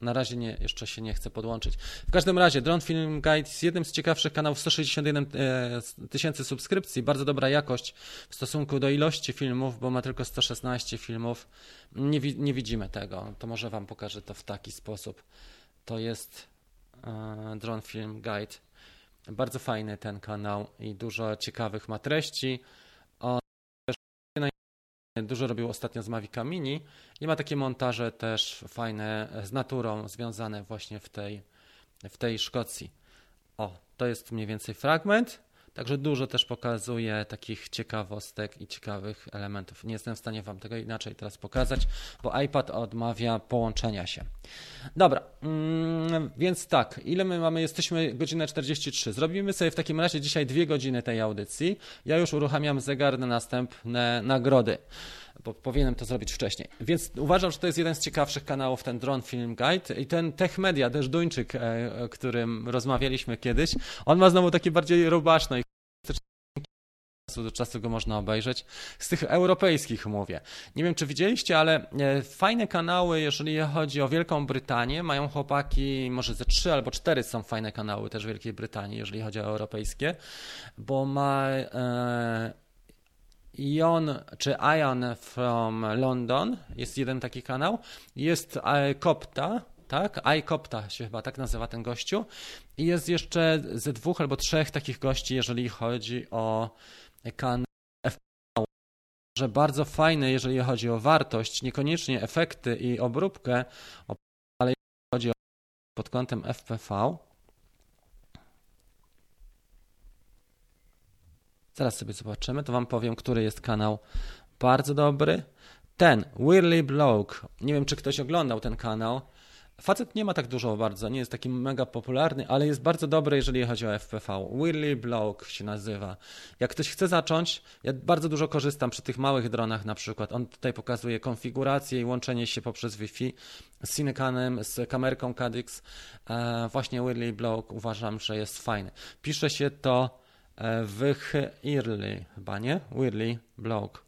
na razie nie, jeszcze się nie chcę podłączyć. W każdym razie, Drone Film Guide jest jednym z ciekawszych kanałów, 161 e, tysięcy subskrypcji, bardzo dobra jakość w stosunku do ilości filmów, bo ma tylko 116 filmów. Nie, nie widzimy tego, to może Wam pokażę to w taki sposób. To jest e, Drone Film Guide. Bardzo fajny ten kanał i dużo ciekawych ma treści. Dużo robił ostatnio z Mavica Mini i ma takie montaże też fajne z naturą związane właśnie w tej, w tej Szkocji. O, to jest mniej więcej fragment. Także dużo też pokazuje takich ciekawostek i ciekawych elementów. Nie jestem w stanie Wam tego inaczej teraz pokazać, bo iPad odmawia połączenia się. Dobra, mm, więc tak, ile my mamy? Jesteśmy godzinę 43. Zrobimy sobie w takim razie dzisiaj dwie godziny tej audycji. Ja już uruchamiam zegar na następne nagrody powinienem to zrobić wcześniej. Więc uważam, że to jest jeden z ciekawszych kanałów, ten Drone Film Guide i ten Tech Media, też Duńczyk, e, którym rozmawialiśmy kiedyś, on ma znowu takie bardziej rubaszne i do czasu go można obejrzeć. Z tych europejskich mówię. Nie wiem, czy widzieliście, ale e, fajne kanały, jeżeli chodzi o Wielką Brytanię, mają chłopaki, może ze trzy albo cztery są fajne kanały też Wielkiej Brytanii, jeżeli chodzi o europejskie, bo ma e, Ion czy Ion from London, jest jeden taki kanał, jest Kopta, tak? iCopta się chyba tak nazywa ten gościu. I jest jeszcze ze dwóch albo trzech takich gości, jeżeli chodzi o kanał FPV, że bardzo fajne, jeżeli chodzi o wartość, niekoniecznie efekty i obróbkę, ale jeżeli chodzi o pod kątem FPV, Zaraz sobie zobaczymy, to wam powiem, który jest kanał bardzo dobry. Ten, Weirdly Bloke. Nie wiem, czy ktoś oglądał ten kanał. Facet nie ma tak dużo bardzo, nie jest taki mega popularny, ale jest bardzo dobry, jeżeli chodzi o FPV. Weirdly Bloke się nazywa. Jak ktoś chce zacząć, ja bardzo dużo korzystam przy tych małych dronach na przykład. On tutaj pokazuje konfigurację i łączenie się poprzez Wi-Fi z Cinecanem, z kamerką Cadix. E, właśnie Weirdly Bloke uważam, że jest fajny. Pisze się to Wych Irly, chyba nie? Wirly Blog.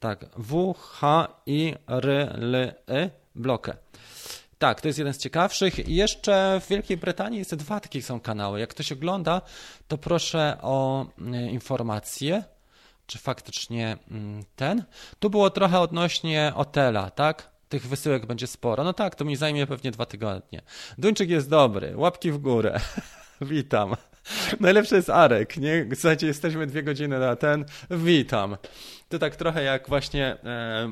Tak, W H I R L Y Blokę. Tak, to jest jeden z ciekawszych. I jeszcze w Wielkiej Brytanii jest dwa takie są kanały. Jak ktoś ogląda, to proszę o mm, informacje, czy faktycznie mm, ten. Tu było trochę odnośnie Otela, tak? Tych wysyłek będzie sporo. No tak, to mi zajmie pewnie dwa tygodnie. Duńczyk jest dobry, łapki w górę. Witam. Najlepszy jest Arek, nie? Słuchajcie, jesteśmy dwie godziny na ten. Witam. To tak trochę jak właśnie e,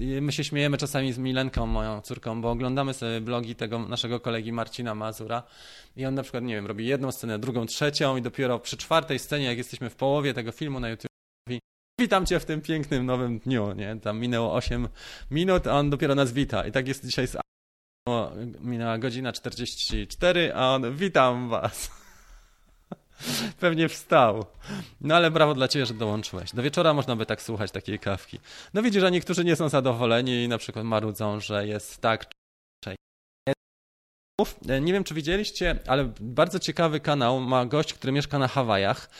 e, my się śmiejemy czasami z Milenką, moją córką, bo oglądamy sobie blogi tego naszego kolegi Marcina Mazura i on na przykład, nie wiem, robi jedną scenę, drugą, trzecią i dopiero przy czwartej scenie, jak jesteśmy w połowie tego filmu na YouTube, mówi witam cię w tym pięknym nowym dniu, nie? Tam minęło 8 minut, a on dopiero nas wita. I tak jest dzisiaj z minęła godzina 44, a on witam was. Pewnie wstał. No ale brawo dla ciebie, że dołączyłeś. Do wieczora można by tak słuchać takiej kawki. No widzisz, że niektórzy nie są zadowoleni i na przykład marudzą, że jest tak nie wiem, czy widzieliście, ale bardzo ciekawy kanał ma gość, który mieszka na Hawajach.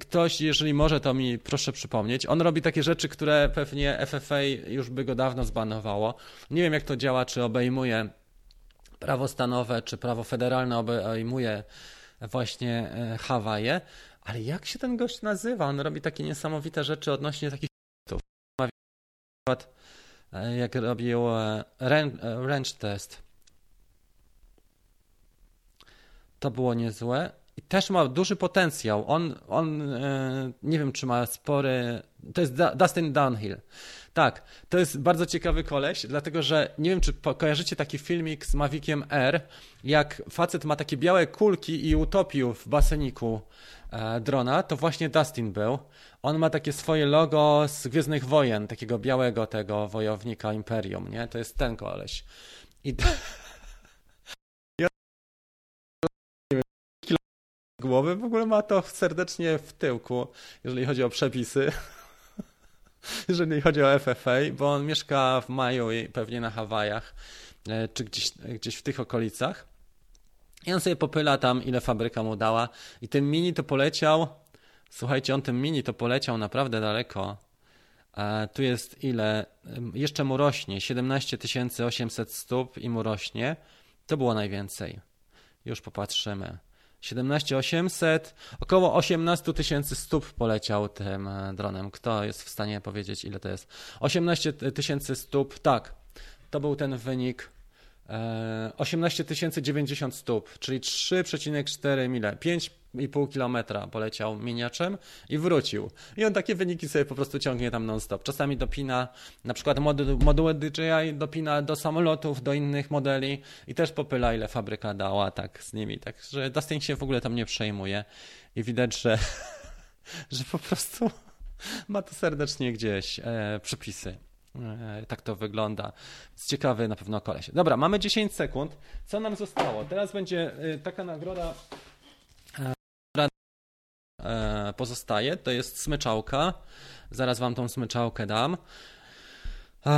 Ktoś, jeżeli może, to mi proszę przypomnieć. On robi takie rzeczy, które pewnie FFA już by go dawno zbanowało. Nie wiem, jak to działa, czy obejmuje prawo stanowe, czy prawo federalne obejmuje właśnie e, Hawaje. Ale jak się ten gość nazywa? On robi takie niesamowite rzeczy odnośnie takich na przykład e, jak robił e, wrench test. To było niezłe. Też ma duży potencjał. On, on nie wiem, czy ma spory. To jest Dustin Downhill. Tak, to jest bardzo ciekawy koleś, dlatego że nie wiem, czy kojarzycie taki filmik z Maviciem R, jak facet ma takie białe kulki i utopił w baseniku e, drona, to właśnie Dustin był. On ma takie swoje logo z Gwiezdnych Wojen, takiego białego tego wojownika Imperium, nie? To jest ten koleś. I głowy w ogóle ma to serdecznie w tyłku, jeżeli chodzi o przepisy. jeżeli chodzi o FFA, bo on mieszka w maju i pewnie na Hawajach, e, czy gdzieś, gdzieś w tych okolicach. I on sobie popyla tam, ile fabryka mu dała. I ten mini to poleciał, słuchajcie, on tym mini to poleciał naprawdę daleko. E, tu jest ile? Jeszcze mu rośnie. 17 800 stóp i mu rośnie. To było najwięcej. Już popatrzymy. 17 800, około 18 tysięcy stóp poleciał tym e, dronem. Kto jest w stanie powiedzieć, ile to jest? 18 tysięcy stóp, tak. To był ten wynik. E, 18 090 stóp, czyli 3,4 mile, 5,5 kilometra poleciał miniaczem i wrócił. I on takie wyniki sobie po prostu ciągnie tam non-stop. Czasami dopina, na przykład modu, moduły DJI dopina do samolotów, do innych modeli i też popyla, ile fabryka dała tak z nimi. Także Dustin się w ogóle tam nie przejmuje i widać, że, że po prostu ma to serdecznie gdzieś e, przypisy. E, Tak to wygląda. Jest ciekawy na pewno koleś. Dobra, mamy 10 sekund. Co nam zostało? Teraz będzie e, taka nagroda, pozostaje. To jest smyczałka. Zaraz wam tą smyczałkę dam.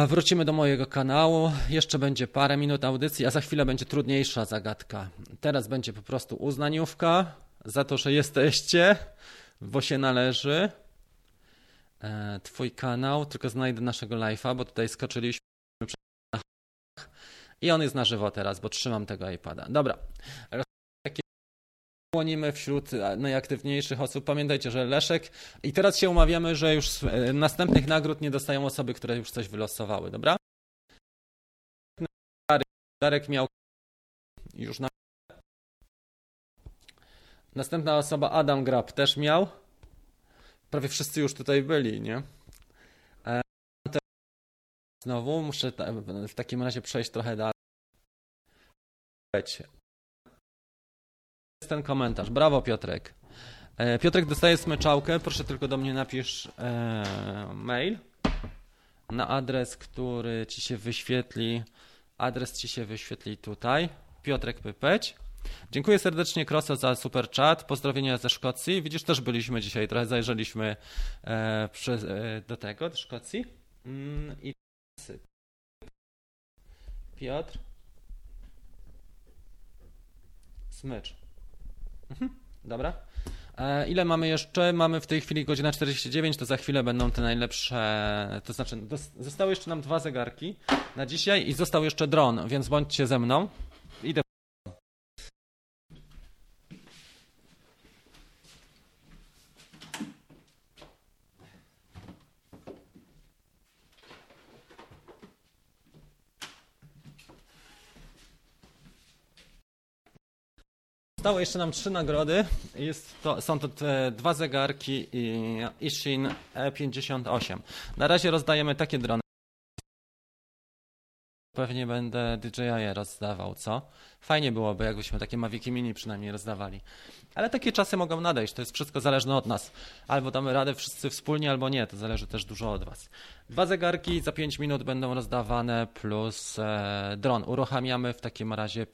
Wrócimy do mojego kanału. Jeszcze będzie parę minut audycji, a za chwilę będzie trudniejsza zagadka. Teraz będzie po prostu uznaniówka za to, że jesteście, bo się należy e, Twój kanał, tylko znajdę naszego live'a, bo tutaj skoczyliśmy i on jest na żywo teraz, bo trzymam tego iPada. Dobra. Takie Łonimy wśród e, najaktywniejszych osób. Pamiętajcie, że Leszek i teraz się umawiamy, że już e, następnych nagród nie dostają osoby, które już coś wylosowały, dobra? Darek, miał już na Następna osoba Adam Grab też miał prawie wszyscy już tutaj byli, nie? E, Znowu muszę w takim razie przejść trochę dalej. Ten komentarz. Brawo, Piotrek. E, Piotrek dostaje smyczałkę. Proszę tylko do mnie napisz e, mail na adres, który ci się wyświetli. Adres ci się wyświetli tutaj. Piotrek Pypeć. Dziękuję serdecznie Kroso za super chat. Pozdrowienia ze Szkocji. Widzisz, też byliśmy dzisiaj, trochę zajrzeliśmy e, przy, e, do tego, do Szkocji. Mm, I Piotr. Smycz. Mhm, dobra. E, ile mamy jeszcze? Mamy w tej chwili godzina 49, to za chwilę będą te najlepsze. To znaczy, zostały jeszcze nam dwa zegarki na dzisiaj i został jeszcze dron, więc bądźcie ze mną. Idę. Zostało jeszcze nam trzy nagrody. Jest to, są to te dwa zegarki i Ishin E58. Na razie rozdajemy takie drony. Pewnie będę DJI rozdawał, co? Fajnie byłoby, jakbyśmy takie Maviki Mini przynajmniej rozdawali. Ale takie czasy mogą nadejść, to jest wszystko zależne od nas. Albo damy radę wszyscy wspólnie, albo nie, to zależy też dużo od was. Dwa zegarki za 5 minut będą rozdawane plus e, dron. Uruchamiamy w takim razie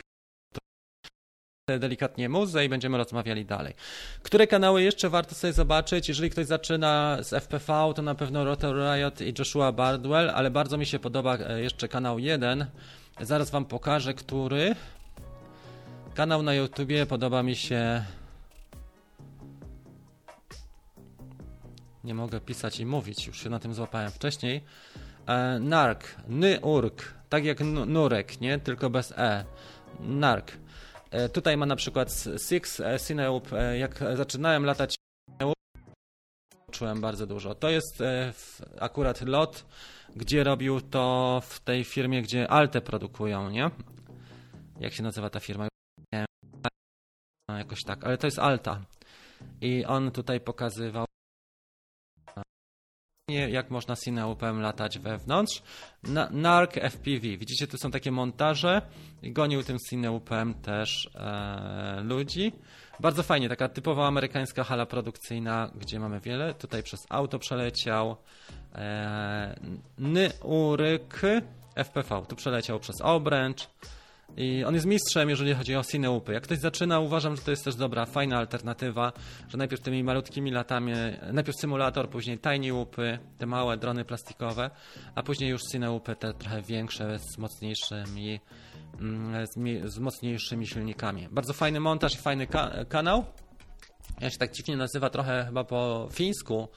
delikatnie muzę i będziemy rozmawiali dalej. Które kanały jeszcze warto sobie zobaczyć? Jeżeli ktoś zaczyna z FPV, to na pewno Rotor Riot i Joshua Bardwell, ale bardzo mi się podoba e, jeszcze kanał 1. Zaraz wam pokażę, który. Kanał na YouTubie podoba mi się. Nie mogę pisać i mówić, już się na tym złapałem wcześniej. E, Nark, Nyurk, tak jak nu- Nurek, nie? Tylko bez E. Nark. E, Tutaj ma na przykład Six e, Cineup. E, Jak zaczynałem latać, czułem bardzo dużo. To jest e, akurat lot, gdzie robił to w tej firmie, gdzie Alte produkują, nie? Jak się nazywa ta firma? Nie Jakoś tak, ale to jest Alta. I on tutaj pokazywał, e, jak można Cineupem latać wewnątrz. Na, Narc FPV. Widzicie, tu są takie montaże. I gonił tym Cineupem też e, ludzi. Bardzo fajnie, taka typowa amerykańska hala produkcyjna, gdzie mamy wiele. Tutaj przez auto przeleciał. E, Nyuryk FPV. Tu przeleciał przez obręcz. I on jest mistrzem, jeżeli chodzi o cineupy. Jak ktoś zaczyna, uważam, że to jest też dobra, fajna alternatywa, że najpierw tymi malutkimi latami, najpierw symulator, później tiny upy, te małe drony plastikowe, a później już cineupy, te trochę większe, z mocniejszymi, mm, z, z mocniejszymi silnikami. Bardzo fajny montaż i fajny ka- kanał. Ja się tak dziwnie nazywa trochę chyba po fińsku.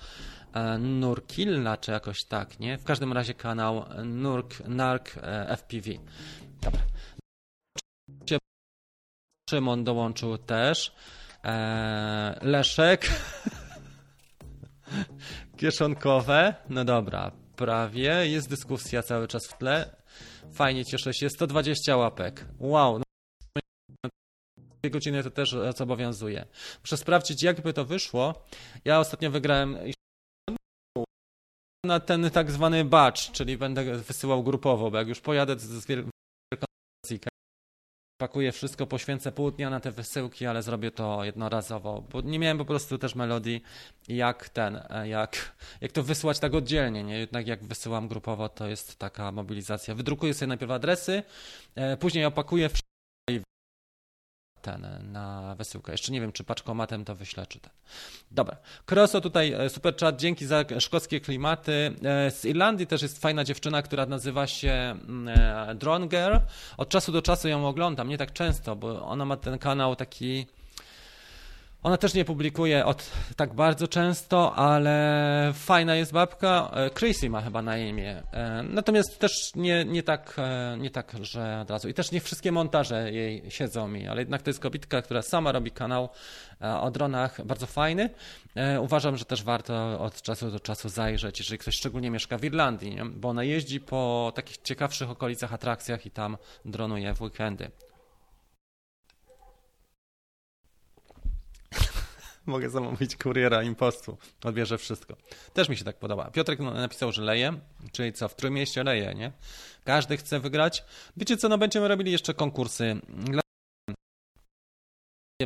e, Nurkilla, czy jakoś tak, nie? W każdym razie kanał Nurk, Nark e, FPV. Dobra. Szymon dołączył też. E, Leszek. Kieszonkowe. No dobra, prawie. Jest dyskusja cały czas w tle. Fajnie, cieszę się. 120 łapek. Wow. No, dwie godziny to też zobowiązuje. Muszę sprawdzić, jakby to wyszło. Ja ostatnio wygrałem na ten tak zwany batch, czyli będę wysyłał grupowo, bo jak już pojadę z pakuję wszystko, poświęcę pół dnia na te wysyłki, ale zrobię to jednorazowo, bo nie miałem po prostu też melodii jak ten, jak, jak to wysłać tak oddzielnie, nie? Jednak jak wysyłam grupowo, to jest taka mobilizacja. Wydrukuję sobie najpierw adresy, e, później opakuję wszystko ten na wysyłkę. Jeszcze nie wiem, czy paczkomatem to wyślę, czy ten. Dobra. Kroso tutaj, e, super chat, dzięki za szkockie klimaty. E, Z Irlandii też jest fajna dziewczyna, która nazywa się mm, e, Drone Girl. Od czasu do czasu ją oglądam, nie tak często, bo ona ma ten kanał taki... Ona też nie publikuje od tak bardzo często, ale fajna jest babka. E, Chrissy ma chyba na imię. E, Natomiast też nie, nie, tak, e, nie tak, że od razu. I też nie wszystkie montaże jej siedzą mi, ale jednak to jest kobitka, która sama robi kanał o dronach, bardzo fajny. Uważam, że też warto od czasu do czasu zajrzeć, jeżeli ktoś szczególnie mieszka w Irlandii, nie? bo ona jeździ po takich ciekawszych okolicach, atrakcjach i tam dronuje w weekendy. Mogę zamówić kuriera impostu. Odbierze wszystko. Też mi się tak podoba. Piotrek napisał, że leje, czyli co, w Trójmieście leje, nie? Każdy chce wygrać. Wiecie co, no będziemy robili jeszcze konkursy. Dla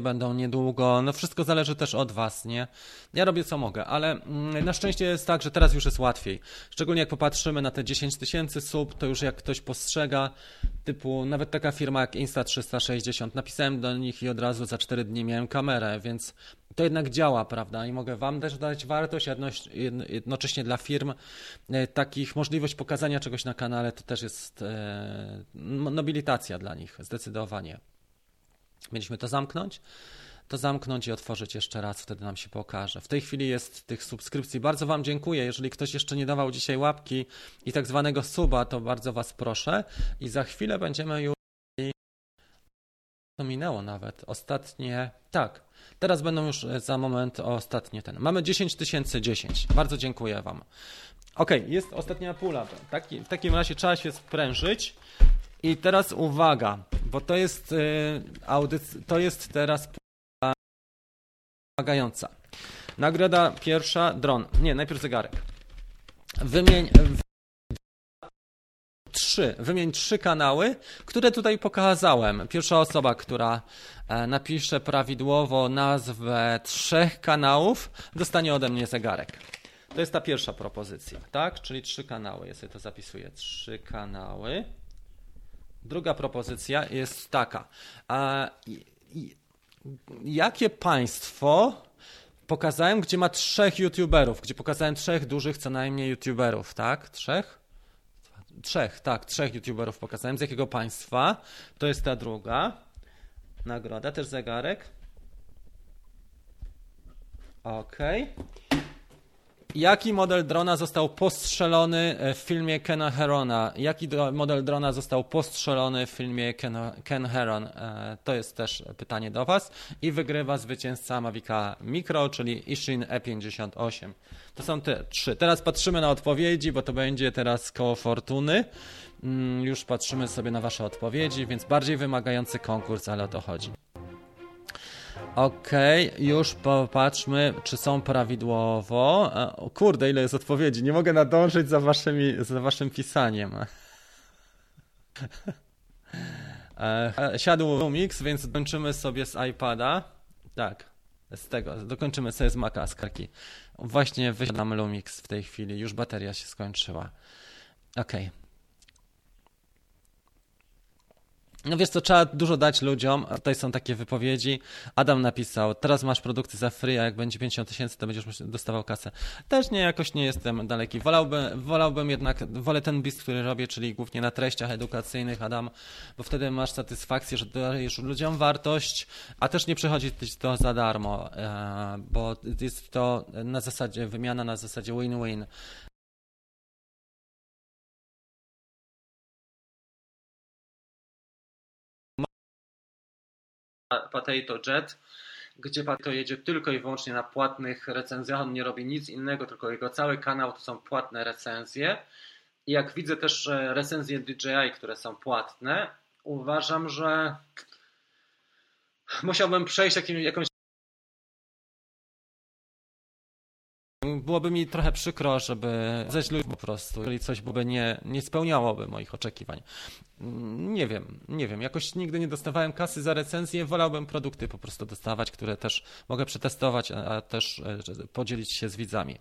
będą niedługo, no wszystko zależy też od was, nie? Ja robię co mogę, ale mm, na szczęście jest tak, że teraz już jest łatwiej. Szczególnie jak popatrzymy na te 10 tysięcy sub, to już jak ktoś postrzega, typu nawet taka firma jak Insta360, napisałem do nich i od razu za 4 dni miałem kamerę, więc to jednak działa, prawda? I mogę Wam też dać wartość, jedno- jednocześnie dla firm e, takich możliwość pokazania czegoś na kanale to też jest e, no- nobilitacja dla nich, zdecydowanie. Mieliśmy to zamknąć, to zamknąć i otworzyć jeszcze raz, wtedy nam się pokaże. W tej chwili jest tych subskrypcji. Bardzo Wam dziękuję. Jeżeli ktoś jeszcze nie dawał dzisiaj łapki i tak zwanego suba, to bardzo Was proszę. I za chwilę będziemy już. To minęło nawet. Ostatnie. Tak. Teraz będą już e, za moment ostatnie ten. Mamy 10 tysięcy 10. Bardzo dziękuję Wam. Ok, jest ostatnia pula. Taki, w takim razie trzeba się sprężyć. I teraz uwaga, bo to jest audyc- to jest teraz wymagająca. Nagroda pierwsza, dron. Nie, najpierw zegarek. Wymień trzy, wymień trzy kanały, które tutaj pokazałem. Pierwsza osoba, która e, napisze prawidłowo nazwę trzech kanałów, dostanie ode mnie zegarek. To jest ta pierwsza propozycja, tak? Czyli trzy kanały. Ja sobie to zapisuję. Trzy kanały. Druga propozycja jest taka. A, jakie państwo pokazałem, gdzie ma trzech youtuberów, gdzie pokazałem trzech dużych co najmniej youtuberów, tak? Trzech? Trzech, tak, trzech youtuberów pokazałem. Z jakiego państwa? To jest ta druga nagroda, też zegarek. Okej. Jaki model drona został postrzelony w filmie Kena Herona? Jaki model drona został postrzelony w filmie Ken, Ken Heron? E, To jest też pytanie do Was. I wygrywa zwycięzca Mavica Micro, czyli Ishin E58. To są te trzy. Teraz patrzymy na odpowiedzi, bo to będzie teraz koło fortuny. Mm, Już patrzymy sobie na Wasze odpowiedzi, więc bardziej wymagający konkurs, ale o to chodzi. Okej, już popatrzmy, czy są prawidłowo. E, O kurde, ile jest odpowiedzi. Nie mogę nadążyć za, waszymi, za waszym pisaniem. E, e, Siadł Lumix, więc dokończymy sobie z iPada. Tak, z tego. Dokończymy sobie z Maca z karki. Właśnie wysiadam Lumix w tej chwili. Już bateria się skończyła. Okej. No wiesz co, trzeba dużo dać ludziom. Tutaj są takie wypowiedzi. Adam napisał, teraz masz produkty za free, a jak będzie 50 tysięcy, to będziesz dostawał kasę. Też nie, jakoś nie jestem daleki. Wolałbym, wolałbym jednak, wolę ten biznes, który robię, czyli głównie na treściach edukacyjnych, Adam, bo wtedy masz satysfakcję, że dajesz ludziom wartość, a też nie przychodzi to za darmo, e, bo jest to na zasadzie, wymiana na zasadzie win-win. Potato Jet, gdzie Potato jedzie tylko i wyłącznie na płatnych recenzjach. On nie robi nic innego, tylko jego cały kanał to są płatne recenzje. I jak widzę też recenzje DJI, które są płatne, uważam, że musiałbym przejść jakim, jakąś byłoby mi trochę przykro, żeby zejść ludzi po prostu, jeżeli coś byłoby nie, nie spełniałoby moich oczekiwań. Mm, nie wiem, nie wiem. Jakoś nigdy nie dostawałem kasy za recenzję. Wolałbym produkty po prostu dostawać, które też mogę przetestować, a też e, podzielić się z widzami.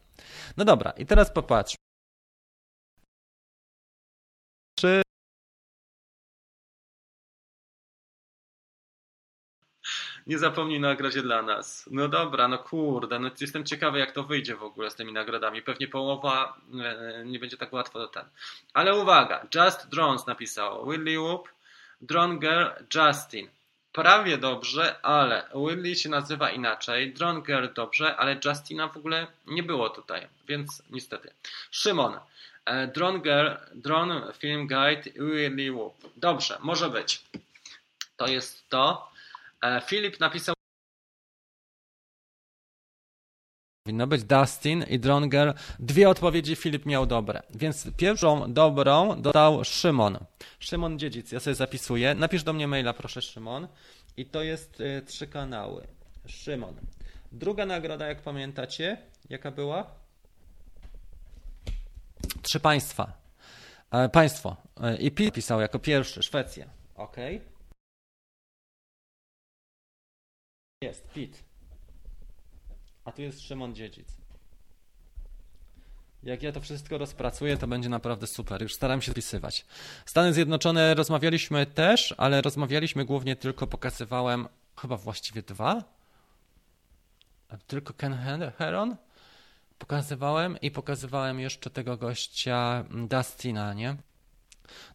No dobra, i teraz popatrz. Nie zapomnij nagrodzie dla nas. No dobra, no kurde, no jestem ciekawy jak to wyjdzie w ogóle z tymi nagrodami. Pewnie połowa e, nie będzie tak łatwo do ten. Ale uwaga, Just Drones napisał Willy Whoop, Drone Girl Justin. Prawie dobrze, ale Willy się nazywa inaczej, Drone Girl dobrze, ale Justina w ogóle nie było tutaj, więc niestety. Szymon, e, Drone Girl, Drone Film Guide, Willy Whoop. Dobrze, może być. To jest to. E, Filip napisał Powinno być Dustin i Dronger. Dwie odpowiedzi Filip miał dobre. Więc pierwszą dobrą dodał Szymon. Szymon Dziedzic, ja sobie zapisuję. Napisz do mnie maila, proszę, Szymon. I to jest y, trzy kanały. Szymon. Druga nagroda, jak pamiętacie, jaka była? Trzy państwa. E, państwo. E, I pisał jako pierwszy Szwecja. Ok. Jest, Pit. A tu jest Szymon Dziedzic. Jak ja to wszystko rozpracuję, to będzie naprawdę super. Już staram się spisywać. Stany Zjednoczone rozmawialiśmy też, ale rozmawialiśmy głównie tylko, pokazywałem chyba właściwie dwa. Tylko Ken Heron pokazywałem i pokazywałem jeszcze tego gościa Dustina, nie?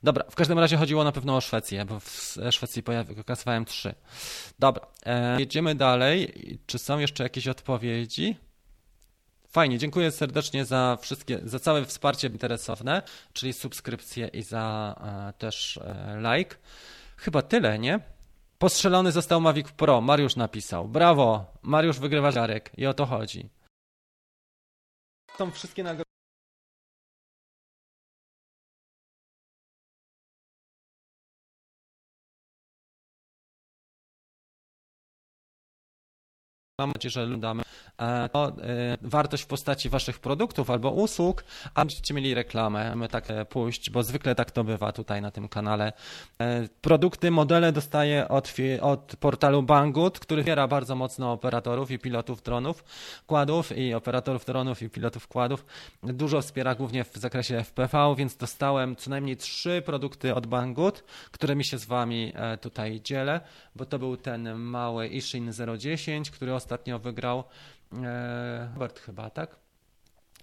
Dobra, w każdym razie chodziło na pewno o Szwecję, bo w Szwecji pokazywałem trzy. Dobra, e, jedziemy dalej. Czy są jeszcze jakieś odpowiedzi? Fajnie, dziękuję serdecznie za wszystkie, za całe wsparcie interesowne, czyli subskrypcję i za e, też e, like. Chyba tyle, nie? Postrzelony został Mavic Pro, Mariusz napisał. Brawo, Mariusz wygrywa żarek i o to chodzi. Są wszystkie nagrody. Mam nadzieję, że e, to, e, wartość w postaci waszych produktów albo usług, a będziecie mieli reklamę, my tak e, pójść, bo zwykle tak to bywa tutaj na tym kanale. Produkty, modele dostaję od, od portalu Banggood, który wspiera bardzo mocno operatorów i pilotów dronów, kładów i operatorów dronów i pilotów kładów. Dużo wspiera głównie w zakresie FPV, więc dostałem co najmniej trzy produkty od Banggood, którymi się z wami tutaj dzielę, bo to był ten mały Ishin 010, który ostatnio wygrał e, Hubert chyba, tak?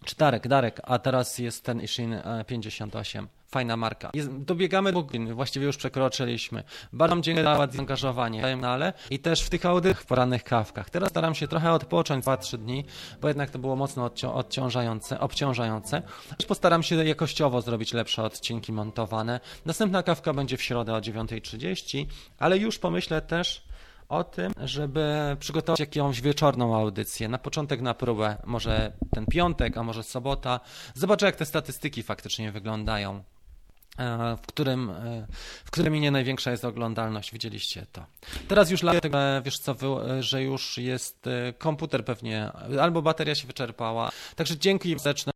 Czy Darek, Darek, a teraz jest ten Ishin 58. E, Fajna marka. Jest, dobiegamy do właściwie już przekroczyliśmy. Bardzo dziękuję za zaangażowanie ale i też w tych audytach, w porannych kawkach. Teraz staram się trochę odpocząć 2-3 dni, bo jednak to było mocno odciążające, obciążające. Postaram się jakościowo zrobić lepsze odcinki montowane. Następna kawka będzie w środę o 9.30, ale już pomyślę też o tym, żeby przygotować jakąś wieczorną audycję. Na początek na próbę, może ten piątek, a może sobota. Zobaczę, jak te statystyki faktycznie wyglądają. E, w którym, e, w którym nie największa jest oglądalność. Widzieliście to. Teraz już dlatego, wiesz co, że już jest e, komputer pewnie, albo bateria się wyczerpała. Także dzięki serdeczne